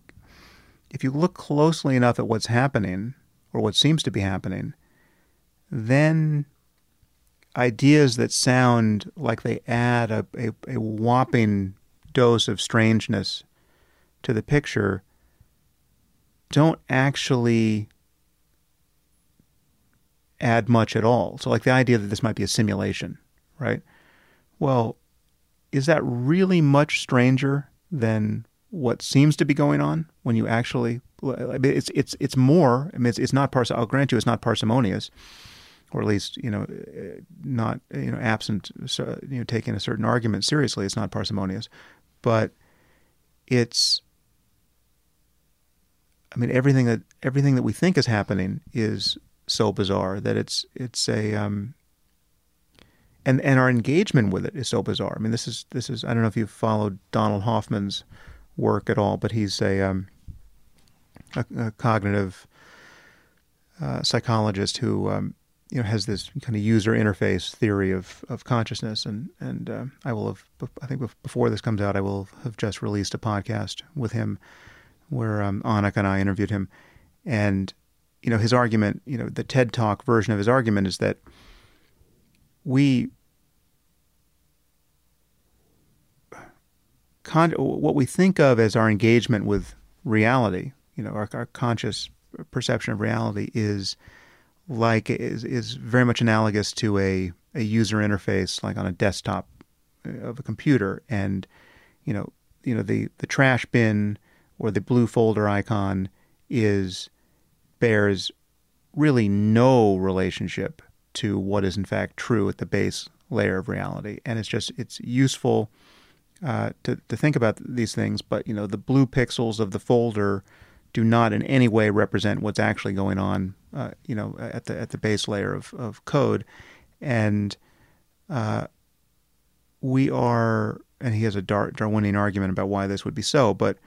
S2: if you look closely enough at what's happening or what seems to be happening, then ideas that sound like they add a, a, a whopping dose of strangeness to the picture don't actually add much at all. So, like the idea that this might be a simulation, right? Well, is that really much stranger than what seems to be going on when you actually? It's it's it's more. I mean, it's, it's not pars. I'll grant you, it's not parsimonious, or at least you know, not you know, absent you know, taking a certain argument seriously. It's not parsimonious, but it's. I mean, everything that everything that we think is happening is so bizarre that it's it's a um, and and our engagement with it is so bizarre. I mean, this is this is I don't know if you've followed Donald Hoffman's work at all, but he's a um, a, a cognitive uh, psychologist who um, you know has this kind of user interface theory of, of consciousness, and and uh, I will have I think before this comes out, I will have just released a podcast with him where um, Annaka and I interviewed him, and you know his argument, you know the TED Talk version of his argument is that we con- what we think of as our engagement with reality, you know, our, our conscious perception of reality is like is is very much analogous to a a user interface like on a desktop uh, of a computer. And you know you know the the trash bin or the blue folder icon is bears really no relationship to what is in fact true at the base layer of reality. And it's just it's useful uh, to to think about these things but you know the blue pixels of the folder do not in any way represent what's actually going on uh, you know at the at the base layer of, of code. And uh, we are and he has a Dar- Darwinian argument about why this would be so but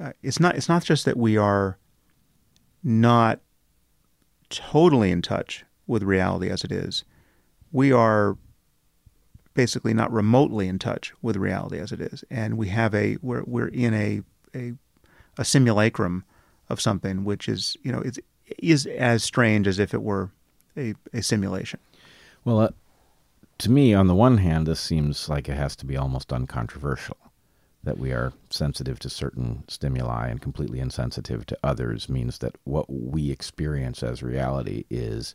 S2: uh, it's not it's not just that we are not totally in touch with reality as it is. We are basically not remotely in touch with reality as it is. And we have a we're we're in a a, a simulacrum of something which is you know is is as strange as if it were a, a simulation.
S1: Well, uh, to me, on the one hand, this seems like it has to be almost uncontroversial that we are sensitive to certain stimuli and completely insensitive to others means that what we experience as reality is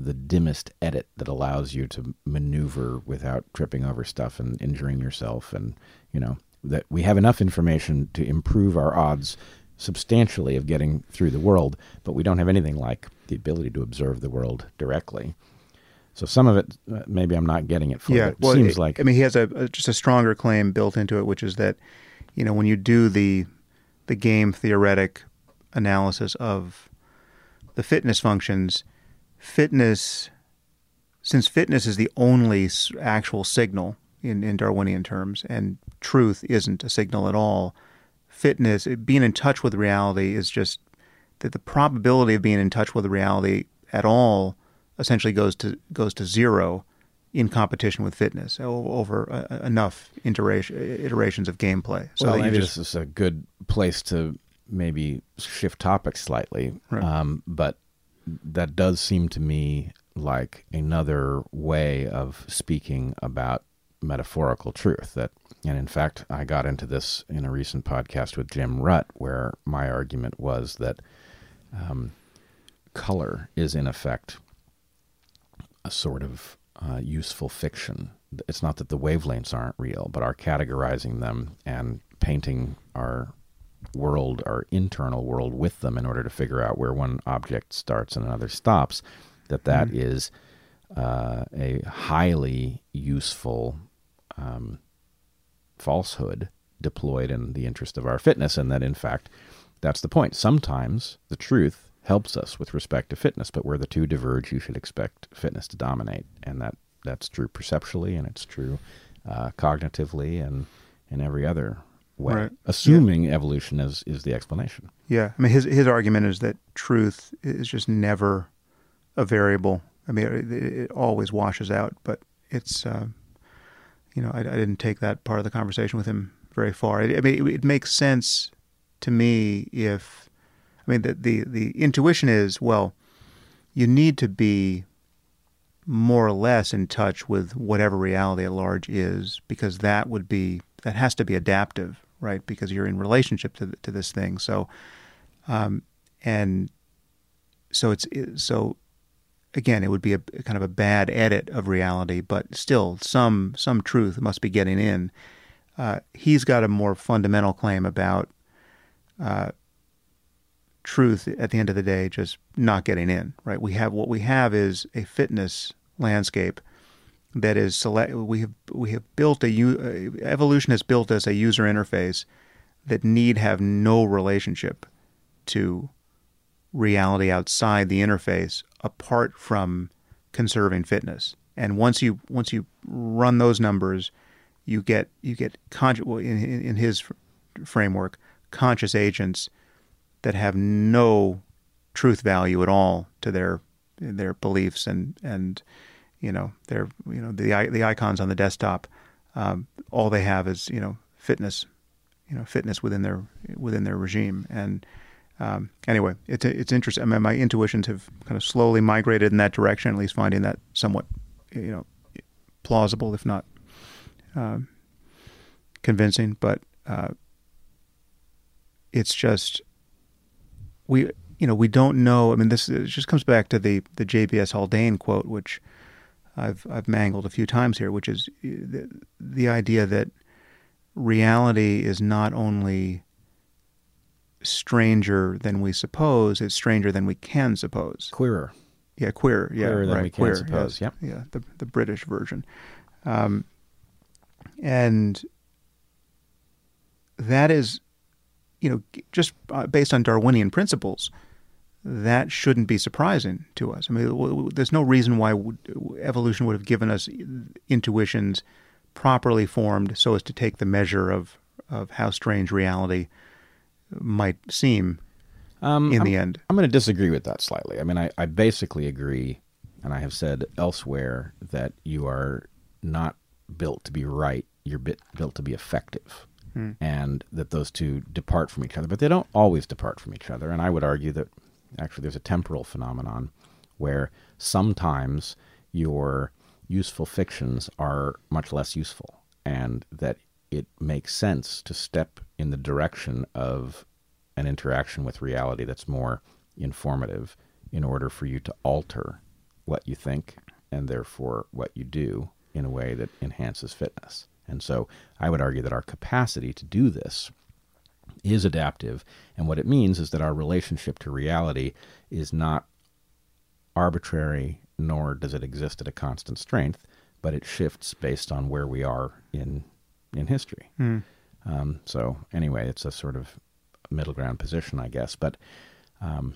S1: the dimmest edit that allows you to maneuver without tripping over stuff and injuring yourself and you know that we have enough information to improve our odds substantially of getting through the world but we don't have anything like the ability to observe the world directly so some of it, uh, maybe I'm not getting it fully.
S2: yeah
S1: it seems
S2: it-
S1: like
S2: i mean he has a, a just a stronger claim built into it which is that you know when you do the the game theoretic analysis of the fitness functions fitness since fitness is the only actual signal in, in darwinian terms and truth isn't a signal at all fitness being in touch with reality is just that the probability of being in touch with reality at all essentially goes to goes to zero in competition with fitness over uh, enough iteration, iterations of gameplay.
S1: So well, maybe just, this is a good place to maybe shift topics slightly. Right. Um, but that does seem to me like another way of speaking about metaphorical truth that and in fact I got into this in a recent podcast with Jim Rutt where my argument was that um, color is in effect a sort of uh, useful fiction. It's not that the wavelengths aren't real but our categorizing them and painting our world our internal world with them in order to figure out where one object starts and another stops that that mm-hmm. is uh, a highly useful um, falsehood deployed in the interest of our fitness, and that in fact, that's the point. Sometimes the truth helps us with respect to fitness, but where the two diverge, you should expect fitness to dominate, and that that's true perceptually, and it's true uh, cognitively, and in every other way, right. assuming yeah. evolution is is the explanation.
S2: Yeah, I mean his his argument is that truth is just never a variable. I mean, it, it always washes out, but it's uh, you know, I, I, didn't take that part of the conversation with him very far. I, I mean, it, it, makes sense to me if, I mean, the, the, the intuition is, well, you need to be more or less in touch with whatever reality at large is, because that would be, that has to be adaptive, right? Because you're in relationship to, to this thing. So, um, and so it's, so again, it would be a kind of a bad edit of reality, but still some some truth must be getting in. Uh, he's got a more fundamental claim about uh, truth at the end of the day just not getting in. Right? We have what we have is a fitness landscape that is select. We have we have built a uh, evolution has built us a user interface that need have no relationship to reality outside the interface apart from conserving fitness. And once you once you run those numbers, you get you get con- in, in his framework conscious agents that have no truth value at all to their their beliefs and and you know their you know the the icons on the desktop. Um, all they have is you know fitness, you know fitness within their within their regime and um, anyway, it's it's interesting. I mean, my intuitions have kind of slowly migrated in that direction, at least finding that somewhat, you know, plausible, if not um, convincing. But uh, it's just we, you know, we don't know. I mean, this just comes back to the the JBS Haldane quote, which I've I've mangled a few times here, which is the, the idea that reality is not only stranger than we suppose. It's stranger than we can suppose.
S1: Queerer.
S2: Yeah, queer. Yeah,
S1: Queerer than
S2: right.
S1: we can queer, suppose.
S2: Yes. Yeah, the the British version, um, and that is, you know, just uh, based on Darwinian principles, that shouldn't be surprising to us. I mean, there's no reason why evolution would have given us intuitions properly formed so as to take the measure of of how strange reality might seem um, in
S1: I'm,
S2: the end.
S1: I'm going to disagree with that slightly. I mean, I, I basically agree, and I have said elsewhere that you are not built to be right, you're bit, built to be effective. Hmm. And that those two depart from each other, but they don't always depart from each other. And I would argue that actually there's a temporal phenomenon where sometimes your useful fictions are much less useful, and that it makes sense to step in the direction of an interaction with reality that's more informative in order for you to alter what you think and therefore what you do in a way that enhances fitness. And so I would argue that our capacity to do this is adaptive. And what it means is that our relationship to reality is not arbitrary, nor does it exist at a constant strength, but it shifts based on where we are in in history. Mm. Um, so anyway, it's a sort of middle ground position, I guess. But um,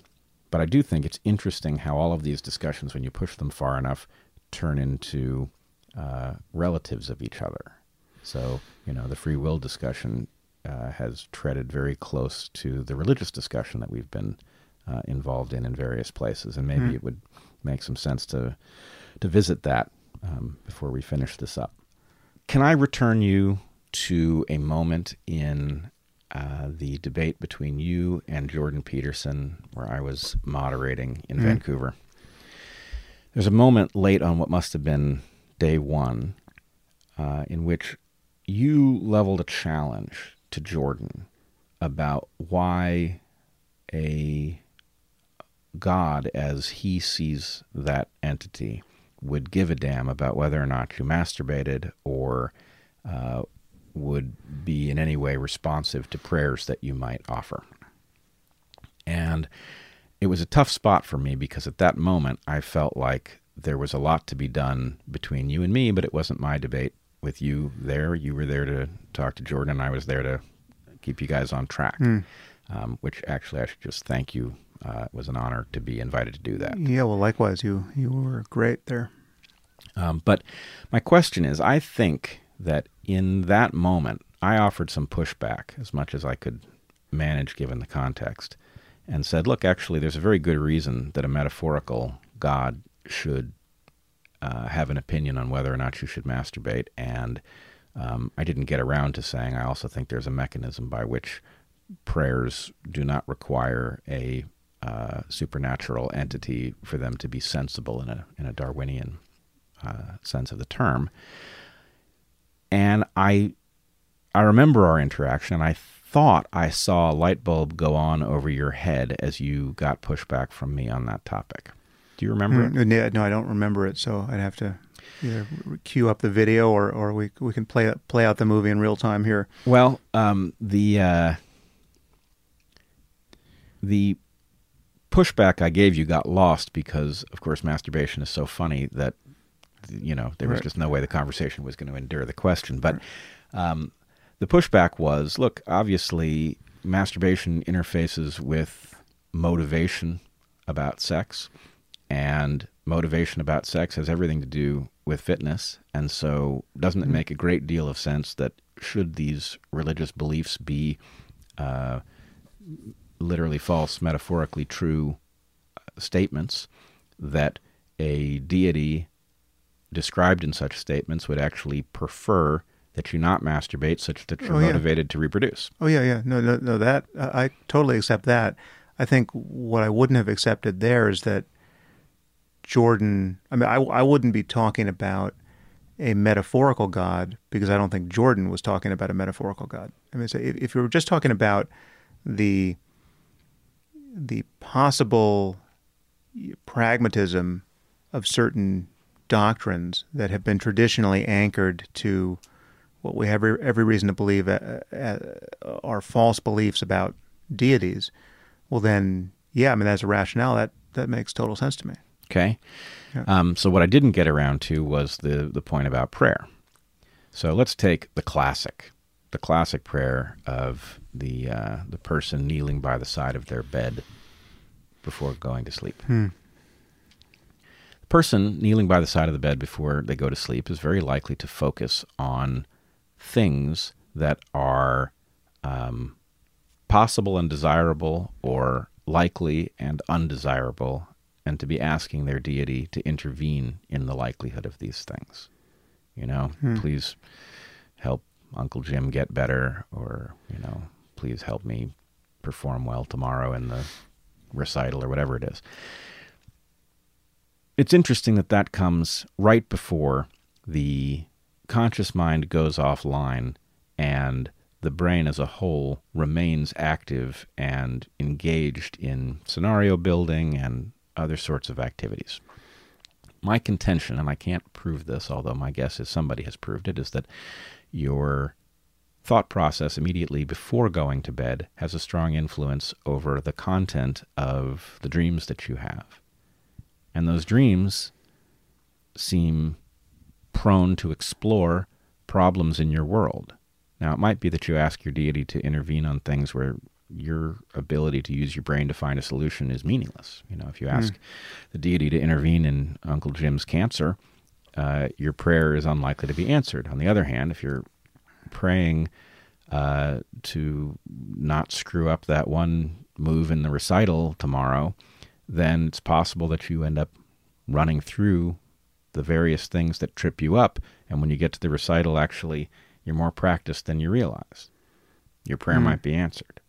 S1: but I do think it's interesting how all of these discussions, when you push them far enough, turn into uh, relatives of each other. So you know, the free will discussion uh, has treaded very close to the religious discussion that we've been uh, involved in in various places, and maybe mm. it would make some sense to to visit that um, before we finish this up. Can I return you to a moment in uh, the debate between you and Jordan Peterson, where I was moderating in
S2: Mhm.
S1: Vancouver? There's a moment late on what must have been day one uh, in which you leveled a challenge to Jordan about why a God, as he sees that entity, would give a damn about whether or not you masturbated or uh, would be in any way responsive to prayers that you might offer. And it was a tough spot for me because at that moment I felt like there was a lot to be done between you and me, but it wasn't my debate with you there. You were there to talk to Jordan, and I was there to keep you guys on track.
S2: Mm.
S1: Um, which actually, I should just thank you. Uh, it was an honor to be invited to do that.
S2: Yeah, well, likewise, you you were great there.
S1: Um, but my question is I think that in that moment, I offered some pushback as much as I could manage given the context and said, look, actually, there's a very good reason that a metaphorical God should uh, have an opinion on whether or not you should masturbate. And um, I didn't get around to saying I also think there's a mechanism by which prayers do not require a uh, supernatural entity for them to be sensible in a in a Darwinian uh, sense of the term. And I I remember our interaction, and I thought I saw a light bulb go on over your head as you got pushback from me on that topic. Do you remember it?
S2: Mm, yeah, no, I don't remember it, so I'd have to either cue up the video or, or we we can play play out the movie in real time here.
S1: Well, um, the uh, the pushback I gave you got lost because, of course, masturbation is so funny that you know there was
S2: Right.
S1: just no way the conversation was going to endure the question. But um, the pushback was, look, obviously, masturbation interfaces with motivation about sex, and motivation about sex has everything to do with fitness. And so, doesn't it
S2: Mhm.
S1: make a great deal of sense that should these religious beliefs be uh, literally false, metaphorically true uh, statements, that a deity described in such statements would actually prefer that you not masturbate such that you're
S2: Oh, yeah.
S1: motivated to reproduce?
S2: Oh yeah, yeah, no, no, no. That I I totally accept that. I think what I wouldn't have accepted there is that Jordan. I mean, I I wouldn't be talking about a metaphorical God because I don't think Jordan was talking about a metaphorical God. I mean, so if, if you were just talking about the the possible pragmatism of certain doctrines that have been traditionally anchored to what we have every, every reason to believe uh, uh, are false beliefs about deities, well then, yeah, I mean that's a rationale that that makes total sense to me.
S1: Okay.
S2: Yeah.
S1: Um, so what I didn't get around to was the the point about prayer. So let's take the classic, the classic prayer of the uh, the person kneeling by the side of their bed before going to sleep.
S2: Hmm.
S1: The person kneeling by the side of the bed before they go to sleep is very likely to focus on things that are um, possible and desirable, or likely and undesirable, and to be asking their deity to intervene in the likelihood of these things. You know,
S2: Hmm.
S1: please help Uncle Jim get better, or, you know, please help me perform well tomorrow in the recital or whatever it is. It's interesting that that comes right before the conscious mind goes offline and the brain as a whole remains active and engaged in scenario building and other sorts of activities. My contention, and I can't prove this, although my guess is somebody has proved it, is that your thought process immediately before going to bed has a strong influence over the content of the dreams that you have. And those dreams seem prone to explore problems in your world. Now, it might be that you ask your deity to intervene on things where your ability to use your brain to find a solution is meaningless. You know, if you ask the deity to intervene in Uncle Jim's cancer, uh, your prayer is unlikely to be answered. On the other hand, if you're praying uh, to not screw up that one move in the recital tomorrow, then it's possible that you end up running through the various things that trip you up. And when you get to the recital, actually, you're more practiced than you realize. Your prayer
S2: Mm.
S1: might be answered.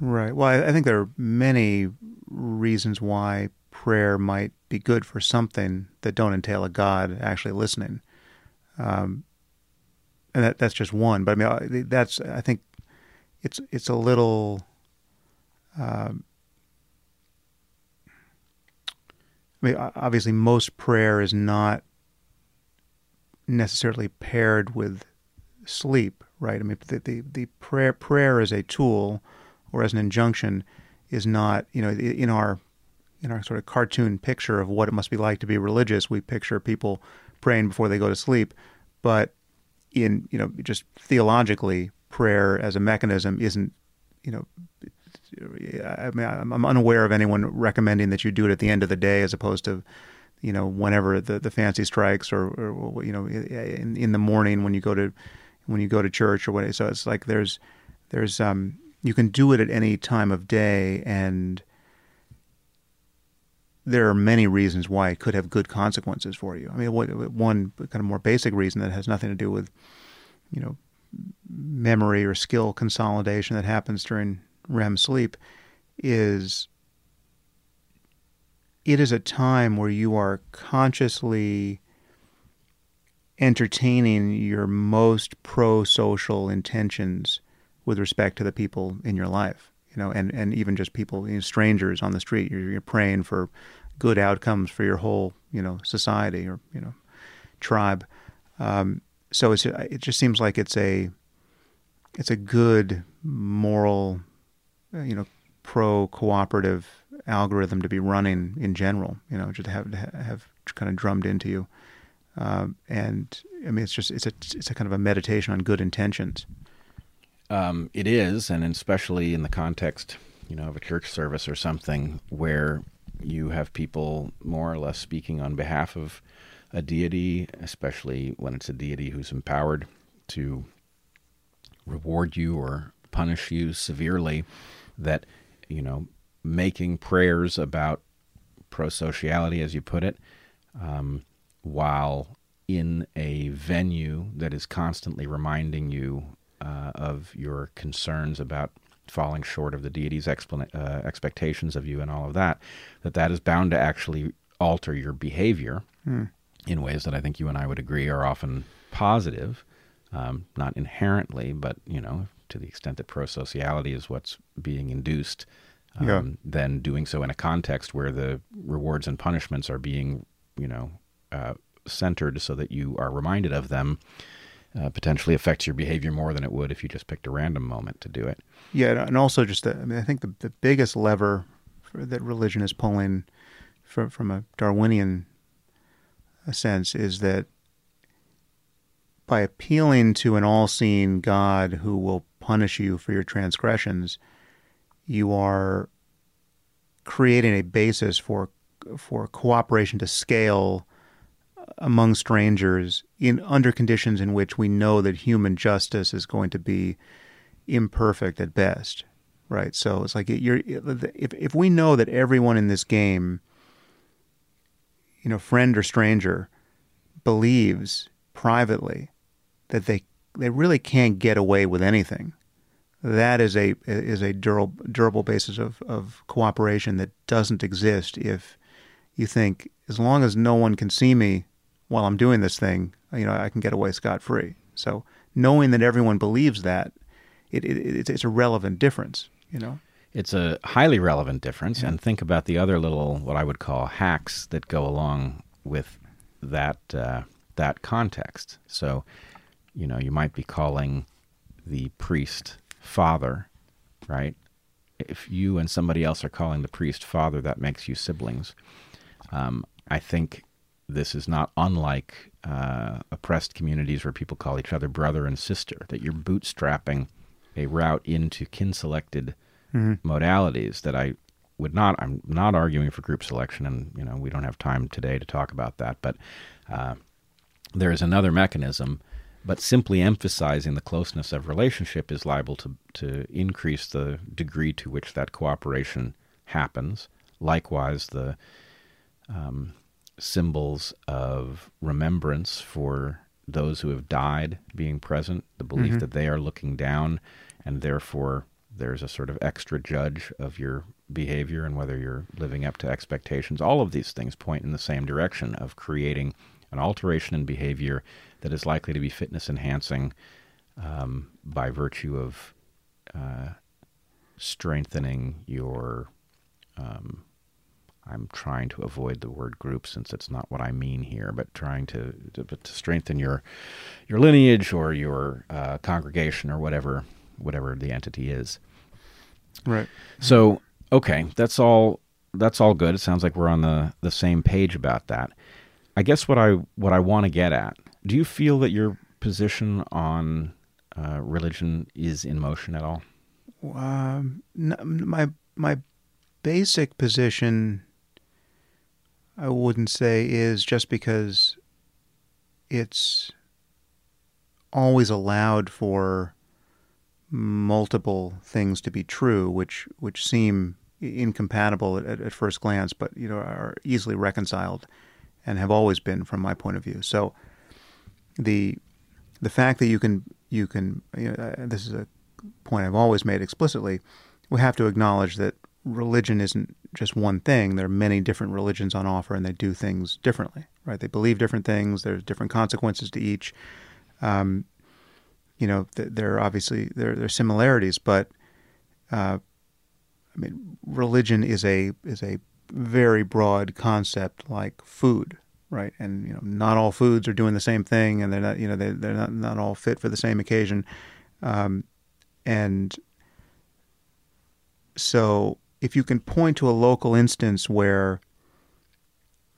S2: Right. Well, I, I think there are many reasons why prayer might be good for something that don't entail a God actually listening. Um, and that that's just one. But I mean, that's I think it's it's a little. Um, I mean, obviously, most prayer is not necessarily paired with sleep, right? I mean, the the, the prayer prayer as a tool or as an injunction is not, you know, in our in our sort of cartoon picture of what it must be like to be religious, we picture people praying before they go to sleep, but in you know just theologically, prayer as a mechanism isn't, you know. I mean, I'm unaware of anyone recommending that you do it at the end of the day as opposed to, you know, whenever the, the fancy strikes or, or you know, in, in the morning when you go to when you go to church or what. So it's like there's there's um you can do it at any time of day and there are many reasons why it could have good consequences for you. I mean, one kind of more basic reason that has nothing to do with, you know, memory or skill consolidation that happens during REM sleep is it is a time where you are consciously entertaining your most pro-social intentions with respect to the people in your life you know and, and even just people you know, strangers on the street. You're, you're praying for good outcomes for your whole you know society or you know tribe. Um, so it's it just seems like it's a it's a good moral uh, you know pro cooperative algorithm to be running in general you know just to have have kind of drummed into you. Um, and I mean it's just it's a it's a kind of a meditation on good intentions
S1: Um, it is, and especially in the context, you know, of a church service or something where you have people more or less speaking on behalf of a deity, especially when it's a deity who's empowered to reward you or punish you severely, that, you know, making prayers about prosociality, as you put it, um, while in a venue that is constantly reminding you uh, of your concerns about falling short of the deity's explan- uh, expectations of you and all of that, that that is bound to actually alter your behavior in ways that I think you and I would agree are often positive, um, not inherently, but you know, to the extent that prosociality is what's being induced, um,
S2: Yeah.
S1: then doing so in a context where the rewards and punishments are being, you know, uh, centered so that you are reminded of them. Uh, potentially affects your behavior more than it would if you just picked a random moment to do it.
S2: Yeah, and also just the, I mean, I think the the biggest lever that religion is pulling from from a Darwinian sense is that by appealing to an all-seeing God who will punish you for your transgressions, you are creating a basis for for cooperation to scale among strangers in under conditions in which we know that human justice is going to be imperfect at best, right? So it's like you're if if we know that everyone in this game, you know, friend or stranger, believes privately that they they really can't get away with anything. That is a is a durable durable basis of, of cooperation that doesn't exist if you think as long as no one can see me while I'm doing this thing, you know, I can get away scot free. So knowing that everyone believes that, it, it it's, it's a relevant difference, you know.
S1: It's a highly relevant difference, and think about the other little what I would call hacks that go along with that uh, that context. So, you know, you might be calling the priest father, right? If you and somebody else are calling the priest father, that makes you siblings. Um, I think this is not unlike uh, oppressed communities where people call each other brother and sister. That you're bootstrapping a route into kin-selected modalities that I would not. I'm not arguing for group selection, and you know we don't have time today to talk about that. But uh, there is another mechanism. But simply emphasizing the closeness of relationship is liable to to increase the degree to which that cooperation happens. Likewise, the um, symbols of remembrance for those who have died being present, the belief
S2: Mhm.
S1: that they are looking down, and therefore there's a sort of extra judge of your behavior and whether you're living up to expectations. All of these things point in the same direction of creating an alteration in behavior that is likely to be fitness enhancing um, by virtue of uh, strengthening your. Um, I'm trying to avoid the word group since it's not what I mean here, but trying to to, to strengthen your your lineage or your uh, congregation or whatever whatever the entity is.
S2: Right.
S1: So okay, that's all. That's all good. It sounds like we're on the the same page about that. I guess what I what I want to get at. Do you feel that your position on uh, religion is in motion at all?
S2: Um, my my basic position, I wouldn't say is just because it's always allowed for multiple things to be true, which which seem incompatible at, at first glance, but you know are easily reconciled and have always been from my point of view. So the the fact that you can you can you know, uh, this is a point I've always made explicitly. We have to acknowledge that religion isn't just one thing. There are many different religions on offer, and they do things differently. Right? They believe different things. There's different consequences to each. Um, you know, th- there are obviously there there are similarities, but uh, I mean, religion is a is a very broad concept like food, right? And you know, not all foods are doing the same thing, and they're not you know they they're not not all fit for the same occasion, um, and so if you can point to a local instance where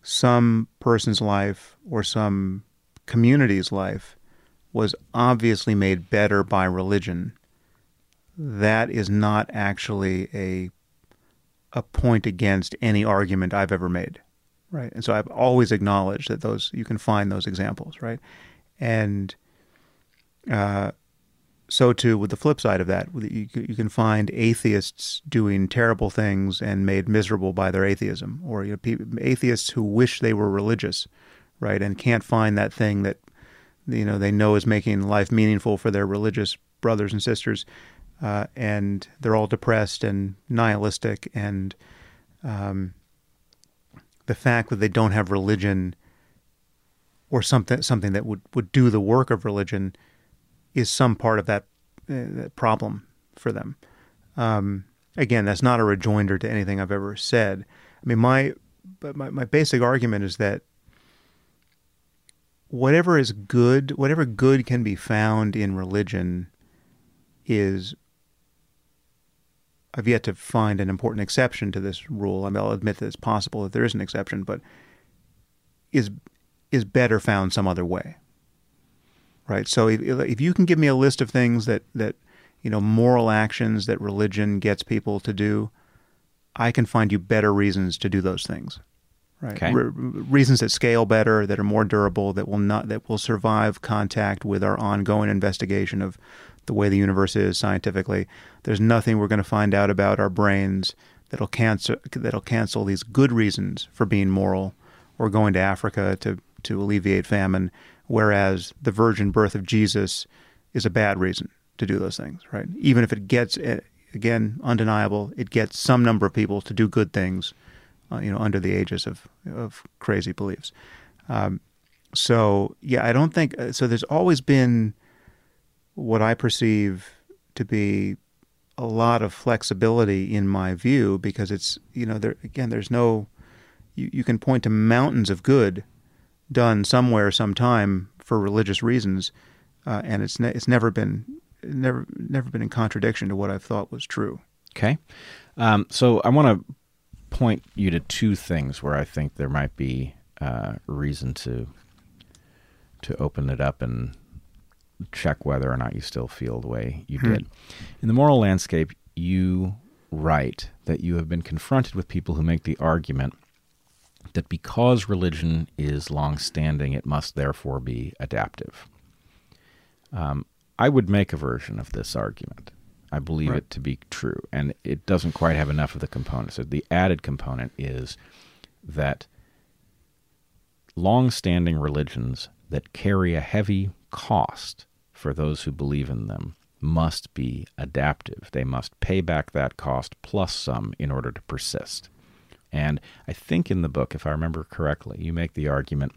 S2: some person's life or some community's life was obviously made better by religion, that is not actually a a point against any argument I've ever made, right? And so I've always acknowledged that those you can find those examples, right? And uh, so too with the flip side of that, you you can find atheists doing terrible things and made miserable by their atheism, or you know, atheists who wish they were religious, right, and can't find that thing that you know they know is making life meaningful for their religious brothers and sisters, uh, and they're all depressed and nihilistic, and um, the fact that they don't have religion or something something that would, would do the work of religion is some part of that, uh, problem for them. Um, again, that's not a rejoinder to anything I've ever said. I mean, my but my, my basic argument is that whatever is good, whatever good can be found in religion, is I've yet to find an important exception to this rule. I mean, I'll admit that it's possible that there is an exception, but is is better found some other way. Right. So if, if you can give me a list of things that that you know moral actions that religion gets people to do, I can find you better reasons to do those things. Right.
S1: Okay.
S2: Re- reasons that scale better, that are more durable, that will not that will survive contact with our ongoing investigation of the way the universe is scientifically. There's nothing we're going to find out about our brains that'll cancel that'll cancel these good reasons for being moral or going to Africa to to alleviate famine, whereas the virgin birth of Jesus is a bad reason to do those things, right? Even if it gets eh, again undeniable, it gets some number of people to do good things, uh, you know, under the aegis of of crazy beliefs. Um, so yeah, I don't think uh, so. There's always been what I perceive to be a lot of flexibility in my view because it's you know there again there's no you, you can point to mountains of good done somewhere sometime for religious reasons uh, and it's ne- it's never been never never been in contradiction to what I thought was true.
S1: Okay. Um, so I want to point you to two things where I think there might be uh, reason to to open it up and check whether or not you still feel the way you
S2: Hmm.
S1: did. In the moral landscape, you write that you have been confronted with people who make the argument that because religion is long-standing, it must therefore be adaptive. Um, I would make a version of this argument. I believe
S2: Right.
S1: it to be true, and it doesn't quite have enough of the components. So the added component is that long standing religions that carry a heavy cost for those who believe in them must be adaptive. They must pay back that cost plus some in order to persist. And I think in the book, if I remember correctly, you make the argument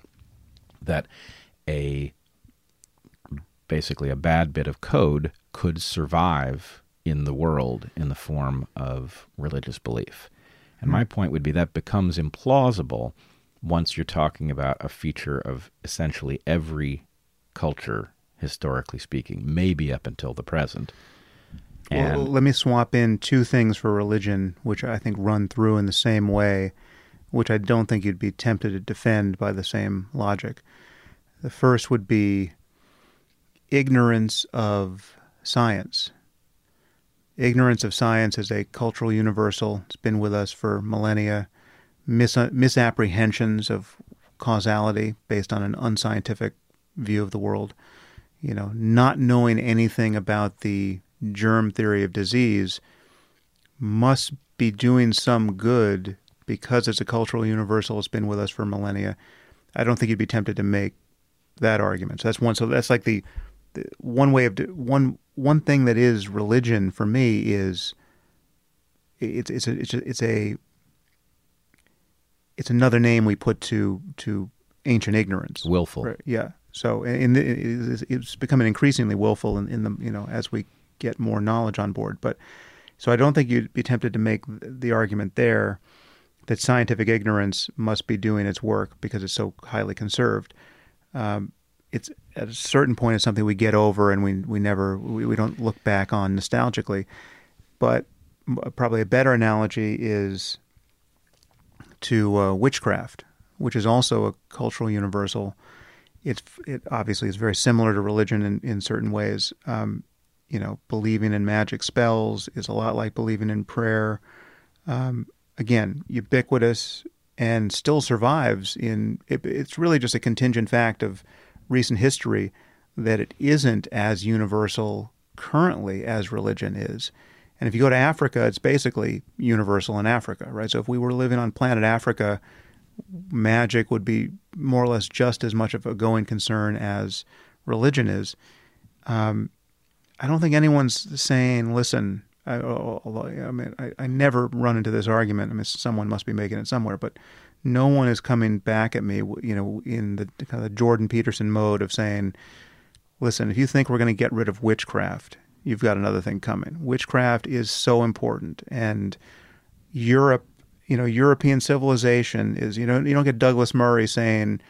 S1: that a basically a bad bit of code could survive in the world in the form of religious belief. And my point would be that becomes implausible once you're talking about a feature of essentially every culture, historically speaking, maybe up until the present.
S2: And well, let me swap in two things for religion, which I think run through in the same way, which I don't think you'd be tempted to defend by the same logic. The first would be ignorance of science. Ignorance of science is a cultural universal. It's been with us for millennia. Mis- misapprehensions of causality based on an unscientific view of the world. You know, not knowing anything about the germ theory of disease must be doing some good because it's a cultural universal. It's been with us for millennia. I don't think you'd be tempted to make that argument. So that's one. So that's like the, the one way of one one thing that is religion for me is it's it's a, it's a, it's a it's another name we put to to ancient ignorance.
S1: Willful.
S2: Right, yeah. So in the, it's becoming increasingly willful in, in the you know as we get more knowledge on board. But so I don't think you'd be tempted to make the argument there that scientific ignorance must be doing its work because it's so highly conserved. Um, it's at a certain point it's something we get over and we we never we, we don't look back on nostalgically. But probably a better analogy is to uh, witchcraft, which is also a cultural universal. It's it obviously is very similar to religion in, in certain ways. Um, you know, believing in magic spells is a lot like believing in prayer. Um, again, ubiquitous and still survives in. It, it's really just a contingent fact of recent history that it isn't as universal currently as religion is. And if you go to Africa, it's basically universal in Africa, right? So if we were living on planet Africa, magic would be more or less just as much of a going concern as religion is. Um, I don't think anyone's saying, listen, I, I mean, I, I, never run into this argument. I mean, someone must be making it somewhere, but no one is coming back at me, you know, in the kind of Jordan Peterson mode of saying, listen, if you think we're going to get rid of witchcraft, you've got another thing coming. Witchcraft is so important, and Europe, you know, European civilization is, you know, you don't get Douglas Murray saying,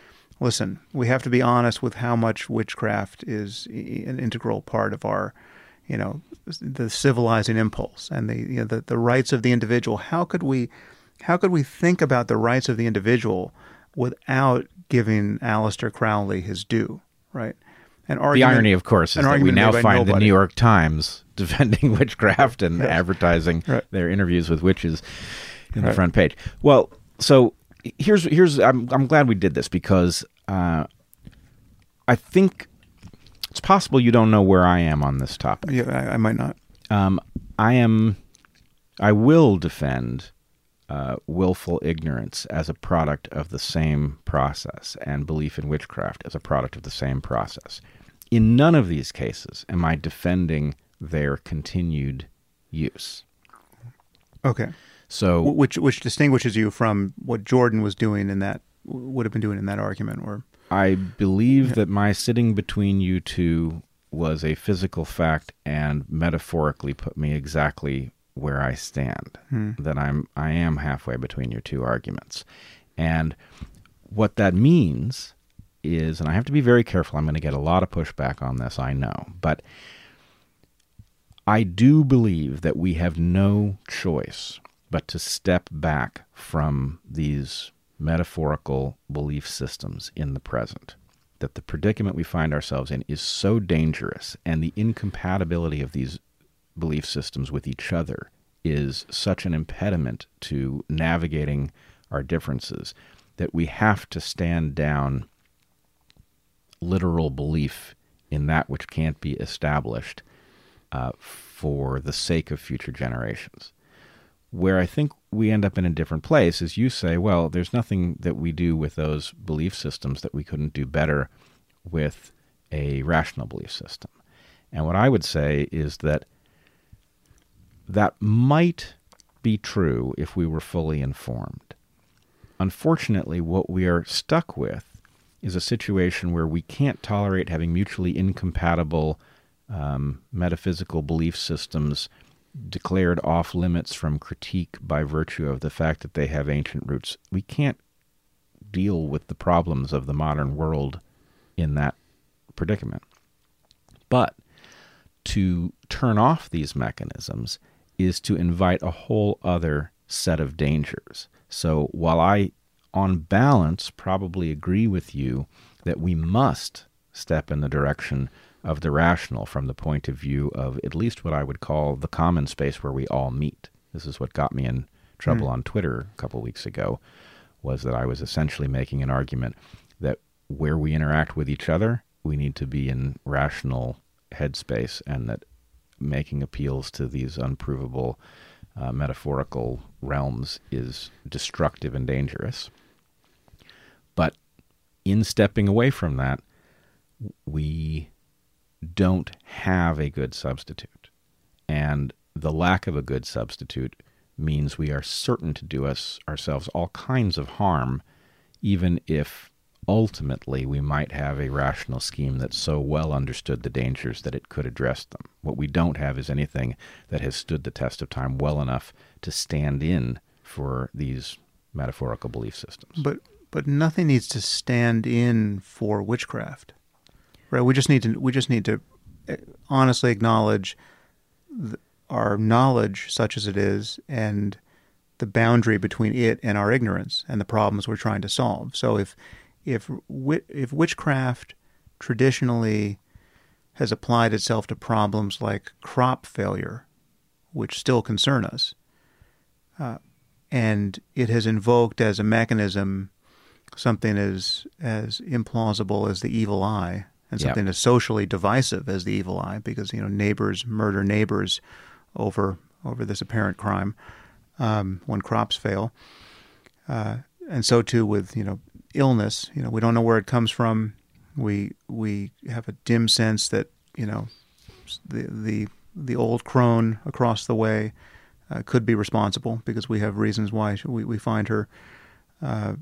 S2: listen, we have to be honest with how much witchcraft is an integral part of our, you know, the civilizing impulse and the you know the, the rights of the individual. How could we how could we think about the rights of the individual without giving Aleister Crowley his due, right?
S1: An argument, the irony, of course, is that we now find nobody. the New York Times defending witchcraft and yes. advertising right. their interviews with witches in right. the front page. Well, so here's here's I'm I'm glad we did this because uh, I think it's possible you don't know where I am on this topic.
S2: Yeah, I, I might not.
S1: Um, I am. I will defend uh, willful ignorance as a product of the same process and belief in witchcraft as a product of the same process. In none of these cases am I defending their continued use.
S2: Okay.
S1: So
S2: which which distinguishes you from what Jordan was doing in that would have been doing in that argument or
S1: I believe yeah. that my sitting between you two was a physical fact and metaphorically put me exactly where I stand. Hmm. That I'm I am halfway between your two arguments. And what that means is and I have to be very careful. I'm going to get a lot of pushback on this, I know. But I do believe that we have no choice but to step back from these metaphorical belief systems in the present. That the predicament we find ourselves in is so dangerous, and the incompatibility of these belief systems with each other is such an impediment to navigating our differences that we have to stand down literal belief in that which can't be established uh, for the sake of future generations. Where I think we end up in a different place is you say, well, there's nothing that we do with those belief systems that we couldn't do better with a rational belief system. And what I would say is that that might be true if we were fully informed. Unfortunately, what we are stuck with is a situation where we can't tolerate having mutually incompatible um, metaphysical belief systems declared off limits from critique by virtue of the fact that they have ancient roots. We can't deal with the problems of the modern world in that predicament. But to turn off these mechanisms is to invite a whole other set of dangers. So while I, on balance, probably agree with you that we must step in the direction of the rational from the point of view of at least what I would call the common space where we all meet. This is what got me in trouble mm. on Twitter a couple weeks ago was that I was essentially making an argument that where we interact with each other, we need to be in rational headspace and that making appeals to these unprovable uh, metaphorical realms is destructive and dangerous. But in stepping away from that, we don't have a good substitute. And the lack of a good substitute means we are certain to do us ourselves all kinds of harm, even if ultimately we might have a rational scheme that so well understood the dangers that it could address them. What we don't have is anything that has stood the test of time well enough to stand in for these metaphorical belief systems.
S2: But but nothing needs to stand in for witchcraft. Right? We just need to we just need to eh, honestly acknowledge our knowledge such as it is and the boundary between it and our ignorance and the problems we're trying to solve. So if if if witchcraft traditionally has applied itself to problems like crop failure, which still concern us, uh, and it has invoked as a mechanism something as as implausible as the evil eye, and something yep. as socially divisive as the evil eye, because you know neighbors murder neighbors over over this apparent crime um, when crops fail, uh, and so too with you know illness. You know, we don't know where it comes from. We we have a dim sense that you know the the the old crone across the way uh, could be responsible because we have reasons why we, we find her uh,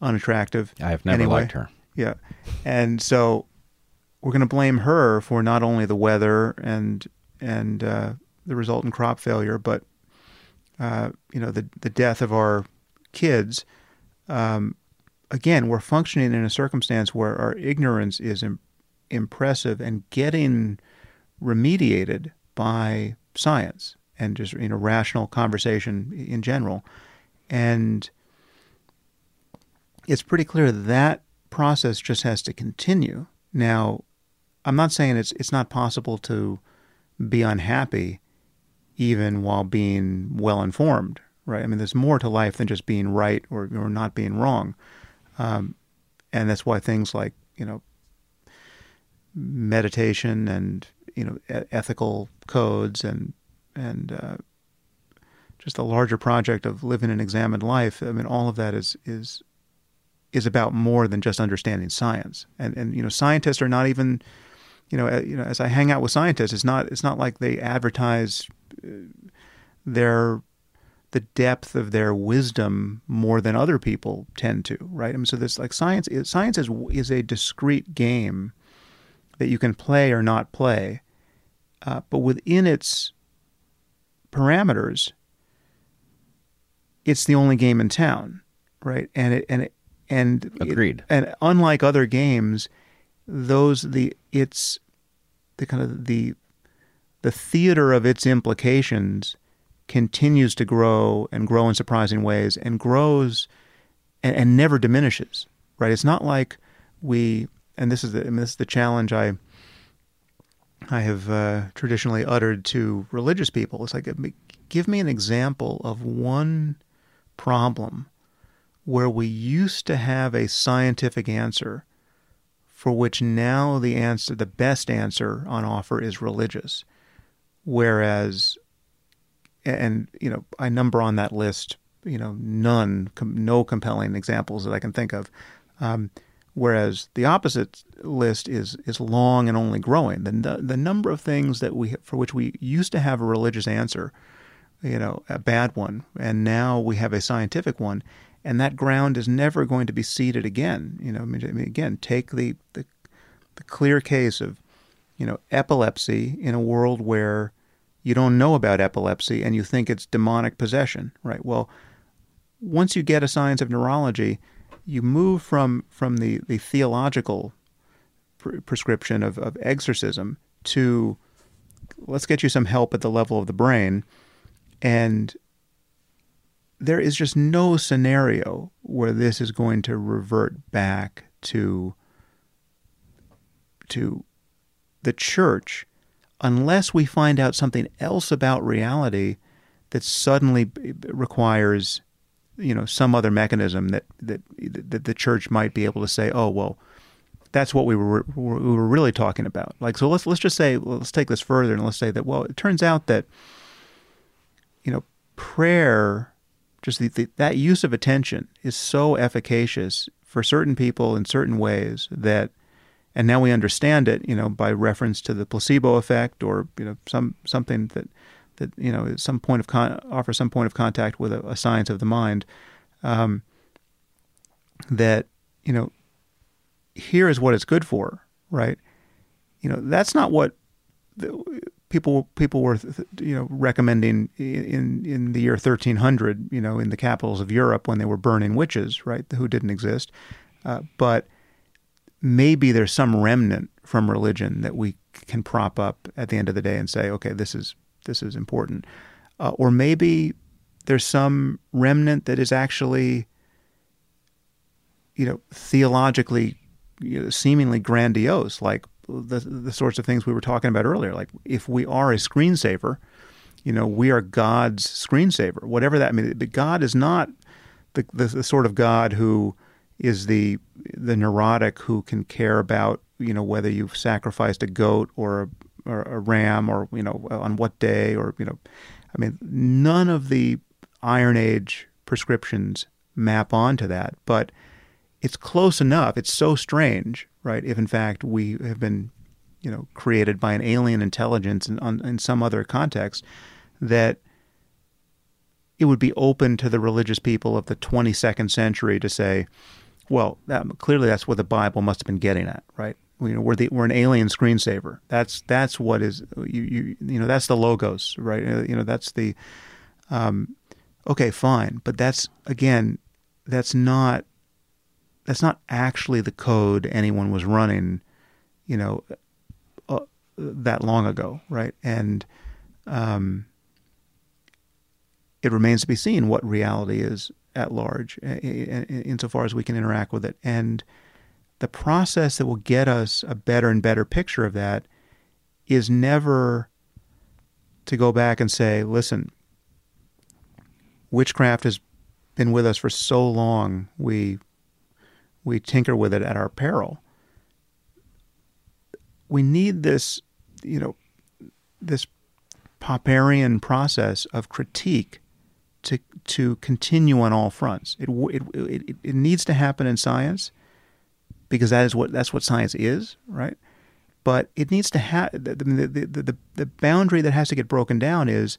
S2: unattractive.
S1: I have never
S2: anyway.
S1: liked her.
S2: Yeah, and so we're going to blame her for not only the weather and and uh, the resultant crop failure, but uh, you know the the death of our kids. Um, again, we're functioning in a circumstance where our ignorance is Im- impressive and getting remediated by science and just you know rational conversation in general, and it's pretty clear that, that process just has to continue. Now, I'm not saying it's it's not possible to be unhappy even while being well informed, right? I mean, there's more to life than just being right or, or not being wrong. Um, and that's why things like, you know, meditation and, you know, ethical codes and, and, uh, just a larger project of living an examined life. I mean, all of that is, is, is about more than just understanding science. And, and, you know, scientists are not even, you know, you know, as I hang out with scientists, it's not, it's not like they advertise uh, their the depth of their wisdom more than other people tend to, right? I mean, so this like science is science is is a discrete game that you can play or not play, uh, but within its parameters, it's the only game in town, right? And it and it and
S1: agreed.
S2: It, and unlike other games, those the it's the kind of the the theater of its implications continues to grow and grow in surprising ways and grows and, and never diminishes. Right? It's not like we and this is the I mean, this is the challenge I I have uh, traditionally uttered to religious people. It's like give me an example of one problem where we used to have a scientific answer for which now the answer the best answer on offer is religious whereas and you know, I number on that list, you know, none, com- no compelling examples that I can think of. Um, whereas the opposite list is is long and only growing. The the number of things that we for which we used to have a religious answer, you know, a bad one, and now we have a scientific one, and that ground is never going to be ceded again. You know, I mean, I mean again, take the, the the clear case of, you know, epilepsy in a world where you don't know about epilepsy and you think it's demonic possession, right? Well, once you get a science of neurology, you move from from the the theological pr- prescription of, of exorcism to let's get you some help at the level of the brain and there is just no scenario where this is going to revert back to to the church unless we find out something else about reality that suddenly requires you know some other mechanism that that that the church might be able to say oh well that's what we were we were really talking about. Like so let's let's just say let's take this further and let's say that well it turns out that you know prayer just the, the, that use of attention is so efficacious for certain people in certain ways that and now we understand it you know by reference to the placebo effect or you know some something that that you know some point of con- offer some point of contact with a, a science of the mind um, that you know here is what it's good for right? You know that's not what the, people people were you know recommending in in the year 1300 you know in the capitals of Europe when they were burning witches right who didn't exist. Uh, but maybe there's some remnant from religion that we can prop up at the end of the day and say okay this is this is important. Uh, or maybe there's some remnant that is actually you know theologically you know, seemingly grandiose like the the sorts of things we were talking about earlier. Like if we are a screensaver, you know, we are God's screensaver, whatever that means. But God is not the, the, the sort of God who is the the neurotic who can care about you know whether you've sacrificed a goat or a, or a ram or you know on what day or you know, I mean, none of the Iron Age prescriptions map onto that, but it's close enough. It's so strange right? If in fact we have been, you know, created by an alien intelligence in, on, in some other context, that it would be open to the religious people of the 22nd century to say, well, that, clearly that's what the Bible must have been getting at, right? You know, we're the we're an alien screensaver. That's that's what is you you you know that's the logos, right? Uh, you know that's the um, okay, fine, but that's again, that's not that's not actually the code anyone was running, you know, uh, that long ago, right? And um, it remains to be seen what reality is at large, insofar as we can interact with it. And the process that will get us a better and better picture of that is never to go back and say, listen, witchcraft has been with us for so long, we we tinker with it at our peril. We need this, you know, this Popperian process of critique to to continue on all fronts. It, it it it needs to happen in science because that is what that's what science is, right? But it needs to have the, the, the, the, the boundary that has to get broken down is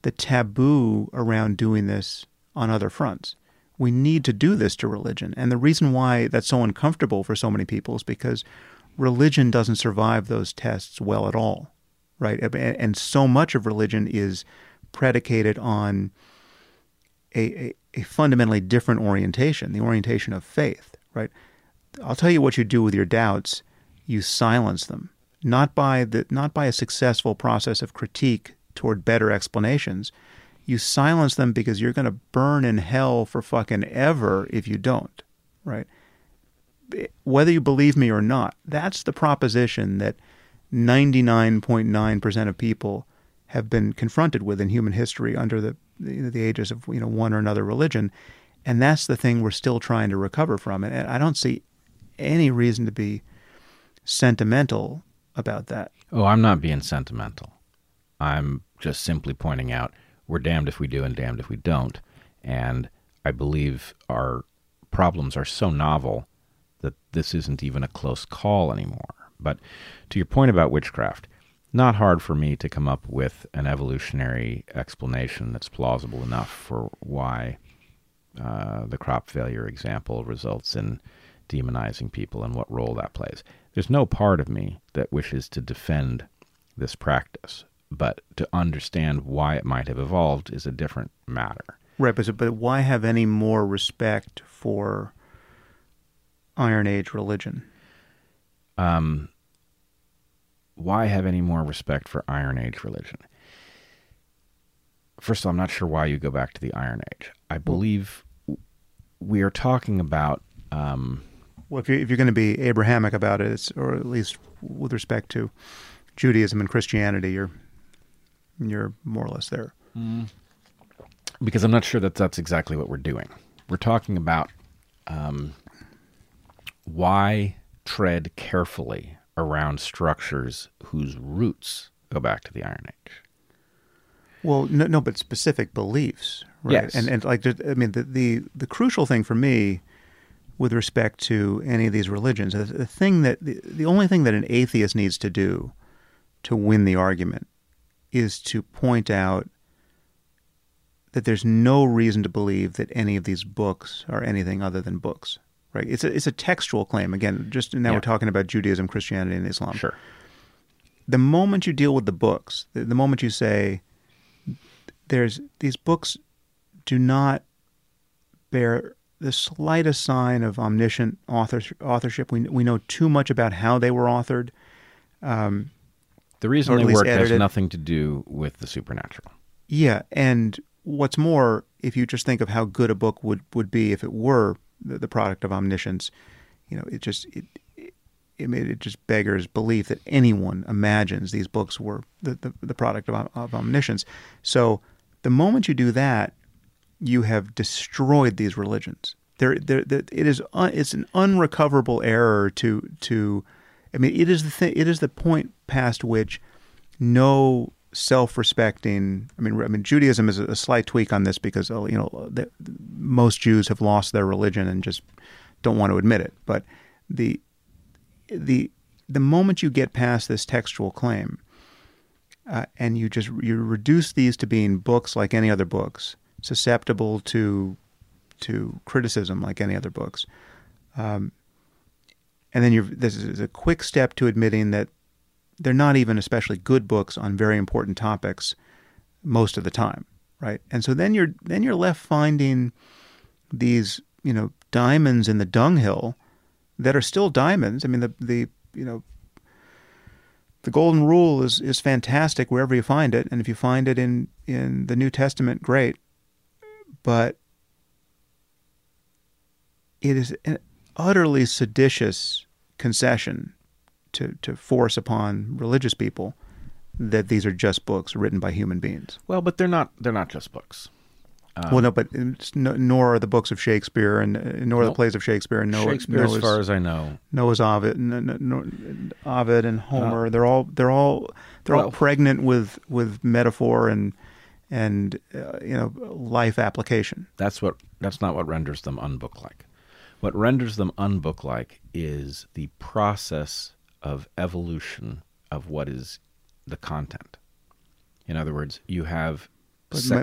S2: the taboo around doing this on other fronts we need to do this to religion. And the reason why that's so uncomfortable for so many people is because religion doesn't survive those tests well at all, right? And so much of religion is predicated on a, a, a fundamentally different orientation, the orientation of faith, right? I'll tell you what you do with your doubts. You silence them, not by the not by a successful process of critique toward better explanations you silence them because you're going to burn in hell for fucking ever if you don't, right? Whether you believe me or not, that's the proposition that 99.9% of people have been confronted with in human history under the, the, the ages of you know one or another religion, and that's the thing we're still trying to recover from. And I don't see any reason to be sentimental about that.
S1: Oh, I'm not being sentimental. I'm just simply pointing out we're damned if we do and damned if we don't. And I believe our problems are so novel that this isn't even a close call anymore. But to your point about witchcraft, not hard for me to come up with an evolutionary explanation that's plausible enough for why uh, the crop failure example results in demonizing people and what role that plays. There's no part of me that wishes to defend this practice, but to understand why it might have evolved is a different matter.
S2: Right, but, but why have any more respect for Iron Age religion?
S1: Um, why have any more respect for Iron Age religion? First of all, I'm not sure why you go back to the Iron Age. I believe we are talking about. Um,
S2: well, if you're, if you're going to be Abrahamic about it, or at least with respect to Judaism and Christianity, you're you're more or less there.
S1: Mm. Because I'm not sure that that's exactly what we're doing. We're talking about um, why tread carefully around structures whose roots go back to the Iron Age.
S2: Well, no, no, but specific beliefs, right?
S1: Yes.
S2: And and like I mean, the the the crucial thing for me, with respect to any of these religions, the, the thing that the, the only thing that an atheist needs to do to win the argument is to point out that there's no reason to believe that any of these books are anything other than books. Right? It's a it's a textual claim. Again, just now
S1: Yeah.
S2: we're talking about Judaism, Christianity, and Islam.
S1: Sure.
S2: The moment you deal with the books, the, the moment you say there's these books do not bear the slightest sign of omniscient author, authorship. We we know too much about how they were authored. Um,
S1: The reason they work has nothing to do with the supernatural.
S2: Yeah, and what's more, if you just think of how good a book would, would be if it were the, the product of omniscience, you know, it just it, it it made it just beggars belief that anyone imagines these books were the, the, the product of, of omniscience. So the moment you do that, you have destroyed these religions. There, there, there it is. Un, it's an unrecoverable error to to. I mean, it is the thing. It is the point past which no self-respecting. I mean, I mean, Judaism is a slight tweak on this because oh, you know the, most Jews have lost their religion and just don't want to admit it. But the the the moment you get past this textual claim, uh, and you just you reduce these to being books like any other books, susceptible to to criticism like any other books, um, and then you're this is a quick step to admitting that they're not even especially good books on very important topics most of the time, right? And so then you're then you're left finding these you know diamonds in the dunghill that are still diamonds. I mean the the you know the golden rule is is fantastic wherever you find it, and if you find it in in the New Testament, great. But it is utterly seditious concession to to force upon religious people that these are just books written by human beings.
S1: Well, but they're not. They're not just books. Um,
S2: well, no, but no, nor are the books of Shakespeare, and uh, nor are the plays of Shakespeare, and Noah,
S1: Shakespeare, as far as I know,
S2: Noah's Ovid, n- Ovid and Homer. they're all they're all they're all pregnant with with metaphor and and uh, you know life application.
S1: that's what. That's not what renders them unbook-like. What renders them unbook-like is the process of evolution of what is the content. In other words, you have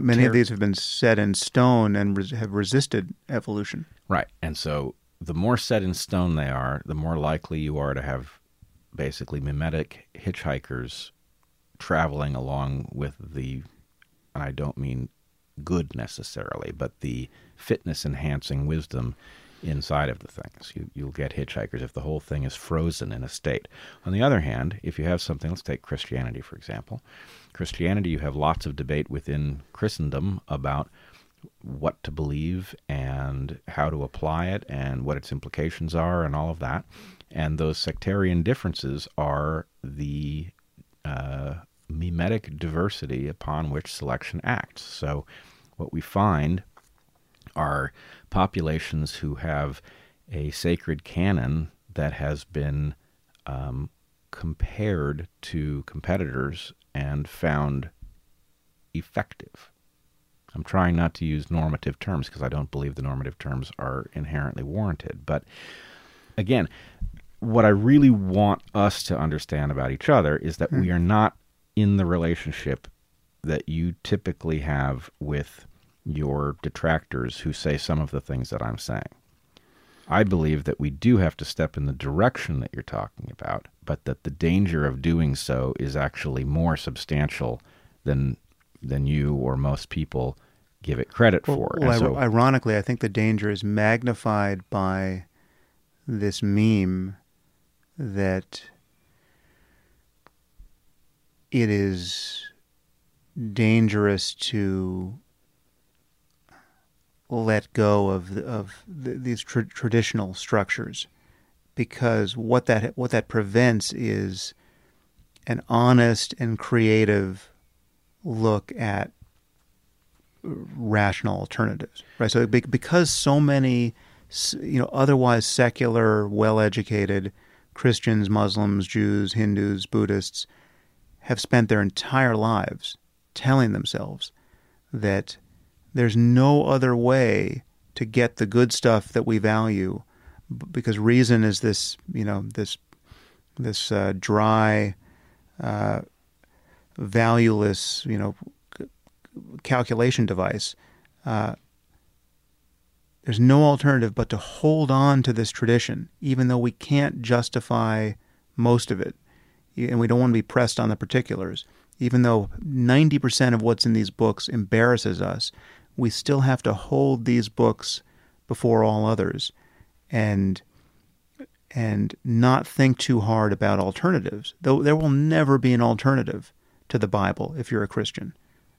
S2: many of these have been set in stone and res- have resisted evolution.
S1: Right. And so the more set in stone they are, the more likely you are to have basically mimetic hitchhikers traveling along with the, and I don't mean good necessarily, but the fitness enhancing wisdom inside of the things. You, you'll get hitchhikers if the whole thing is frozen in a state. On the other hand, if you have something, let's take Christianity, for example. Christianity, you have lots of debate within Christendom about what to believe and how to apply it and what its implications are and all of that. And those sectarian differences are the uh, mimetic diversity upon which selection acts. So, what we find are populations who have a sacred canon that has been um, compared to competitors and found effective. I'm trying not to use normative terms because I don't believe the normative terms are inherently warranted. But again, what I really want us to understand about each other is that we are not in the relationship that you typically have with your detractors who say some of the things that I'm saying. I believe that we do have to step in the direction that you're talking about, but that the danger of doing so is actually more substantial than than you or most people give it credit
S2: Well,
S1: for.
S2: well,
S1: so-
S2: ironically, I think the danger is magnified by this meme that it is dangerous to let go of of the, these tr- traditional structures because what that what that prevents is an honest and creative look at rational alternatives, right? So be- because so many, you know, otherwise secular, well-educated Christians, Muslims, Jews, Hindus, Buddhists have spent their entire lives telling themselves that there's no other way to get the good stuff that we value because reason is this, you know, this this uh, dry, uh, valueless, you know, calculation device. Uh, there's no alternative but to hold on to this tradition, even though we can't justify most of it, and we don't want to be pressed on the particulars. Even though 90% of what's in these books embarrasses us, we still have to hold these books before all others, and and not think too hard about alternatives. Though there will never be an alternative to the Bible if you're a Christian.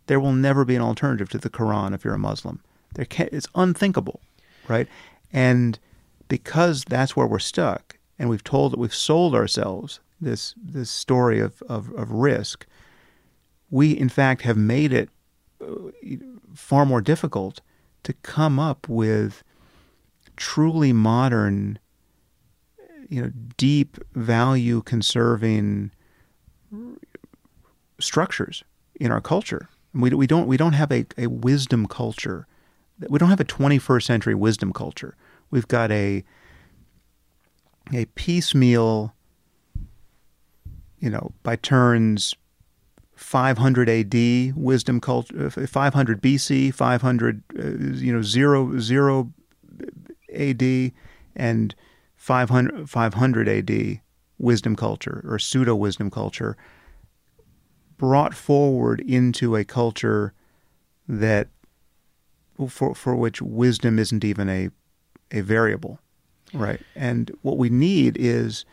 S2: There will never be an alternative to the Quran if you're a Muslim. There can it's unthinkable, right? And because that's where we're stuck, and we've told we've sold ourselves this this story of, of, of risk, we in fact have made it Uh, far more difficult to come up with truly modern, you know, deep value conserving structures in our culture. We, we don't we don't have a, a wisdom culture. We don't have a 21st century wisdom culture. We've got a a piecemeal, you know, by turns 500 AD wisdom culture, 500 BC, 500, uh, you know, zero, zero AD, and 500, 500 AD wisdom culture or pseudo wisdom culture brought forward into a culture that for for which wisdom isn't even a a variable right? And what we need is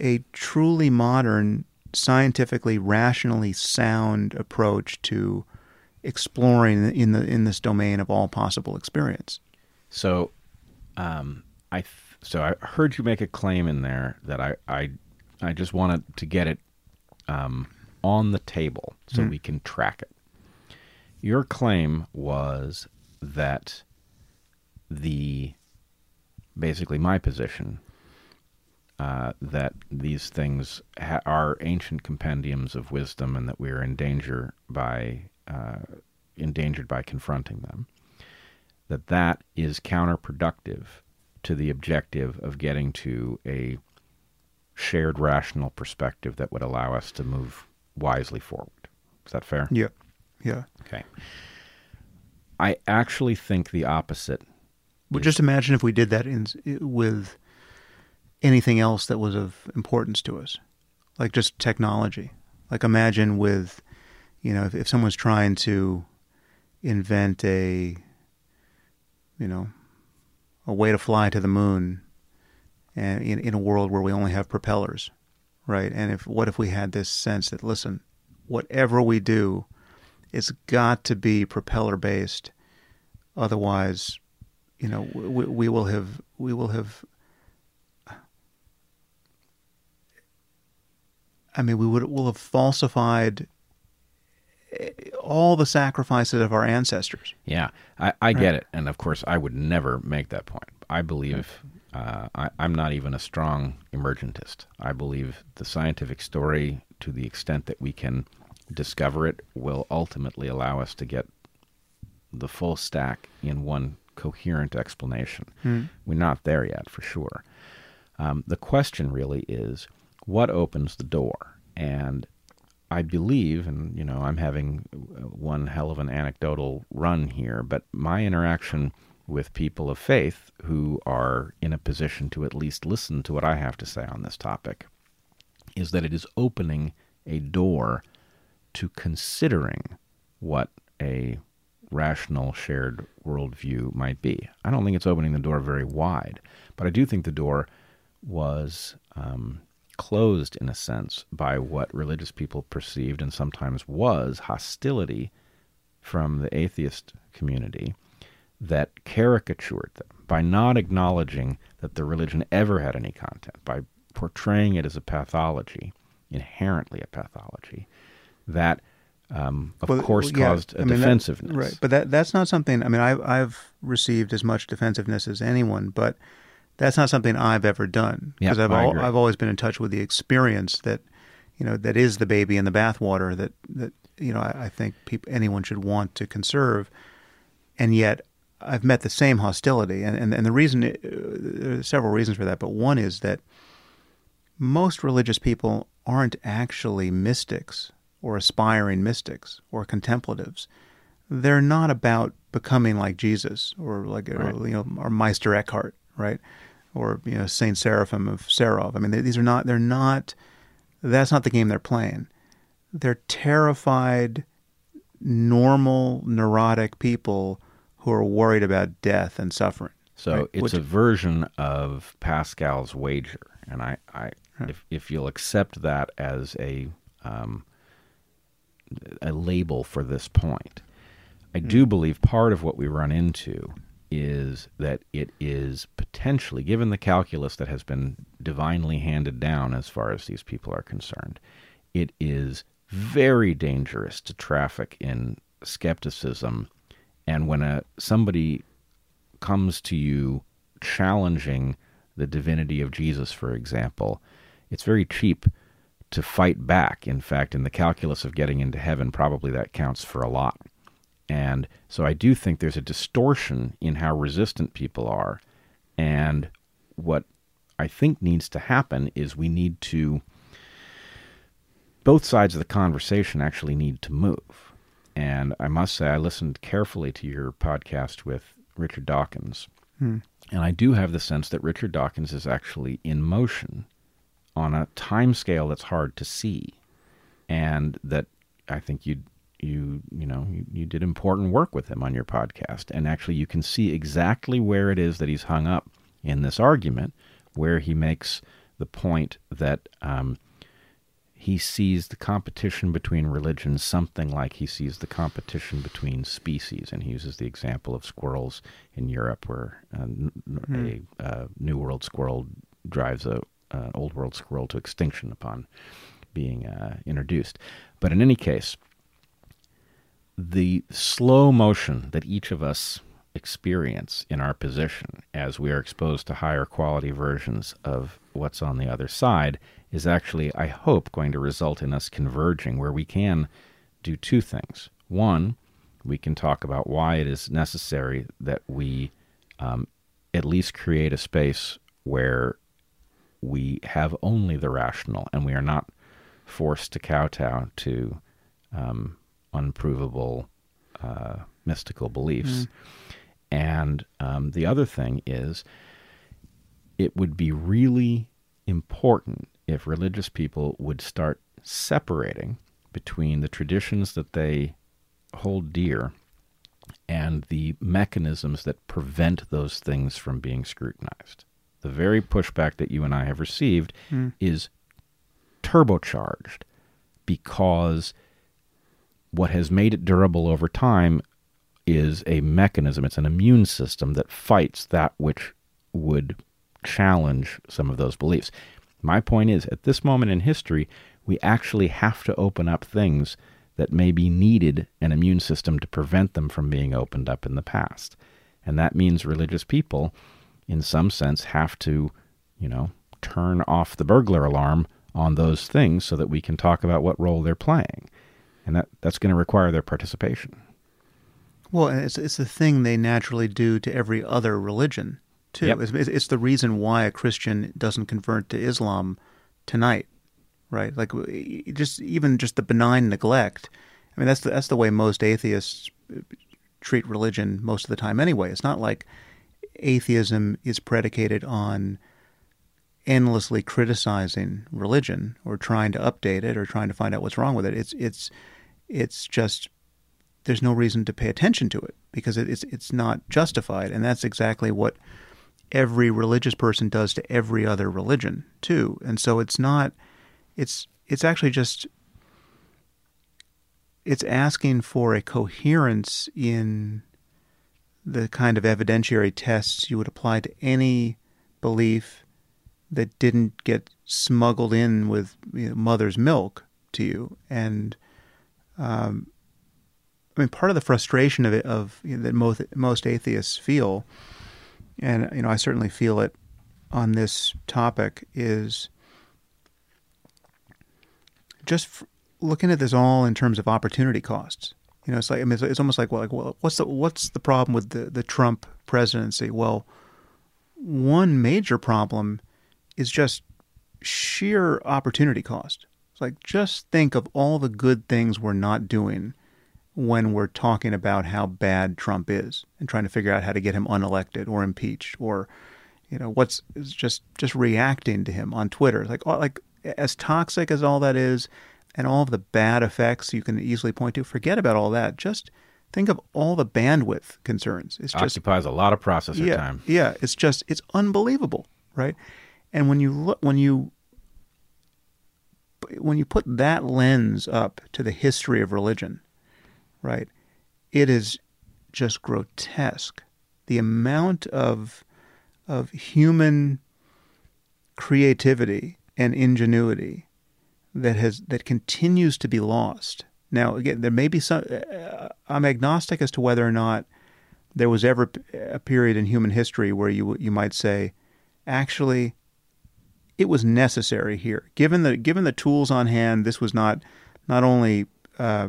S2: a truly modern scientifically rationally sound approach to exploring in the in this domain of all possible experience
S1: So, um, I th- so I heard you make a claim in there that I I, I just wanted to get it um, on the table so we can track it. Your claim was that the basically my position uh, that these things ha- are ancient compendiums of wisdom and that we are in danger by uh, endangered by confronting them that that is counterproductive to the objective of getting to a shared rational perspective that would allow us to move wisely forward. Is that fair?
S2: yeah yeah
S1: Okay. I actually think the opposite.
S2: Well, just imagine if we did that in, with anything else that was of importance to us, like just technology. Like imagine with, you know, if, if someone's trying to invent a, you know, a way to fly to the moon, and in, in a world where we only have propellers, right? And if what if we had this sense that listen, whatever we do, it's got to be propeller based, otherwise you know we, we will have we will have I mean we would will have falsified eh, all the sacrifices of our ancestors.
S1: Yeah, I, I get it, and of course, I would never make that point. I believe uh, I, I'm not even a strong emergentist. I believe the scientific story, to the extent that we can discover it, will ultimately allow us to get the full stack in one coherent explanation.
S2: Mm.
S1: We're not there yet, for sure. Um, the question really is what opens the door? And I believe, and you know, I'm having one hell of an anecdotal run here, but my interaction with people of faith who are in a position to at least listen to what I have to say on this topic is that it is opening a door to considering what a rational shared worldview might be. I don't think it's opening the door very wide, but I do think the door was um, closed in a sense by what religious people perceived and sometimes was hostility from the atheist community that caricatured them by not acknowledging that the religion ever had any content, by portraying it as a pathology, inherently a pathology, that um, of
S2: Well,
S1: course
S2: yeah,
S1: caused a
S2: I mean, that-
S1: defensiveness.
S2: right, but that that's not something. I mean, I've I've received as much defensiveness as anyone, but that's not something I've ever done
S1: Yeah,
S2: because I've al-. I've always been in touch with the experience that you know that is the baby in the bathwater that that you know I, I think people anyone should want to conserve, and yet I've met the same hostility, and and, and the reason uh, there are several reasons for that, but one is that most religious people aren't actually mystics or aspiring mystics or contemplatives. They're not about becoming like Jesus or like
S1: Right.
S2: or, you know or Meister Eckhart, right? Or you know Saint Seraphim of Sarov. I mean, they, these are not. They're not. That's not the game they're playing. They're terrified, normal, neurotic people who are worried about death and suffering.
S1: So
S2: Right,
S1: it's
S2: which-
S1: a version of Pascal's wager, and I, I if if you'll accept that as a um, a label for this point, I
S2: Hmm.
S1: do believe part of what we run into is that it is potentially, given the calculus that has been divinely handed down as far as these people are concerned, it is very dangerous to traffic in skepticism. And when a somebody comes to you challenging the divinity of Jesus, for example, it's very cheap to fight back. In fact, in the calculus of getting into heaven, probably that counts for a lot. And so I do think there's a distortion in how resistant people are. And what I think needs to happen is we need to, both sides of the conversation actually need to move. And I must say, I listened carefully to your podcast with Richard Dawkins.
S2: Hmm.
S1: And I do have the sense that Richard Dawkins is actually in motion on a time scale that's hard to see. And that I think you you you know you, you did important work with him on your podcast. And actually you can see exactly where it is that he's hung up in this argument where he makes the point that um, he sees the competition between religions something like he sees the competition between species, and he uses the example of squirrels in Europe, where uh, n- a uh, New World squirrel drives a uh, Old World squirrel to extinction upon being uh, introduced. But in any case, the slow motion that each of us experience in our position as we are exposed to higher quality versions of what's on the other side is actually, I hope, going to result in us converging where we can do two things. One, we can talk about why it is necessary that we um, at least create a space where we have only the rational and we are not forced to kowtow to um, unprovable uh, mystical beliefs. And um, the other thing is, it would be really important if religious people would start separating between the traditions that they hold dear and the mechanisms that prevent those things from being scrutinized. The very pushback that you and I have received is turbocharged because what has made it durable over time is a mechanism, it's an immune system that fights that which would challenge some of those beliefs. My point is, at this moment in history, we actually have to open up things that maybe needed an immune system to prevent them from being opened up in the past. And that means religious people, in some sense, have to, you know, turn off the burglar alarm on those things so that we can talk about what role they're playing. And that, that's going to require their participation.
S2: Well, it's it's the thing they naturally do to every other religion too.
S1: Yep.
S2: It's, it's the reason why a Christian doesn't convert to Islam tonight, right? Like just even just the benign neglect. I mean, that's the, that's the way most atheists uh, treat religion most of the time. Anyway, it's not like atheism is predicated on endlessly criticizing religion or trying to update it or trying to find out what's wrong with it. It's it's it's just there's no reason to pay attention to it because it's it's not justified, and that's exactly what every religious person does to every other religion too. And so it's not it's it's actually just it's asking for a coherence in the kind of evidentiary tests you would apply to any belief that didn't get smuggled in with you know, mother's milk to you. And um, I mean, part of the frustration of it, of you know, that most most atheists feel, and you know, I certainly feel it on this topic, is just f- looking at this all in terms of opportunity costs. You know, it's like I mean, it's, it's almost like well, like well, what's the what's the problem with the the Trump presidency? Well, one major problem is just sheer opportunity cost. It's like just think of all the good things we're not doing when we're talking about how bad Trump is and trying to figure out how to get him unelected or impeached or you know what's just just reacting to him on Twitter. It's like like as toxic as all that is and all of the bad effects you can easily point to, forget about all that. Just think of all the bandwidth concerns. It's just
S1: Occupies a lot of processor
S2: yeah,
S1: time.
S2: Yeah, it's just it's unbelievable, right? And when you look when you when you put that lens up to the history of religion, right? It is just grotesque. The amount of of human creativity and ingenuity that has that continues to be lost. Now, again, there may be some. Uh, I'm agnostic as to whether or not there was ever a period in human history where you you might say, actually, it was necessary here. Given the given the tools on hand, this was not not only uh,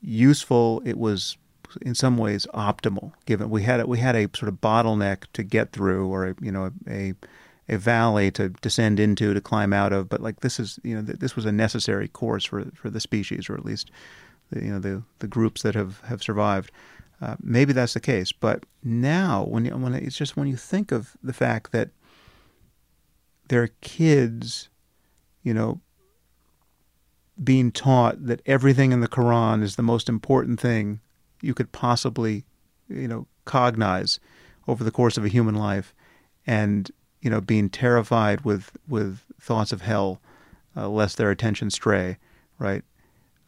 S2: useful, it was in some ways optimal. Given we had a, we had a sort of bottleneck to get through, or a, you know a a valley to descend into to climb out of. But like this is you know this was a necessary course for for the species, or at least the, you know the the groups that have have survived. Uh, maybe that's the case, but now when you, when it's just when you think of the fact that there are kids, you know, being taught that everything in the Quran is the most important thing you could possibly, you know, cognize over the course of a human life, and you know, being terrified with with thoughts of hell, uh, lest their attention stray, right?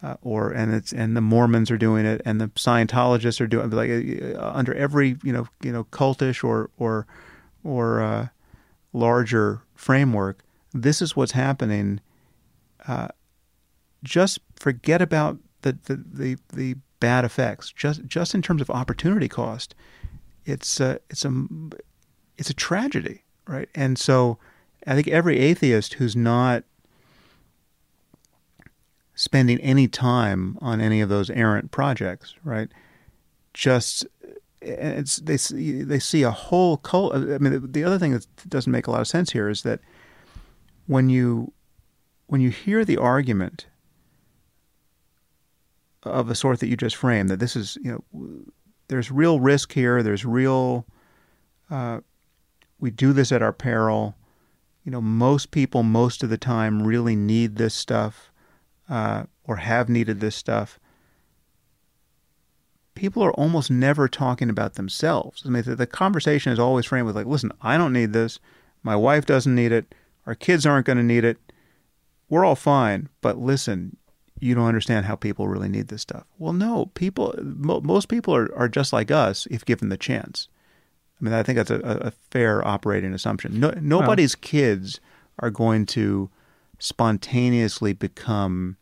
S2: Uh, or and it's and the Mormons are doing it, and the Scientologists are doing like uh, under every you know you know cultish or or or uh, larger framework. This is what's happening. Uh, just forget about the, the, the, the bad effects. Just just in terms of opportunity cost, it's a, it's a it's a tragedy, right? And so, I think every atheist who's not spending any time on any of those errant projects, right? Just it's they see, they see a whole cult. I mean, the other thing that doesn't make a lot of sense here is that when you when you hear the argument of a sort that you just framed, that this is you know there's real risk here. There's real uh, we do this at our peril. You know, most people most of the time really need this stuff uh, or have needed this stuff people are almost never talking about themselves. I mean, the, the, conversation is always framed with like, "Listen, I don't need this. My wife doesn't need it. Our kids aren't going to need it. We're all fine." But listen, you don't understand how people really need this stuff. Well, no, people. Mo- most people are, are just like us if given the chance. I mean, I think that's a, a fair operating assumption. No, nobody's well, kids are going to spontaneously become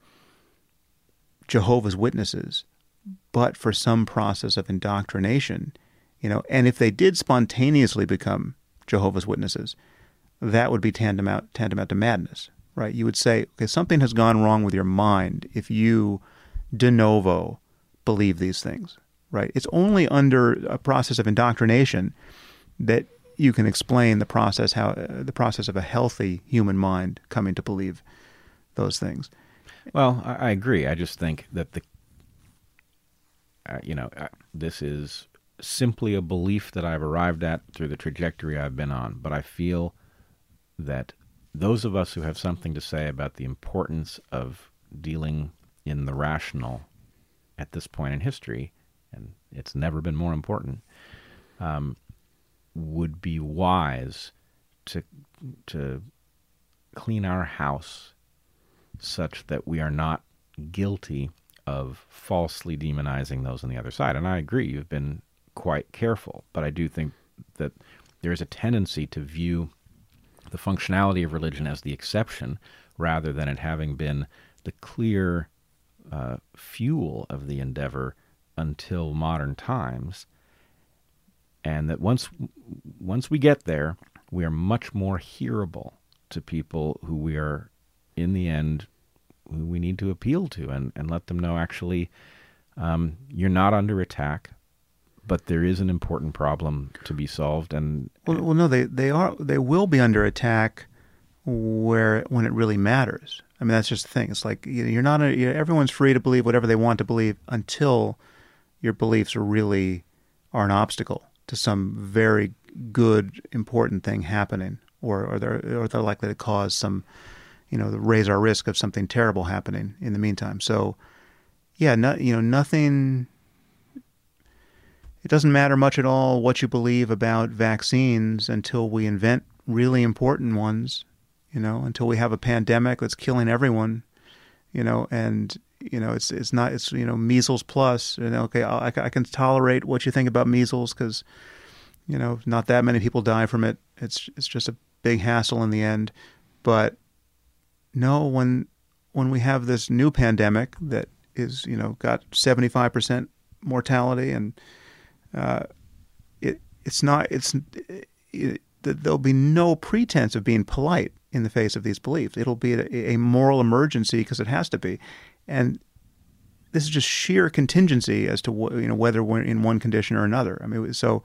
S2: Jehovah's Witnesses but for some process of indoctrination, you know, and if they did spontaneously become Jehovah's Witnesses, that would be tantamount tantamount to madness, right? You would say, okay, something has gone wrong with your mind if you de novo believe these things, right? It's only under a process of indoctrination that you can explain the process how uh, the process of a healthy human mind coming to believe those things.
S1: Well, I, I agree. I just think that the uh, you know uh, this is simply a belief that I've arrived at through the trajectory I've been on, but I feel that those of us who have something to say about the importance of dealing in the rational at this point in history, and it's never been more important, um, would be wise to to clean our house such that we are not guilty of falsely demonizing those on the other side. And I agree, you've been quite careful, but I do think that there is a tendency to view the functionality of religion as the exception rather than it having been the clear uh, fuel of the endeavor until modern times. And that once once we get there, we are much more hearable to people who we are, in the end, who we need to appeal to and, and let them know actually um, you're not under attack but there is an important problem to be solved. And
S2: well, well, no, they they are they will be under attack where when it really matters. I mean, that's just the thing. It's like you're not a, you're, everyone's free to believe whatever they want to believe until your beliefs are really are an obstacle to some very good important thing happening, or or they're or they're likely to cause some, you know, raise our risk of something terrible happening in the meantime. So, yeah, no, you know, nothing it doesn't matter much at all what you believe about vaccines until we invent really important ones, you know, until we have a pandemic that's killing everyone, you know, and you know it's it's not it's you know measles plus, know, okay, I, I can tolerate what you think about measles because you know not that many people die from it. It's it's just a big hassle in the end, but no, when when we have this new pandemic that is you know got seventy five percent mortality and uh, it it's not it's it, there'll be no pretense of being polite in the face of these beliefs. It'll be a, a moral emergency because it has to be, and this is just sheer contingency as to you know whether we're in one condition or another. I mean, so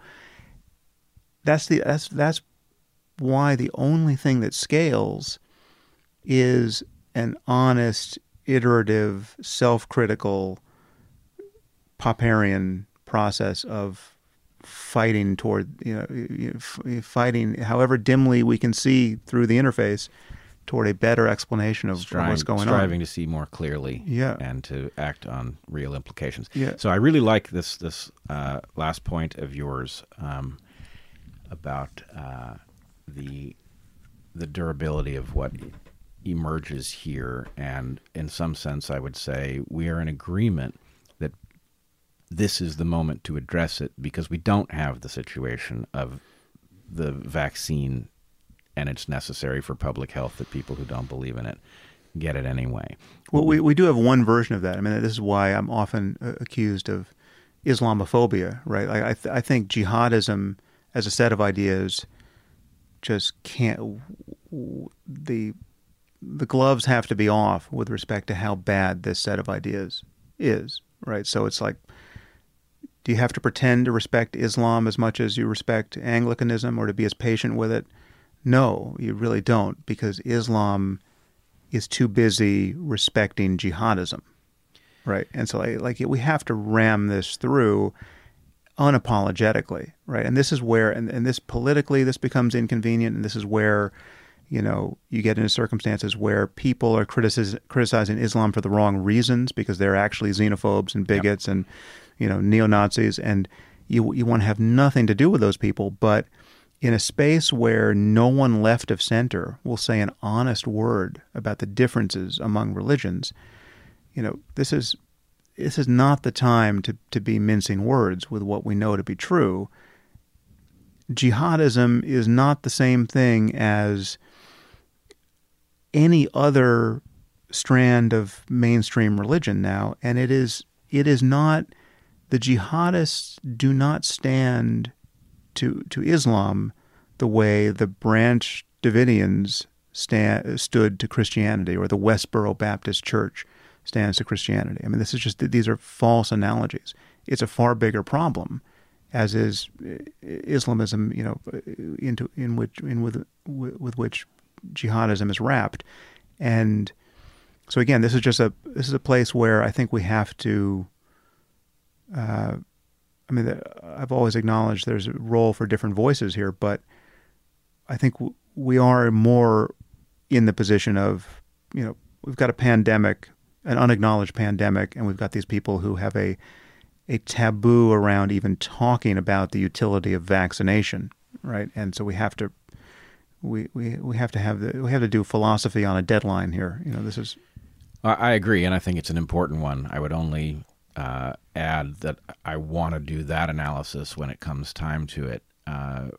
S2: that's the that's that's why the only thing that scales is an honest, iterative, self-critical Popperian process of fighting toward you know fighting however dimly we can see through the interface toward a better explanation of
S1: striving,
S2: what's going
S1: striving
S2: on
S1: striving to see more clearly
S2: yeah.
S1: and to act on real implications
S2: yeah.
S1: so i really like this this uh, last point of yours um, about uh, the the durability of what emerges here and in some sense i would say we are in agreement that this is the moment to address it because we don't have the situation of the vaccine and it's necessary for public health that people who don't believe in it get it anyway.
S2: Well, we, we do have one version of that. I mean, this is why I'm often uh, accused of Islamophobia, right? I, th- I think jihadism as a set of ideas just can't. The the gloves have to be off with respect to how bad this set of ideas is, right? So it's like do you have to pretend to respect Islam as much as you respect Anglicanism or to be as patient with it? No, you really don't, because Islam is too busy respecting jihadism, right? And so, like, we have to ram this through unapologetically, right? And this is where, and, and this politically, this becomes inconvenient, and this is where, you know, you get into circumstances where people are criticiz- criticizing Islam for the wrong reasons because they're actually xenophobes and bigots yep. and you know, neo Nazis, and you you want to have nothing to do with those people. But in a space where no one left of center will say an honest word about the differences among religions, you know, this is this is not the time to, to be mincing words with what we know to be true. Jihadism is not the same thing as any other strand of mainstream religion now, and it is it is not the jihadists do not stand to to Islam the way the branch Davidians stand, stood to Christianity or the Westboro Baptist Church stands to Christianity. I mean, this is just these are false analogies. it's a far bigger problem, as is Islamism. You know, into in which in with with which jihadism is wrapped, and so again, this is just a this is a place where I think we have to. Uh, I mean, I've always acknowledged there's a role for different voices here, but I think we are more in the position of, you know, we've got a pandemic, an unacknowledged pandemic, and we've got these people who have a a taboo around even talking about the utility of vaccination, right? And so we have to we, we, we have to have the, we have to do philosophy on a deadline here. You know, this is.
S1: I agree, and I think it's an important one. I would only uh, add that I want to do that analysis when it comes time to it uh,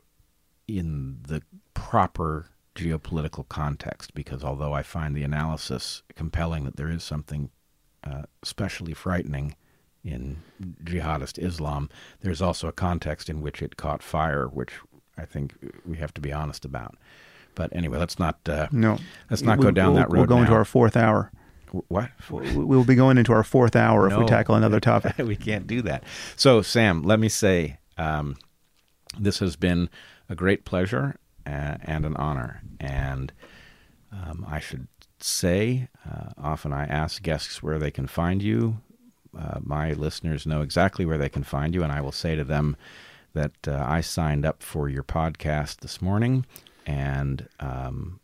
S1: in the proper geopolitical context, because although I find the analysis compelling that there is something uh, especially frightening in jihadist Islam, there's also a context in which it caught fire, which I think we have to be honest about. But anyway, let's not uh,
S2: no,
S1: let's not go down
S2: we'll,
S1: that road.
S2: We'll go
S1: now.
S2: into our fourth hour.
S1: What?
S2: We'll be going into our fourth hour
S1: no,
S2: if we tackle another topic.
S1: we can't do that. So, Sam, let me say um, this has been a great pleasure uh, and an honor. And um, I should say, uh, often I ask guests where they can find you. Uh, my listeners know exactly where they can find you, and I will say to them that uh, I signed up for your podcast this morning, and um,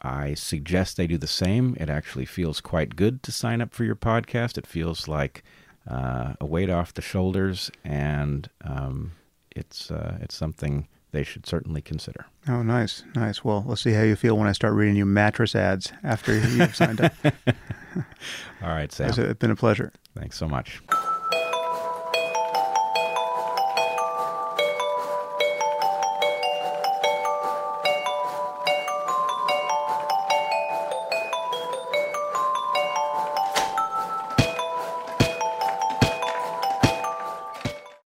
S1: I suggest they do the same. It actually feels quite good to sign up for your podcast. It feels like uh, a weight off the shoulders, and um, it's uh, it's something they should certainly consider.
S2: Oh, nice, nice. Well, let's see how you feel when I start reading you mattress ads after you've signed up.
S1: All right, Sam.
S2: It's been a pleasure.
S1: Thanks so much.